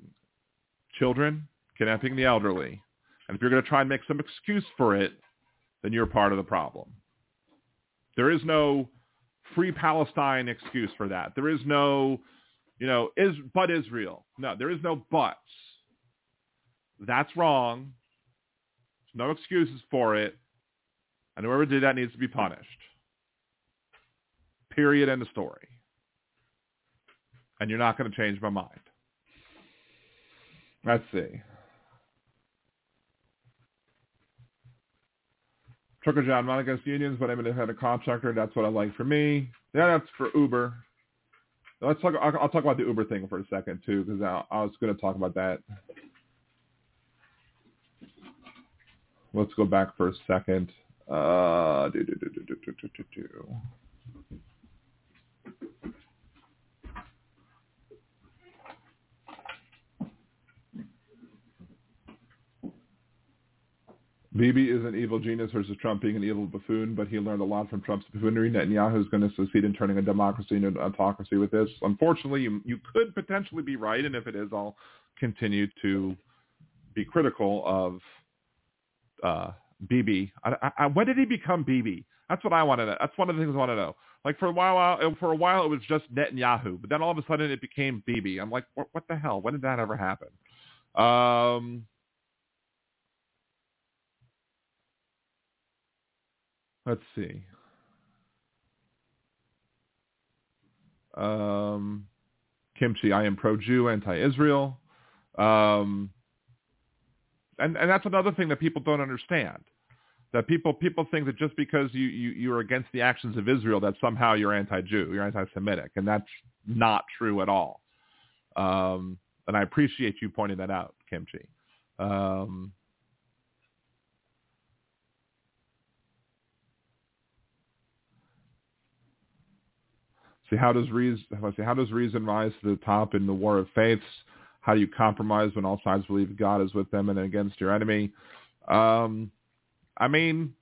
children, kidnapping the elderly, and if you're going to try and make some excuse for it, then you're part of the problem. There is no free Palestine excuse for that. There is no, you know, is but Israel. No, there is no buts. That's wrong. No excuses for it. And whoever did that needs to be punished. Period. End of story. And you're not going to change my mind. Let's see. Trucker John, I'm not against unions, but I'm going to have a contractor. That's what I like for me. Yeah, that's for Uber. Let's talk. I'll, talk about the Uber thing for a second too, because I was going to talk about that. Let's go back for a second. Uh, do, do, do, Bibi is an evil genius versus Trump being an evil buffoon, but he learned a lot from Trump's buffoonery. Netanyahu is going to succeed in turning a democracy into an autocracy with this. Unfortunately, you, you could potentially be right, and if it is, I'll continue to be critical of uh, Bibi. I, I, when did he become BB? That's what I want to know. That's one of the things I want to know. Like for a while, for a while it was just Netanyahu, but then all of a sudden it became BB. I'm like, what, what the hell? When did that ever happen? Um, Let's see. Um, kimchi, I am pro-Jew, anti-Israel. Um, and, and that's another thing that people don't understand. That people people think that just because you, you, you're against the actions of Israel, that somehow you're anti-Jew, you're anti-Semitic. And that's not true at all. Um, and I appreciate you pointing that out, Kimchi. Um, See how does reason see how does reason rise to the top in the war of faiths? How do you compromise when all sides believe God is with them and against your enemy? Um, I mean,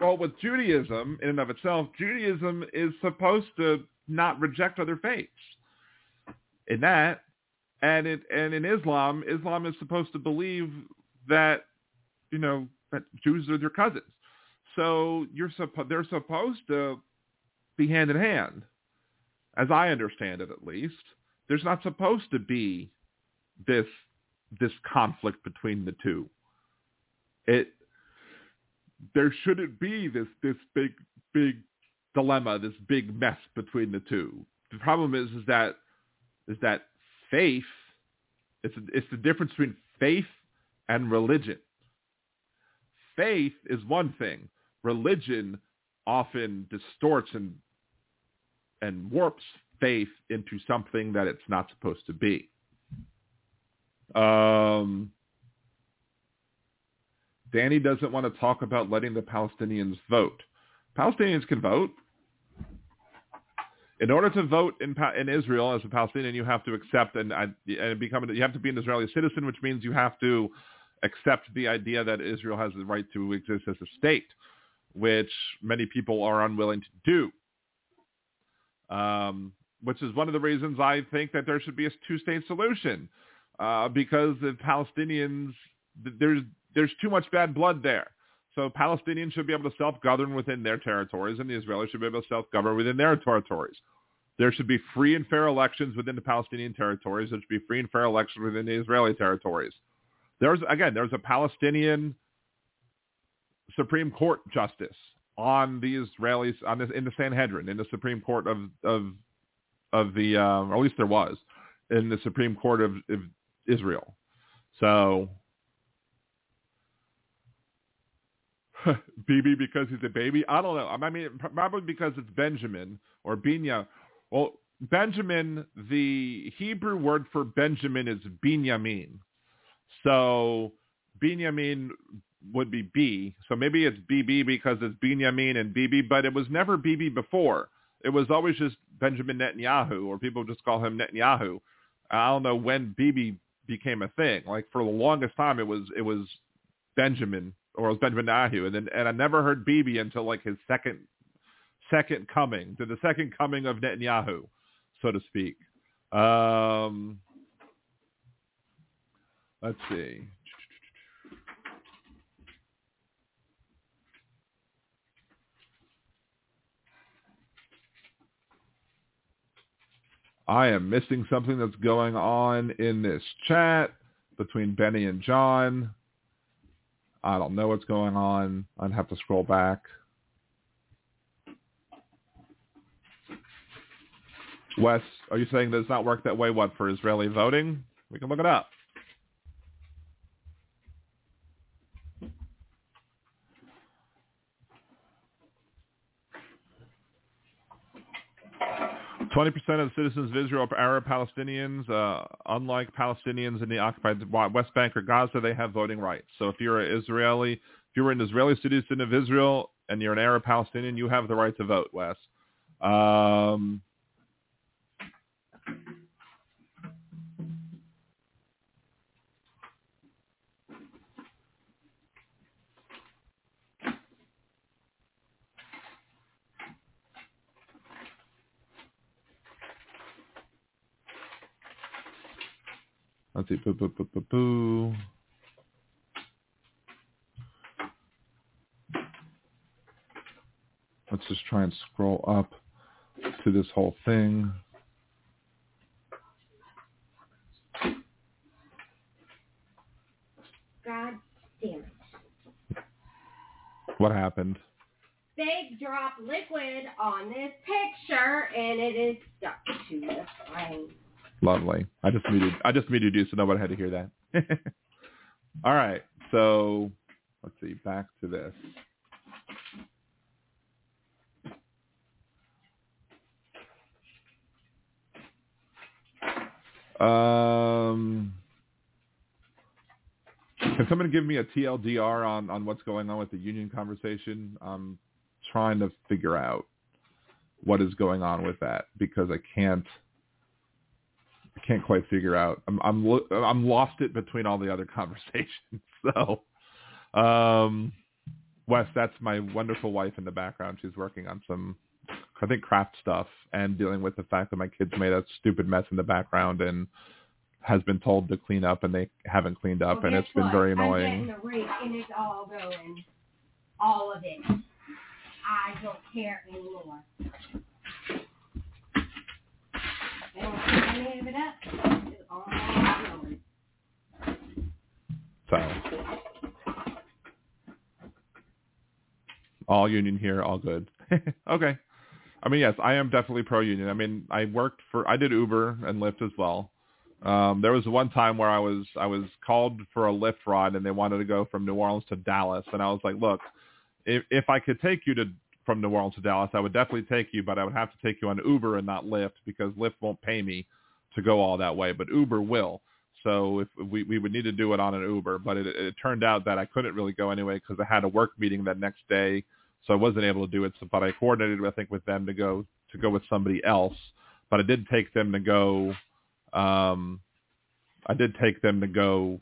well, with Judaism in and of itself, Judaism is supposed to not reject other faiths. In that, and it and in Islam, Islam is supposed to believe that you know that Jews are their cousins. So you're supposed they're supposed to be hand in hand as I understand it at least, there's not supposed to be this this conflict between the two. It there shouldn't be this this big big dilemma, this big mess between the two. The problem is is that is that faith it's it's the difference between faith and religion. Faith is one thing. Religion often distorts and and warps faith into something that it's not supposed to be. Um, Danny doesn't want to talk about letting the Palestinians vote. Palestinians can vote. In order to vote in, in Israel as a Palestinian, you have to accept and, and become you have to be an Israeli citizen, which means you have to accept the idea that Israel has the right to exist as a state, which many people are unwilling to do um, which is one of the reasons I think that there should be a two-state solution uh, because the Palestinians, there's there's too much bad blood there. So Palestinians should be able to self-govern within their territories, and the Israelis should be able to self-govern within their territories. There should be free and fair elections within the Palestinian territories. There should be free and fair elections within the Israeli territories. There's again, there's a Palestinian Supreme Court justice on the Israelis on this in the Sanhedrin in the Supreme Court of of of the um, or at least there was in the Supreme Court of, of, Israel. So [laughs] BB because he's a baby. I don't know. I mean, probably because it's Benjamin or Binya. Well, Benjamin, the Hebrew word for Benjamin is Binyamin. So Binyamin would be B. So maybe it's BB because it's Binyamin and BB, but it was never BB before. It was always just Benjamin Netanyahu, or people just call him Netanyahu. I don't know when BB became a thing. Like for the longest time, it was it was Benjamin or it was Benjamin Netanyahu, and then and I never heard BB until like his second second coming, to the second coming of Netanyahu, so to speak. Um, let's see. I am missing something that's going on in this chat between Benny and John. I don't know what's going on. I'd have to scroll back. Wes, are you saying does not work that way? What for Israeli voting? We can look it up. 20% of the citizens of Israel are Arab Palestinians. Uh, unlike Palestinians in the occupied West Bank or Gaza, they have voting rights. So if you're an Israeli, if you're an Israeli citizen of Israel and you're an Arab Palestinian, you have the right to vote, Wes. Um, Let's see. Boo, boo, boo, boo, boo. Let's just try and scroll up to this whole thing. God damn it. What happened? They dropped liquid on this picture and it is stuck to the frame. Lovely. I just muted. I just muted you, so nobody had to hear that. [laughs] All right. So let's see. Back to this. Um, can somebody give me a TLDR on, on what's going on with the union conversation? I'm trying to figure out what is going on with that because I can't – I can't quite figure out. I'm I'm I'm lost it between all the other [laughs] conversations. So, um, Wes, that's my wonderful wife in the background. She's working on some, I think, craft stuff and dealing with the fact that my kids made a stupid mess in the background and has been told to clean up and they haven't cleaned up well, and it's been what? very I'm annoying. getting the rake and it's all going, all of it. I don't care anymore. They don't pick any of it up. It's all going. So, all union here, all good. [laughs] okay. I mean, yes, I am definitely pro-union. I mean, I worked for, I did Uber and Lyft as well. Um, there was one time where I was, I was called for a Lyft ride and they wanted to go from New Orleans to Dallas. And I was like, look, if, if I could take you to, from New Orleans to Dallas, I would definitely take you, but I would have to take you on Uber and not Lyft because Lyft won't pay me to go all that way, but Uber will. So if we, we would need to do it on an Uber, but it, it turned out that I couldn't really go anyway because I had a work meeting that next day, so I wasn't able to do it. So, but I coordinated, I think, with them to go to go with somebody else. But I did take them to go. Um, I did take them to go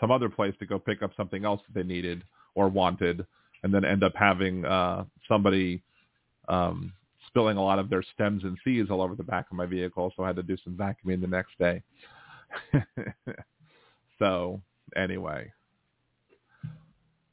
some other place to go pick up something else that they needed or wanted, and then end up having uh, somebody um, spilling a lot of their stems and seeds all over the back of my vehicle. So I had to do some vacuuming the next day. [laughs] so anyway,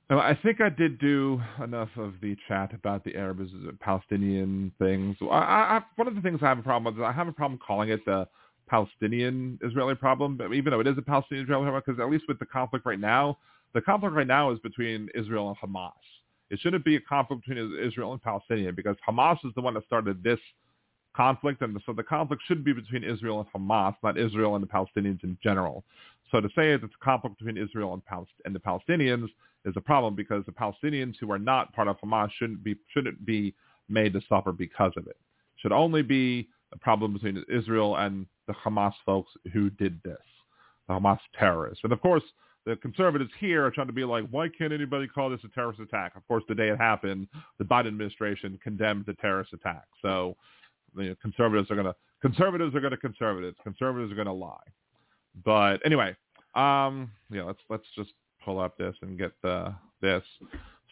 I think I did do enough of the chat about the Arab Palestinian things. I, I, one of the things I have a problem with is I have a problem calling it the Palestinian Israeli problem, but even though it is a Palestinian Israeli problem, because at least with the conflict right now, the conflict right now is between Israel and Hamas. It shouldn't be a conflict between Israel and Palestinian because Hamas is the one that started this conflict, and so the conflict should be between Israel and Hamas, not Israel and the Palestinians in general. So to say that it's a conflict between Israel and, Palest- and the Palestinians is a problem because the Palestinians who are not part of Hamas shouldn't be shouldn't be made to suffer because of it. Should only be a problem between Israel and the Hamas folks who did this, the Hamas terrorists. And of course, the conservatives here are trying to be like, why can't anybody call this a terrorist attack? Of course, the day it happened, the Biden administration condemned the terrorist attack. So you know, conservatives are going to conservatives are going to conservatives. Conservatives are going to lie. But anyway, um, yeah, let's let's just pull up this and get the this.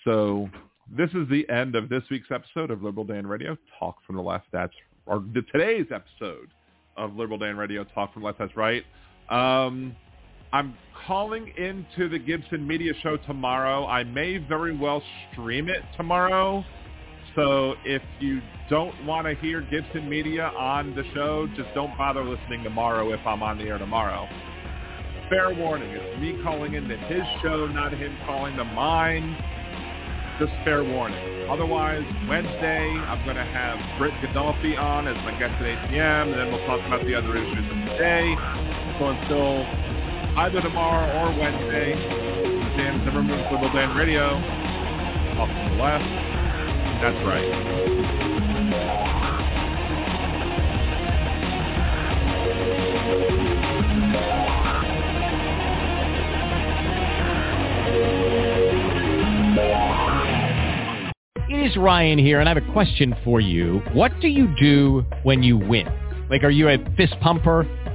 So this is the end of this week's episode of Liberal Dan Radio Talk from the Left. That's or today's episode of Liberal Dan Radio Talk from the Left. That's right. Um, I'm calling into the Gibson Media Show tomorrow. I may very well stream it tomorrow. So if you don't want to hear Gibson Media on the show, just don't bother listening tomorrow if I'm on the air tomorrow. Fair warning, it's me calling into his show, not him calling to mine. Just fair warning. Otherwise, Wednesday, I'm going to have Britt Godolphy on as my guest at 8 p.m., and then we'll talk about the other issues of the day. So until either tomorrow or Wednesday, Dan Zimmerman, Liberal Dan Radio, off to the left. That's right. It is Ryan here, and I have a question for you. What do you do when you win? Like, are you a fist pumper?